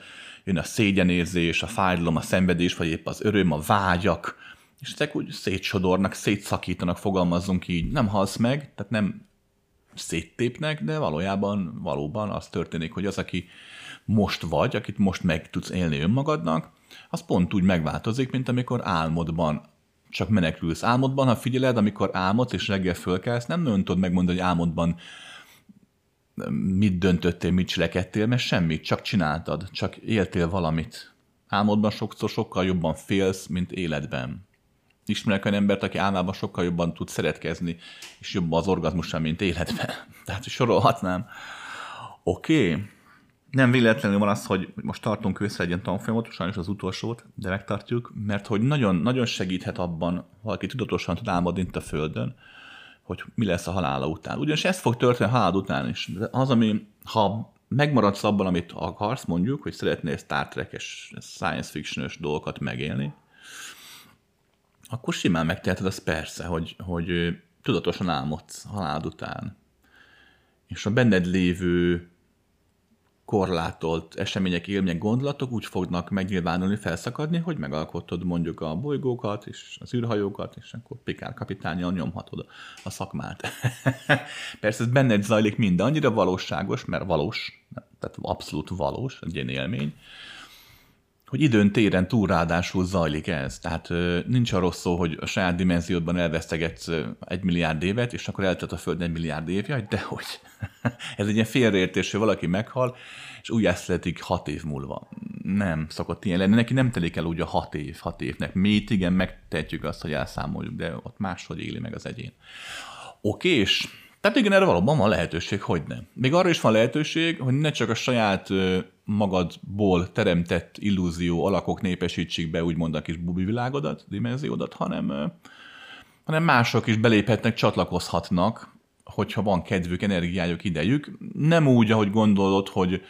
jön a szégyenérzés, a fájdalom, a szenvedés, vagy épp az öröm, a vágyak, és ezek úgy szétsodornak, szétszakítanak, fogalmazzunk így. Nem halsz meg, tehát nem széttépnek, de valójában valóban az történik, hogy az, aki most vagy, akit most meg tudsz élni önmagadnak, az pont úgy megváltozik, mint amikor álmodban csak menekülsz. Álmodban, ha figyeled, amikor álmodsz és reggel fölkelsz, nem nagyon tudod megmondani, hogy álmodban mit döntöttél, mit cselekedtél, mert semmit, csak csináltad, csak éltél valamit. Álmodban sokszor sokkal jobban félsz, mint életben. Ismerek olyan embert, aki álmában sokkal jobban tud szeretkezni, és jobban az orgazmusa, mint életben. [LAUGHS] Tehát sorolhatnám. Oké. Okay. Nem véletlenül van az, hogy most tartunk össze egy ilyen tanfolyamot, sajnos az utolsót, de megtartjuk, mert hogy nagyon, nagyon segíthet abban, valaki tudatosan tud álmodni itt a Földön, hogy mi lesz a halála után. Ugyanis ez fog történni a halál után is. De az, ami, ha megmaradsz abban, amit akarsz, mondjuk, hogy szeretnél Star Trek-es, science fiction dolgokat megélni, akkor simán megteheted azt persze, hogy, hogy tudatosan álmodsz halálod után. És a benned lévő korlátolt események, élmények, gondolatok úgy fognak megnyilvánulni, felszakadni, hogy megalkottad mondjuk a bolygókat és az űrhajókat, és akkor Pikár kapitányjal nyomhatod a szakmát. [LAUGHS] Persze ez benned zajlik minden, annyira valóságos, mert valós, tehát abszolút valós, egy ilyen élmény, hogy időn téren túl ráadásul zajlik ez. Tehát nincs arról szó, hogy a saját dimenziódban elvesztegetsz egy milliárd évet, és akkor eltelt a Föld egy milliárd évja, de hogy [LAUGHS] ez egy ilyen félreértés, hogy valaki meghal, és újjá születik hat év múlva. Nem szokott ilyen lenni, neki nem telik el úgy a hat év, hat évnek. Mi itt igen megtehetjük azt, hogy elszámoljuk, de ott máshogy éli meg az egyén. Oké, és tehát igen, erre valóban van lehetőség, hogy nem. Még arra is van lehetőség, hogy ne csak a saját magadból teremtett illúzió alakok népesítsék be úgymond a kis bubi világodat, dimenziódat, hanem, hanem mások is beléphetnek, csatlakozhatnak, hogyha van kedvük, energiájuk, idejük. Nem úgy, ahogy gondolod, hogy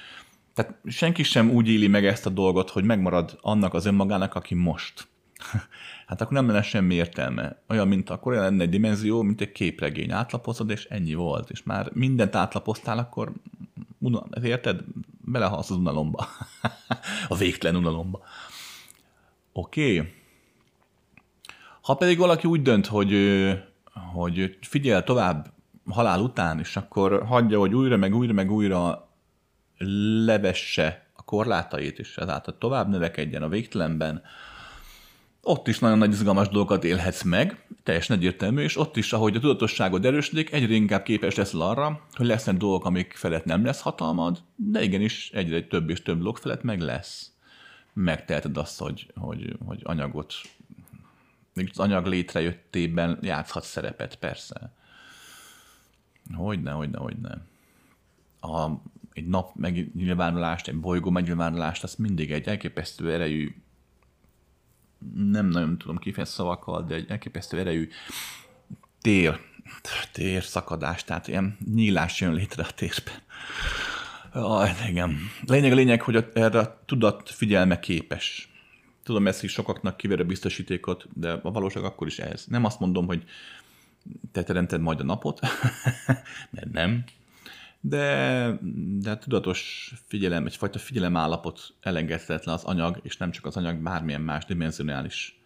tehát senki sem úgy éli meg ezt a dolgot, hogy megmarad annak az önmagának, aki most. [LAUGHS] hát akkor nem lenne semmi értelme. Olyan, mint akkor lenne egy dimenzió, mint egy képregény. Átlapozod, és ennyi volt. És már mindent átlapoztál, akkor érted? Belehalsz az unalomba. [LAUGHS] a végtelen unalomba. Oké. Okay. Ha pedig valaki úgy dönt, hogy, hogy figyel tovább halál után, és akkor hagyja, hogy újra, meg újra, meg újra levesse a korlátait, és ezáltal tovább növekedjen a végtelenben, ott is nagyon nagy izgalmas dolgokat élhetsz meg, teljesen egyértelmű, és ott is, ahogy a tudatosságod erősödik, egyre inkább képes leszel arra, hogy lesznek dolgok, amik felett nem lesz hatalmad, de igenis egyre több és több dolog felett meg lesz. Megteheted azt, hogy, hogy, hogy anyagot, az anyag létrejöttében játszhat szerepet, persze. Hogyne, hogyne, hogyne. A, egy nap megnyilvánulást, egy bolygó megnyilvánulást, az mindig egy elképesztő erejű nem nagyon tudom kifejezni szavakkal, de egy elképesztő erejű tér, tér szakadás, tehát ilyen nyílás jön létre a térben. Ah, igen. Lényeg a lényeg, hogy erre a tudat figyelme képes. Tudom, ez is sokaknak kiver a biztosítékot, de a valóság akkor is ez. Nem azt mondom, hogy te teremted majd a napot, [LAUGHS] mert nem, de, de tudatos figyelem, egyfajta állapot elengedhetetlen az anyag, és nem csak az anyag, bármilyen más dimenzionális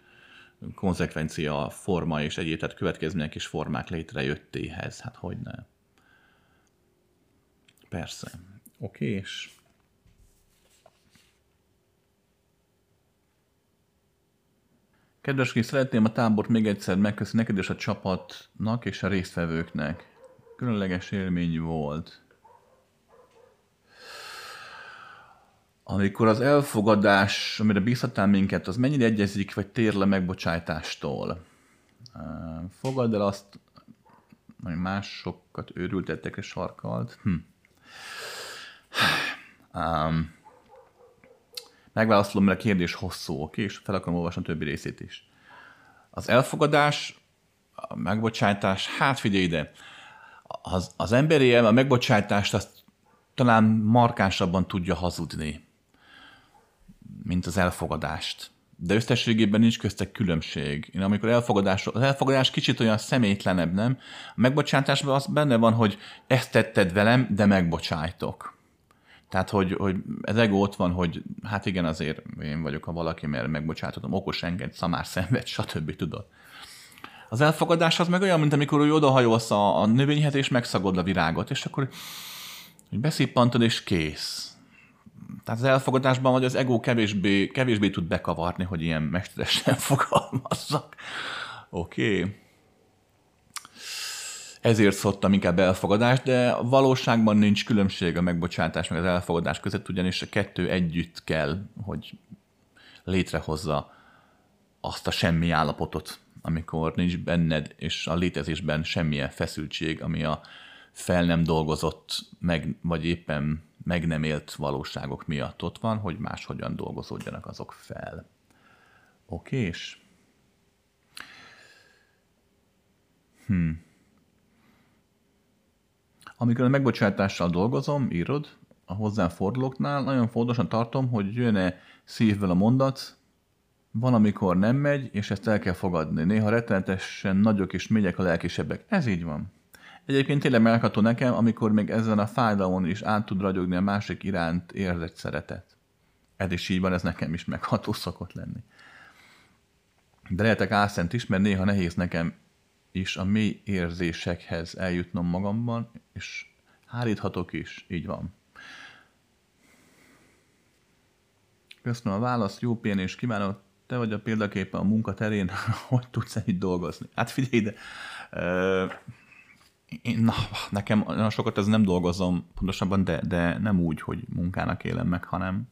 konzekvencia, forma és egyéb, tehát következmények és formák létrejöttéhez. Hát hogy ne? Persze. Oké, és Kedves kis, szeretném a tábort még egyszer megköszönni neked és a csapatnak és a résztvevőknek. Különleges élmény volt. Amikor az elfogadás, amire bízhatál minket, az mennyire egyezik, vagy tér le megbocsátástól? Fogadd el azt, hogy másokat őrültettek és sarkalt. Hm. Megválaszolom, mert a kérdés hosszú, oké, és fel akarom olvasni a többi részét is. Az elfogadás, a megbocsátás, hát figyelj ide, az, az emberi a megbocsátást azt talán markánsabban tudja hazudni, mint az elfogadást. De összességében nincs köztek különbség. Én amikor elfogadás, az elfogadás kicsit olyan személytlenebb, nem? A megbocsátásban az benne van, hogy ezt tetted velem, de megbocsájtok. Tehát, hogy, hogy ez ego ott van, hogy hát igen, azért én vagyok a valaki, mert megbocsátottam, okos enged, szamár szenved, stb. tudod. Az elfogadás az meg olyan, mint amikor úgy odahajolsz a, a növényhez, és megszagod a virágot, és akkor hogy beszippantod, és kész. Tehát az elfogadásban vagy az ego kevésbé, kevésbé tud bekavarni, hogy ilyen mesteresen [LAUGHS] fogalmazzak. Oké. Okay. Ezért szoktam inkább elfogadás, de valóságban nincs különbség a megbocsátás meg az elfogadás között, ugyanis a kettő együtt kell, hogy létrehozza azt a semmi állapotot, amikor nincs benned és a létezésben semmilyen feszültség, ami a fel nem dolgozott, meg, vagy éppen meg nem élt valóságok miatt ott van, hogy máshogyan dolgozódjanak azok fel. Oké, és? Hm. Amikor a megbocsátással dolgozom, írod, a hozzám fordulóknál, nagyon fontosan tartom, hogy jön-e szívből a mondat, van, amikor nem megy, és ezt el kell fogadni. Néha rettenetesen nagyok és mélyek a lelkisebbek. Ez így van. Egyébként tényleg megható nekem, amikor még ezen a fájdalmon is át tud ragyogni a másik iránt érzett szeretet. Ez is így van, ez nekem is megható szokott lenni. De lehetek álszent is, mert néha nehéz nekem is a mély érzésekhez eljutnom magamban, és háríthatok is, így van. Köszönöm a választ, jó pihenést kívánok, te vagy a példaképpen a munkaterén, [LAUGHS] hogy tudsz ennyit dolgozni? Hát figyelj ide, én, na, nekem nagyon sokat ez nem dolgozom pontosabban, de, de nem úgy, hogy munkának élem meg, hanem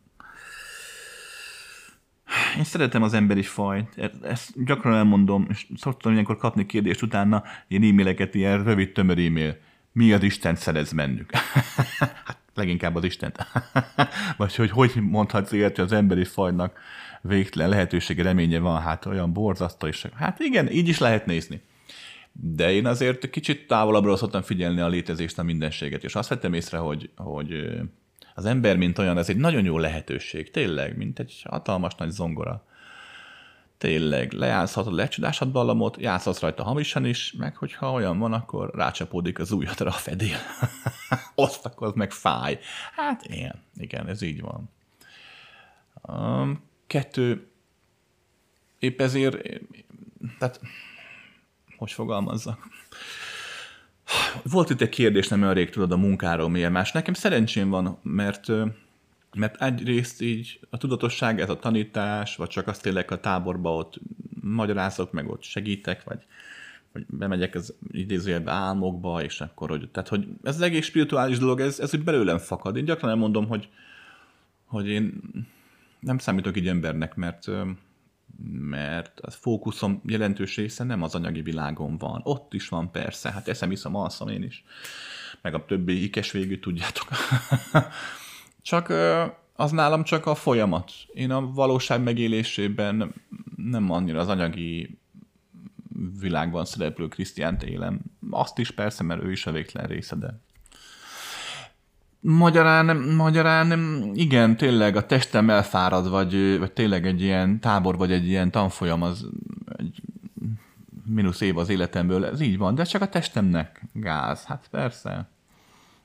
én szeretem az emberi fajt, ezt gyakran elmondom, és szoktam ilyenkor kapni kérdést utána, ilyen e-maileket, ilyen rövid, tömör e-mail. Mi az Isten szerez bennük? [LAUGHS] hát leginkább az Istent. [LAUGHS] Vagy hogy hogy mondhatsz ilyet, hogy az emberi fajnak végtelen lehetősége, reménye van, hát olyan borzasztó is. Hát igen, így is lehet nézni. De én azért kicsit távolabbról szoktam figyelni a létezést, a mindenséget, és azt vettem észre, hogy, hogy az ember, mint olyan, ez egy nagyon jó lehetőség, tényleg, mint egy hatalmas nagy zongora. Tényleg, lejátszhatod, lecsodásod ballamot, játszhatsz rajta hamisan is, meg hogyha olyan van, akkor rácsapódik az ujjadra a fedél. [LAUGHS] Osztakoz, meg fáj. Hát ilyen, igen, ez így van. Um, kettő, épp ezért, tehát hogy fogalmazzak. Volt itt egy kérdés nem olyan rég, tudod, a munkáról miért más. Nekem szerencsém van, mert, mert egyrészt így a tudatosság, ez a tanítás, vagy csak azt tényleg a táborba ott magyarázok, meg ott segítek, vagy, vagy bemegyek az idézőjelbe álmokba, és akkor, hogy, tehát, hogy ez az egész spirituális dolog, ez, ez úgy belőlem fakad. Én gyakran elmondom, hogy, hogy én nem számítok így embernek, mert mert a fókuszom jelentős része nem az anyagi világon van. Ott is van persze, hát eszem, iszom, alszom én is. Meg a többi ikes végű, tudjátok. [LAUGHS] csak az nálam csak a folyamat. Én a valóság megélésében nem annyira az anyagi világban szereplő Krisztiánt élem. Azt is persze, mert ő is a végtelen része, de Magyarán, magyarán igen, tényleg a testem elfárad, vagy, vagy tényleg egy ilyen tábor, vagy egy ilyen tanfolyam, az egy mínusz év az életemből, ez így van, de csak a testemnek gáz, hát persze.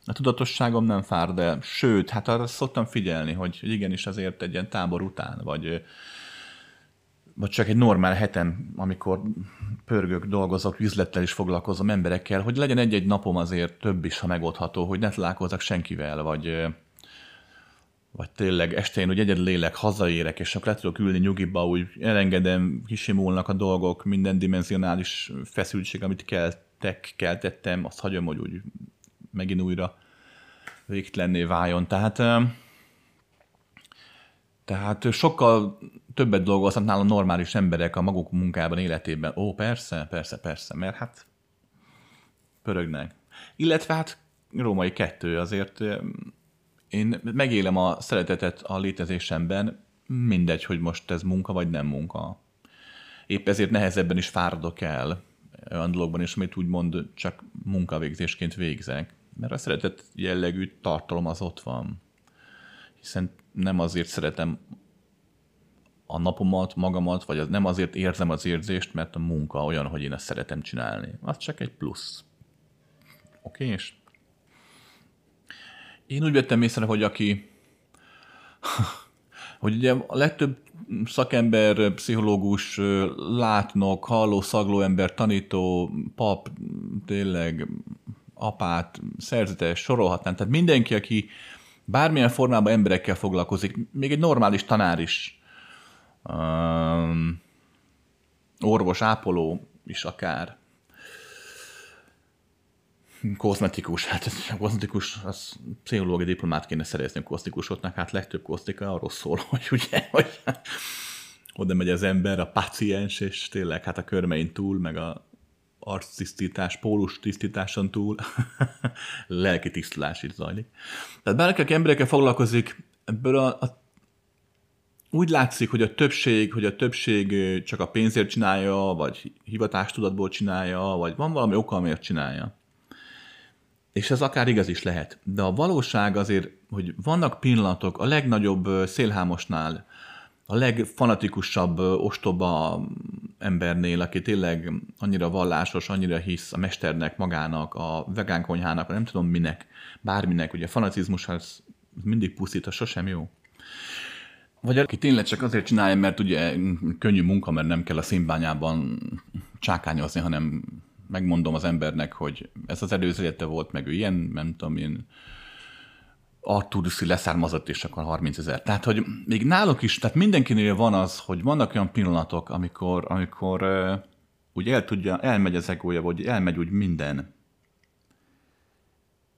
A tudatosságom nem fárad el, sőt, hát arra szoktam figyelni, hogy, igenis azért egy ilyen tábor után, vagy vagy csak egy normál hetem, amikor pörgök, dolgozok, üzlettel is foglalkozom emberekkel, hogy legyen egy-egy napom azért több is, ha megoldható, hogy ne találkozzak senkivel, vagy, vagy tényleg este én úgy egyedül lélek, hazaérek, és akkor le tudok ülni nyugiba, úgy elengedem, kisimulnak a dolgok, minden dimenzionális feszültség, amit keltek, keltettem, azt hagyom, hogy úgy megint újra végtelenné váljon. Tehát Tehát sokkal többet dolgoznak nála normális emberek a maguk munkában, életében. Ó, persze, persze, persze, mert hát pörögnek. Illetve hát római kettő azért én megélem a szeretetet a létezésemben, mindegy, hogy most ez munka vagy nem munka. Épp ezért nehezebben is fáradok el olyan dologban is, amit úgymond csak munkavégzésként végzek. Mert a szeretet jellegű tartalom az ott van. Hiszen nem azért szeretem a napomat, magamat, vagy az, nem azért érzem az érzést, mert a munka olyan, hogy én ezt szeretem csinálni. Az csak egy plusz. Oké, és én úgy vettem észre, hogy aki [LAUGHS] hogy ugye a legtöbb szakember, pszichológus, látnok, halló, szagló ember, tanító, pap, tényleg apát, szerzetes, sorolhatnám. Tehát mindenki, aki bármilyen formában emberekkel foglalkozik, még egy normális tanár is, um, orvos, ápoló is akár, kozmetikus, hát a kozmetikus, az pszichológiai diplomát kéne szerezni a kozmetikusoknak, hát legtöbb kozmetika arról szól, [LAUGHS] hogy ugye, hogy oda megy az ember, a paciens, és tényleg hát a körmein túl, meg a arctisztítás, pólus tisztításon túl [LAUGHS] lelki tisztulás is zajlik. Tehát bárki, emberekkel foglalkozik, ebből a, a úgy látszik, hogy a többség, hogy a többség csak a pénzért csinálja, vagy hivatástudatból csinálja, vagy van valami oka, amiért csinálja. És ez akár igaz is lehet. De a valóság azért, hogy vannak pillanatok a legnagyobb szélhámosnál, a legfanatikusabb ostoba embernél, aki tényleg annyira vallásos, annyira hisz a mesternek, magának, a vegán konyhának, nem tudom minek, bárminek, ugye fanatizmus az mindig pusztít, az sosem jó. Vagy aki tényleg csak azért csinálja, mert ugye könnyű munka, mert nem kell a színbányában csákányozni, hanem megmondom az embernek, hogy ez az előző volt, meg ő ilyen, nem tudom én, Arturuszi leszármazott, és akkor 30 ezer. Tehát, hogy még náluk is, tehát mindenkinél van az, hogy vannak olyan pillanatok, amikor, amikor úgy el tudja, elmegy az egója, vagy elmegy úgy minden,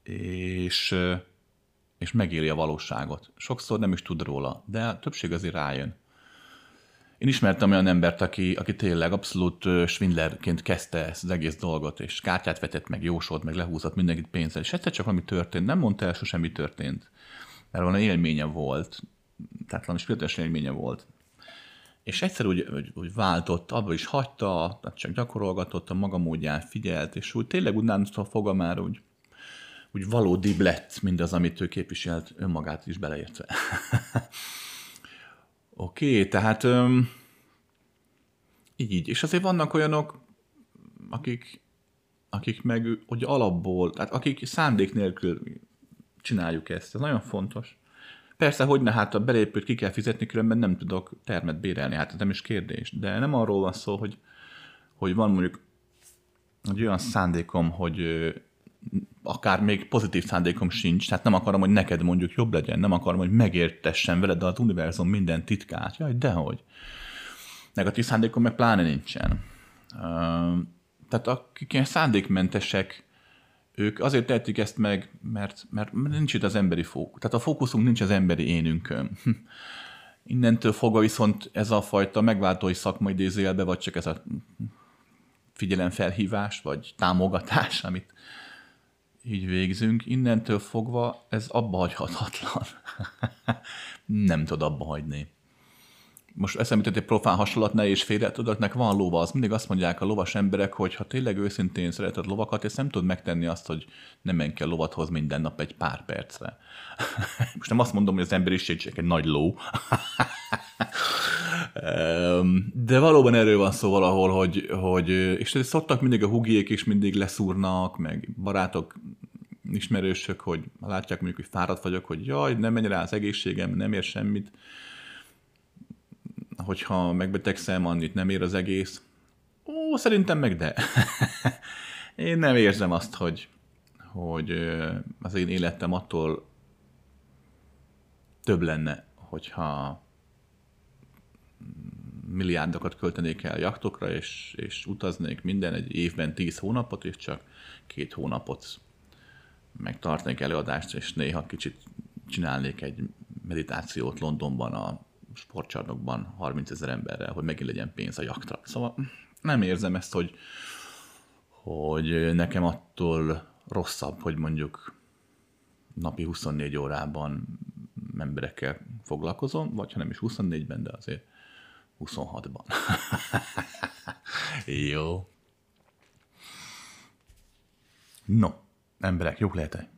és, és megéli a valóságot. Sokszor nem is tud róla, de többség azért rájön. Én ismertem olyan embert, aki, aki tényleg abszolút svindlerként kezdte ezt az egész dolgot, és kártyát vetett, meg jósolt, meg lehúzott mindenkit pénzzel, és egyszer csak valami történt, nem mondta el sosem, mi történt. Mert van élménye volt, tehát valami spirituális élménye volt. És egyszer úgy, úgy, úgy váltott, abba is hagyta, csak gyakorolgatott a maga módján, figyelt, és úgy tényleg nem foga már úgy, úgy valódi lett mindaz, amit ő képviselt önmagát is beleértve. [LAUGHS] Oké, okay, tehát um, így. És azért vannak olyanok, akik, akik meg, hogy alapból, tehát akik szándék nélkül csináljuk ezt. Ez nagyon fontos. Persze, hogy ne, hát a belépőt ki kell fizetni, különben nem tudok termet bérelni, hát ez nem is kérdés. De nem arról van szó, hogy, hogy van mondjuk egy olyan szándékom, hogy akár még pozitív szándékom sincs, tehát nem akarom, hogy neked mondjuk jobb legyen, nem akarom, hogy megértessen veled az univerzum minden titkát. Jaj, dehogy. Negatív szándékom meg pláne nincsen. Tehát akik ilyen szándékmentesek, ők azért tehetik ezt meg, mert, mert nincs itt az emberi fókusz. Tehát a fókuszunk nincs az emberi énünkön. [LAUGHS] Innentől fogva viszont ez a fajta megváltói szakmai idézőjelbe, vagy csak ez a figyelemfelhívás, vagy támogatás, amit így végzünk, innentől fogva ez abba hagyhatatlan. [LAUGHS] nem tud abba hagyni. Most eszembe egy profán hasonlat, ne és félre, tudod, nek van lova, az mindig azt mondják a lovas emberek, hogy ha tényleg őszintén szereted lovakat, és nem tud megtenni azt, hogy nem menj kell lovathoz minden nap egy pár percre. [LAUGHS] Most nem azt mondom, hogy az emberiség csak egy nagy ló, [LAUGHS] de valóban erről van szó valahol, hogy, hogy és szoktak mindig a hugiék is mindig leszúrnak, meg barátok, ismerősök, hogy látják mondjuk, hogy fáradt vagyok, hogy jaj, nem menj rá az egészségem, nem ér semmit. Hogyha megbetegszem, annyit nem ér az egész. Ó, szerintem meg de. [LAUGHS] én nem érzem azt, hogy, hogy az én életem attól több lenne, hogyha milliárdokat költenék el jaktokra, és, és utaznék minden egy évben tíz hónapot, és csak két hónapot meg tartanék előadást, és néha kicsit csinálnék egy meditációt Londonban a sportcsarnokban 30 ezer emberrel, hogy megint legyen pénz a jaktra. Szóval nem érzem ezt, hogy, hogy nekem attól rosszabb, hogy mondjuk napi 24 órában emberekkel foglalkozom, vagy ha nem is 24-ben, de azért 26-ban. [LAUGHS] Jó. No, emberek, jók lehetek.